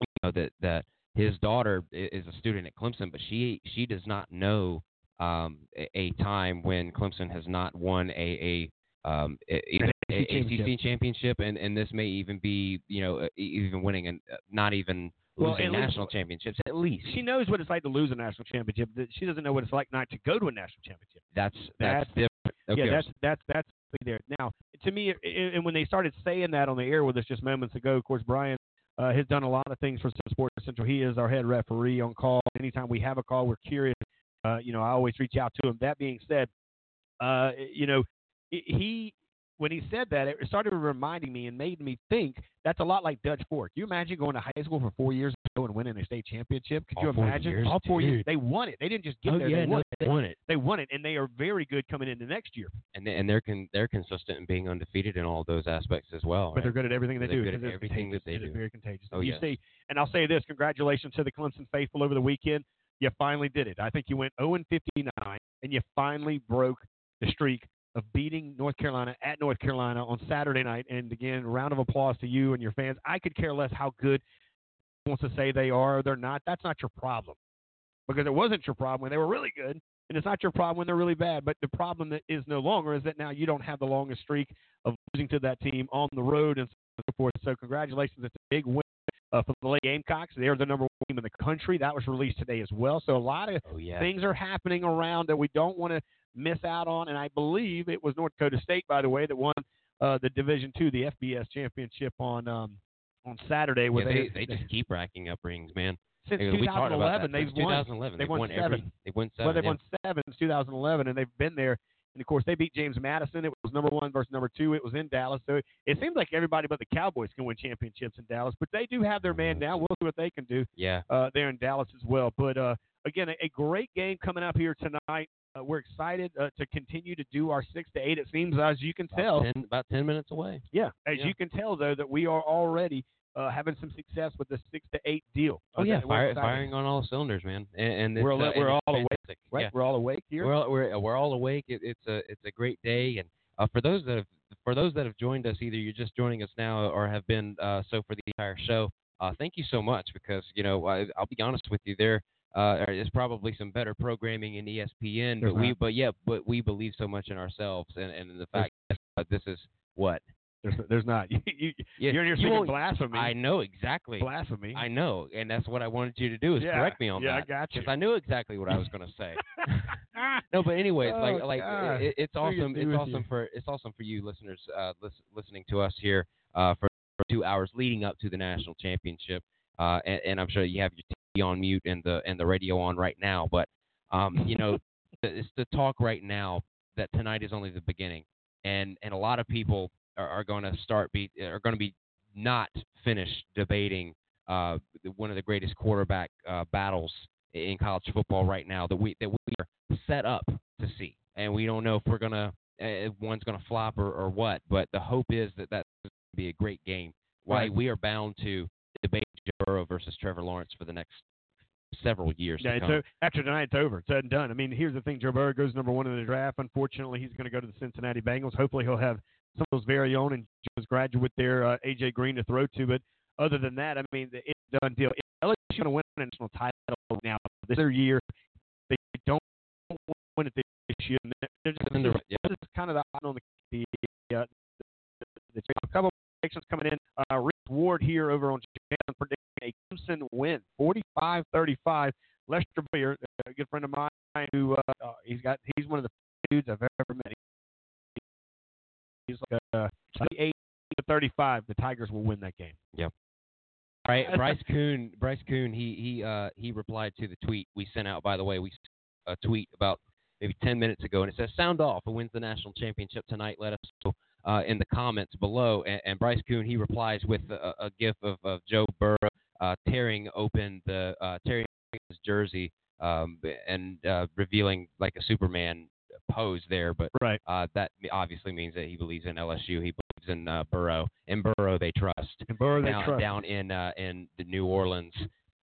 you know that that his daughter is a student at Clemson, but she she does not know um, a, a, time when Clemson has not won a a, um, a ACC championship, and, and this may even be you know even winning and not even well, losing national least, championships at least. She knows what it's like to lose a national championship. She doesn't know what it's like not to go to a national championship. That's that's, that's different. Okay. Yeah, that's that's that's there. Now, to me, and when they started saying that on the air with us just moments ago, of course, Brian uh, has done a lot of things for Sports Central. He is our head referee on call. Anytime we have a call, we're curious. Uh, you know, I always reach out to him. That being said, uh, you know, he when he said that, it started reminding me and made me think that's a lot like Dutch Fork. You imagine going to high school for four years and winning a state championship? Could All you imagine? Years, All four dude. years. They won it. They didn't just get oh, there. Yeah, they won no, it. They won it. They won it, and they are very good coming into next year. And they, and they're con- they're consistent in being undefeated in all those aspects as well. But right? they're good at everything they they're do. Good at everything that they. It do. is very contagious. Oh, you yes. see, and I'll say this: congratulations to the Clemson faithful over the weekend. You finally did it. I think you went 0 and 59, and you finally broke the streak of beating North Carolina at North Carolina on Saturday night. And again, round of applause to you and your fans. I could care less how good wants to say they are or they're not. That's not your problem because it wasn't your problem when they were really good, and it's not your problem when they're really bad. But the problem that is no longer is that now you don't have the longest streak of losing to that team on the road and so forth. So congratulations, it's a big win. Uh, for the Lady Gamecocks, they're the number one team in the country. That was released today as well. So a lot of Oh, yeah. things are happening around that we don't want to miss out on. And I believe it was North Dakota State, by the way, that won uh, the Division Two, the FBS championship on um, on Saturday. Yeah, Where they, they just keep racking up rings, man. since we 2011 they've won. 2011, They've they've won, won seven. every- they've won Well, seven, they've yeah. won seven since 2011, and they've been there. And of course, they beat James Madison. It was number one versus number two. It was in Dallas. So it seems like everybody but the Cowboys can win championships in Dallas. But they do have their man now. We'll see what they can do Yeah. uh, there in Dallas as well. But uh, again, a, a great game coming up here tonight. Uh, we're excited uh, to continue to do our six to eight. It seems, as you can tell, Ten, about ten minutes away. yeah, as Yeah. you can tell though, that we are already uh, having some success with the six to eight deal. Oh Uh, yeah, fire, firing on all cylinders, man. And, and We're, uh, we're all awake, right? Yeah. We're all awake here. We're all, we're, we're all awake. It, it's a it's a great day, and uh, for those that have for those that have joined us, either you're just joining us now or have been uh, so for the entire show. Uh, thank you so much because you know I, I'll be honest with you, there uh, is probably some better programming in ESPN, There's but we but yeah, but we believe so much in ourselves and, and in the fact that this is what There's, there's not. You, you, Yeah, you're in here you speaking blasphemy. I know exactly. Blasphemy. I know, and that's what I wanted you to do is Yeah, correct me on yeah, I got you. Because I knew exactly what I was going to say. no, but anyways, like Oh, like God. it, it's What are you awesome. It's awesome for it's awesome for you listeners uh, lis- listening to us here uh, for, for two hours leading up to the national championship. Uh, and, and I'm sure you have your on mute and the and the radio on right now. But um, you know, it's the talk right now that tonight is only the beginning, and and a lot of people are, are going to start be are going to be not finished debating uh, one of the greatest quarterback uh, battles in college football right now that we that we are set up to see, and we don't know if we're gonna uh, if one's gonna flop or, or what. But the hope is that that's going to be a great game. Why Right. we are bound to debate Joe Burrow versus Trevor Lawrence for the next several years Yeah, to it's come. o- after tonight, it's over. It's and done. I mean, here's the thing: Joe Burrow goes number one in the draft. Unfortunately, he's going to go to the Cincinnati Bengals. Hopefully, he'll have some of those very own and Joe's graduate there, uh, AJ Green, to throw to. But other than that, I mean, it's done deal. LSU going to win a national title now this their year. They don't win it this year. they're- just, the- this, is- this is kind of the on the the, uh, the, the a couple of predictions coming in. Uh, Rick Ward here over on Japan predicting a Clemson win, 45-35. Lester Boyer, a good friend of mine, who uh, uh, he's got he's one of the dudes I've ever met. He's like uh, 38 to 35. The Tigers will win that game. Yep. Right, Bryce Coon. Bryce Coon. He he uh he replied to the tweet we sent out. By the way, we sent a tweet about maybe 10 minutes ago, and it says, "Sound off. Who wins the national championship tonight? Let us know uh, in the comments below." And, and Bryce Coon he replies with a, a gif of, of Joe Burrow uh, tearing open the uh, tearing his jersey um, and uh, revealing like a Superman pose there. But right. uh, that obviously means that he believes in LSU. He believes in uh, Burrow. In Burrow, they trust. In Burrow, they down, trust. down in uh, in the New Orleans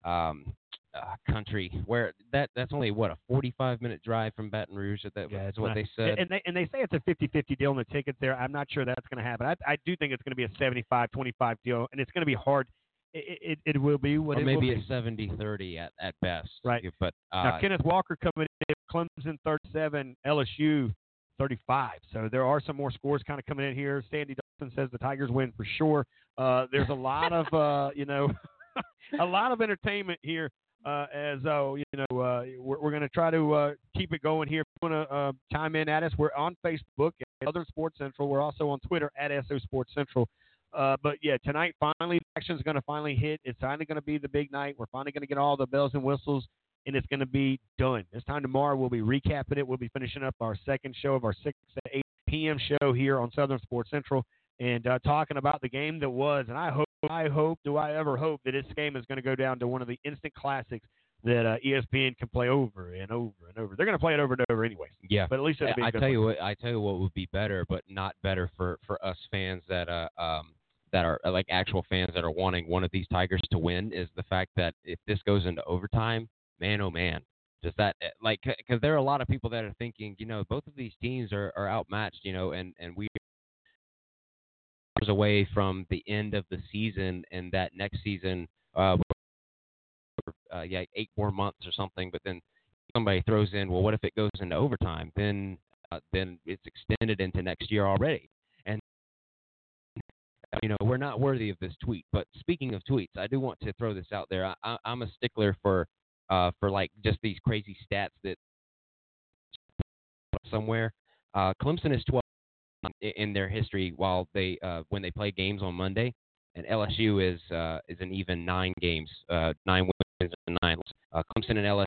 um, uh, country, where that that's only what a 45 minute drive from Baton Rouge. That that- that's what Not- they said. And they and they say it's a 50-50 deal on the tickets there. I'm not sure that's going to happen. I, I do think it's going to be a 75-25 deal, and it's going to be hard. It, it, it will be what or it maybe a 70-30 at, at best. Right. But uh, now Kenneth Walker coming in, Clemson 37, LSU 35. So there are some more scores kind of coming in here. Sandy Dawson says the Tigers win for sure. Uh, there's a lot of uh, you know a lot of entertainment here. Uh, as uh, you know, uh, we're, we're going to try to uh, keep it going here. If you want to uh, chime in at us, we're on Facebook at Southern Sports Central. We're also on Twitter at SO Sports Central. Uh, but yeah, tonight finally action is going to finally hit. It's finally going to be the big night. We're finally going to get all the bells and whistles, and it's going to be done. This time tomorrow, we'll be recapping it. We'll be finishing up our second show of our 6 to 8 p.m. show here on Southern Sports Central, and uh, talking about the game that was. And I hope, I hope, do I ever hope that this game is going to go down to one of the instant classics that uh, ESPN can play over and over and over. They're going to play it over and over anyways. Yeah, but at least it'll be I tell one. you what, I tell you what would be better, but not better for for us fans that uh um that are like actual fans that are wanting one of these Tigers to win is the fact that if this goes into overtime, man, oh man, does that eh, like because there are a lot of people that are thinking, you know, both of these teams are are outmatched, you know, and and we are away from the end of the season and that next season uh uh, yeah, eight more months or something. But then somebody throws in, well, what if it goes into overtime? Then uh, then it's extended into next year already. And you know, we're not worthy of this tweet. But speaking of tweets, I do want to throw this out there. I, I'm a stickler for uh, for like just these crazy stats that somewhere. Uh, Clemson is 12 in- in their history while they uh, when they play games on Monday, and LSU is uh, is an even nine games, uh, nine wins and nine. Uh, Clemson and LSU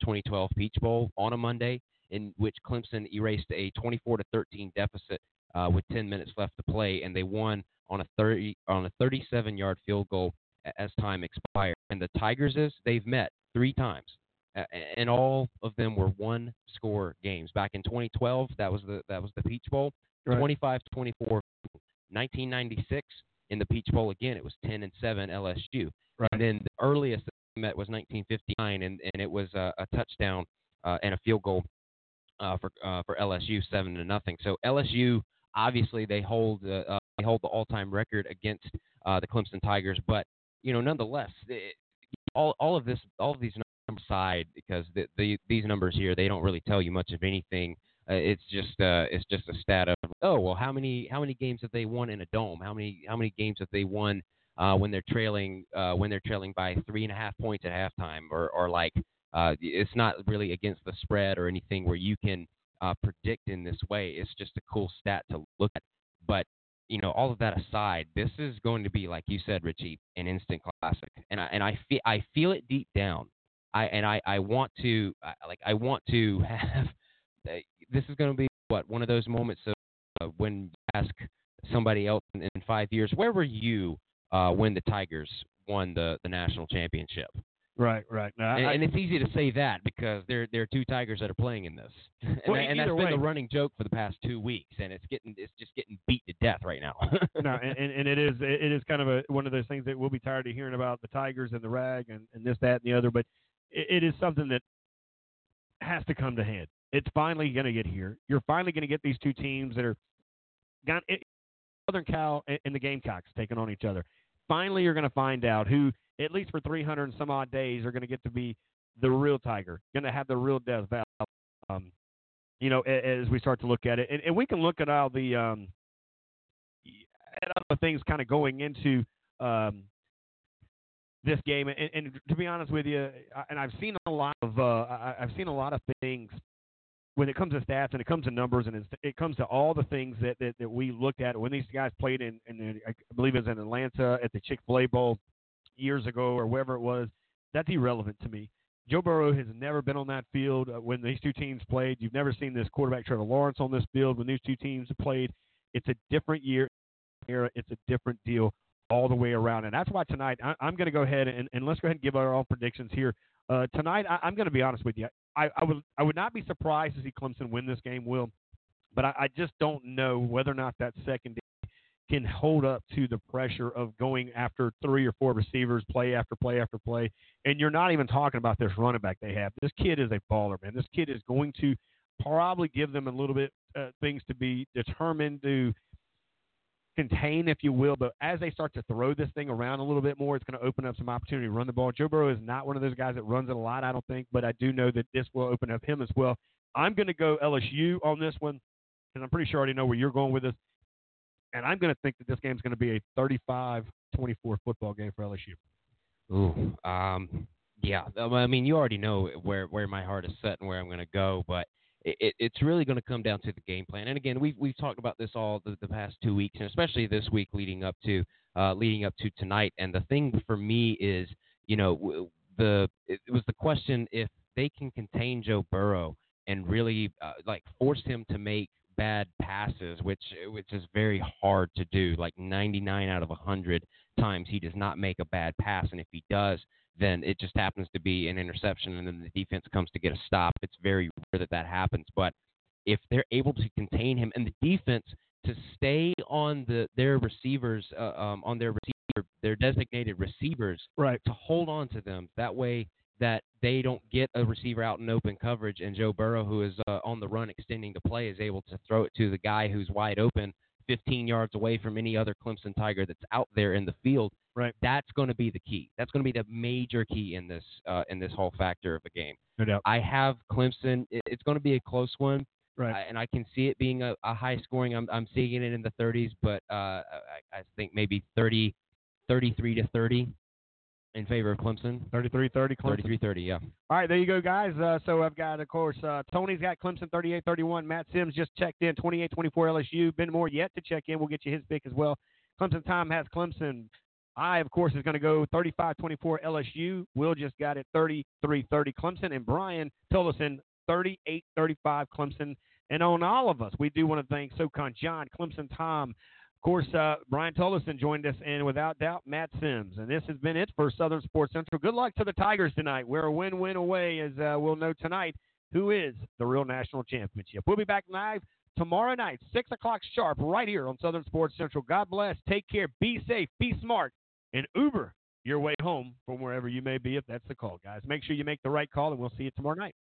2012 Peach Bowl on a Monday, in which Clemson erased a 24 to 13 deficit uh, with 10 minutes left to play, and they won on a 30 on a 37 yard field goal as time expired. And the Tigers is they've met three times, and all of them were one score games. Back in 2012, that was the that was the Peach Bowl, Right. 25-24. 1996 in the Peach Bowl again, it was 10 and 7 LSU. Right. And then the earliest that we met was 1959, and, and it was a, a touchdown uh, and a field goal uh, for uh, for LSU, seven to nothing. So LSU obviously they hold uh, they hold the all-time record against uh, the Clemson Tigers, but you know nonetheless, it, all all of this all of these aside, because the, the these numbers here they don't really tell you much of anything. Uh, it's just uh, it's just a stat of oh well how many how many games have they won in a dome? How many how many games have they won uh, when they're trailing uh, when they're trailing by three and a half points at halftime or or like uh, it's not really against the spread or anything where you can uh, predict in this way. It's just a cool stat to look at. But you know, all of that aside, this is going to be, like you said, Richie, an instant classic, and I and I feel I feel it deep down. I and I I want to I, like I want to have. This is going to be what one of those moments of uh, when you ask somebody else in, in five years, where were you uh, when the Tigers won the the national championship? Right, right. No, and, I- and it's easy to say that because there there are two tigers that are playing in this, and, Well, and that's either been way- the running joke for the past two weeks, and it's getting it's just getting beat to death right now. no, and, and, and it is it is kind of a one of those things that we'll be tired of hearing about the Tigers and the rag and, and this, that, and the other. But it, it is something that has to come to hand. It's finally going to get here. You're finally going to get these two teams that are got it, Southern Cal and, the Gamecocks taking on each other. Finally, you're going to find out who, at least for 300 and some odd days, are going to get to be the real Tiger, going to have the real Death Valley. Um, you know, as we start to look at it, and, and we can look at all the um, other things kind of going into um, this game. And, and to be honest with you, and I've seen a lot of uh, I- I've seen a lot of things when it comes to stats and it comes to numbers and it comes to all the things that, that, that we looked at when these guys played in, in I believe it was in Atlanta at the Chick Fil A Bowl years ago or wherever it was. That's irrelevant to me. Joe Burrow has never been on that field uh, when these two teams played. You've never seen this quarterback Trevor Lawrence on this field when these two teams played. It's a different year era. It's a different deal all the way around, and that's why tonight I, I'm going to go ahead and, and let's go ahead and give our own predictions here. Uh, tonight, I, I'm going to be honest with you. I, I would I would not be surprised to see Clemson win this game, Will, but I, I just don't know whether or not that second can hold up to the pressure of going after three or four receivers, play after play after play. And you're not even talking about this running back they have. This kid is a baller, man. This kid is going to probably give them a little bit uh, things to be determined to contain, if you will. But as they start to throw this thing around a little bit more, it's going to open up some opportunity to run the ball. Joe Burrow is not one of those guys that runs it a lot, I don't think, but I do know that this will open up him as well. I'm going to go LSU on this one because I'm pretty sure I already know where you're going with this. And I'm going to think that this game's going to be a 35 24 football game for LSU. Ooh, um, yeah. I mean, you already know where where my heart is set and where I'm going to go, but it, it, it's really going to come down to the game plan. And again, we've we've talked about this all the, the past two weeks, and especially this week leading up to uh, leading up to tonight. And the thing for me is, you know, the it was the question if they can contain Joe Burrow and really uh, like force him to make bad passes, which which is very hard to do. Like 99 out of 100 times he does not make a bad pass, and if he does, then it just happens to be an interception, and then the defense comes to get a stop. It's very rare that that happens, but if they're able to contain him and the defense to stay on the their receivers uh, um, on their receiver their designated receivers right. to hold on to them. That way that they don't get a receiver out in open coverage and Joe Burrow who is uh, on the run extending the play is able to throw it to the guy who's wide open 15 yards away from any other Clemson Tiger that's out there in the field right that's going to be the key that's going to be the major key in this uh, in this whole factor of the game No doubt. I have Clemson it's going to be a close one Right. I, and I can see it being a, a high scoring. I'm I'm seeing it in the 30s, but uh, I, I think maybe 30, 33 to 30 in favor of Clemson. 33 30 Clemson. 33 30, yeah. All right, there you go, guys. Uh, so I've got, of course, uh, Tony's got Clemson 38 31. Matt Sims just checked in 28 24 LSU. Ben Moore yet to check in. We'll get you his pick as well. Clemson Time has Clemson I, of course, is going to go 35-24 LSU. Will just got it 33-30 Clemson, and Brian Tillison 38-35 Clemson. And on all of us, we do want to thank SoCon John, Clemson Tom, of course, uh, Brian Tollison joined us, and without doubt, Matt Sims. And this has been it for Southern Sports Central. Good luck to the Tigers tonight. We're a win-win away, as uh, we'll know tonight who is the real national championship. We'll be back live tomorrow night, 6 o'clock sharp, right here on Southern Sports Central. God bless. Take care. Be safe. Be smart. And Uber your way home from wherever you may be, if that's the call, guys. Make sure you make the right call, and we'll see you tomorrow night.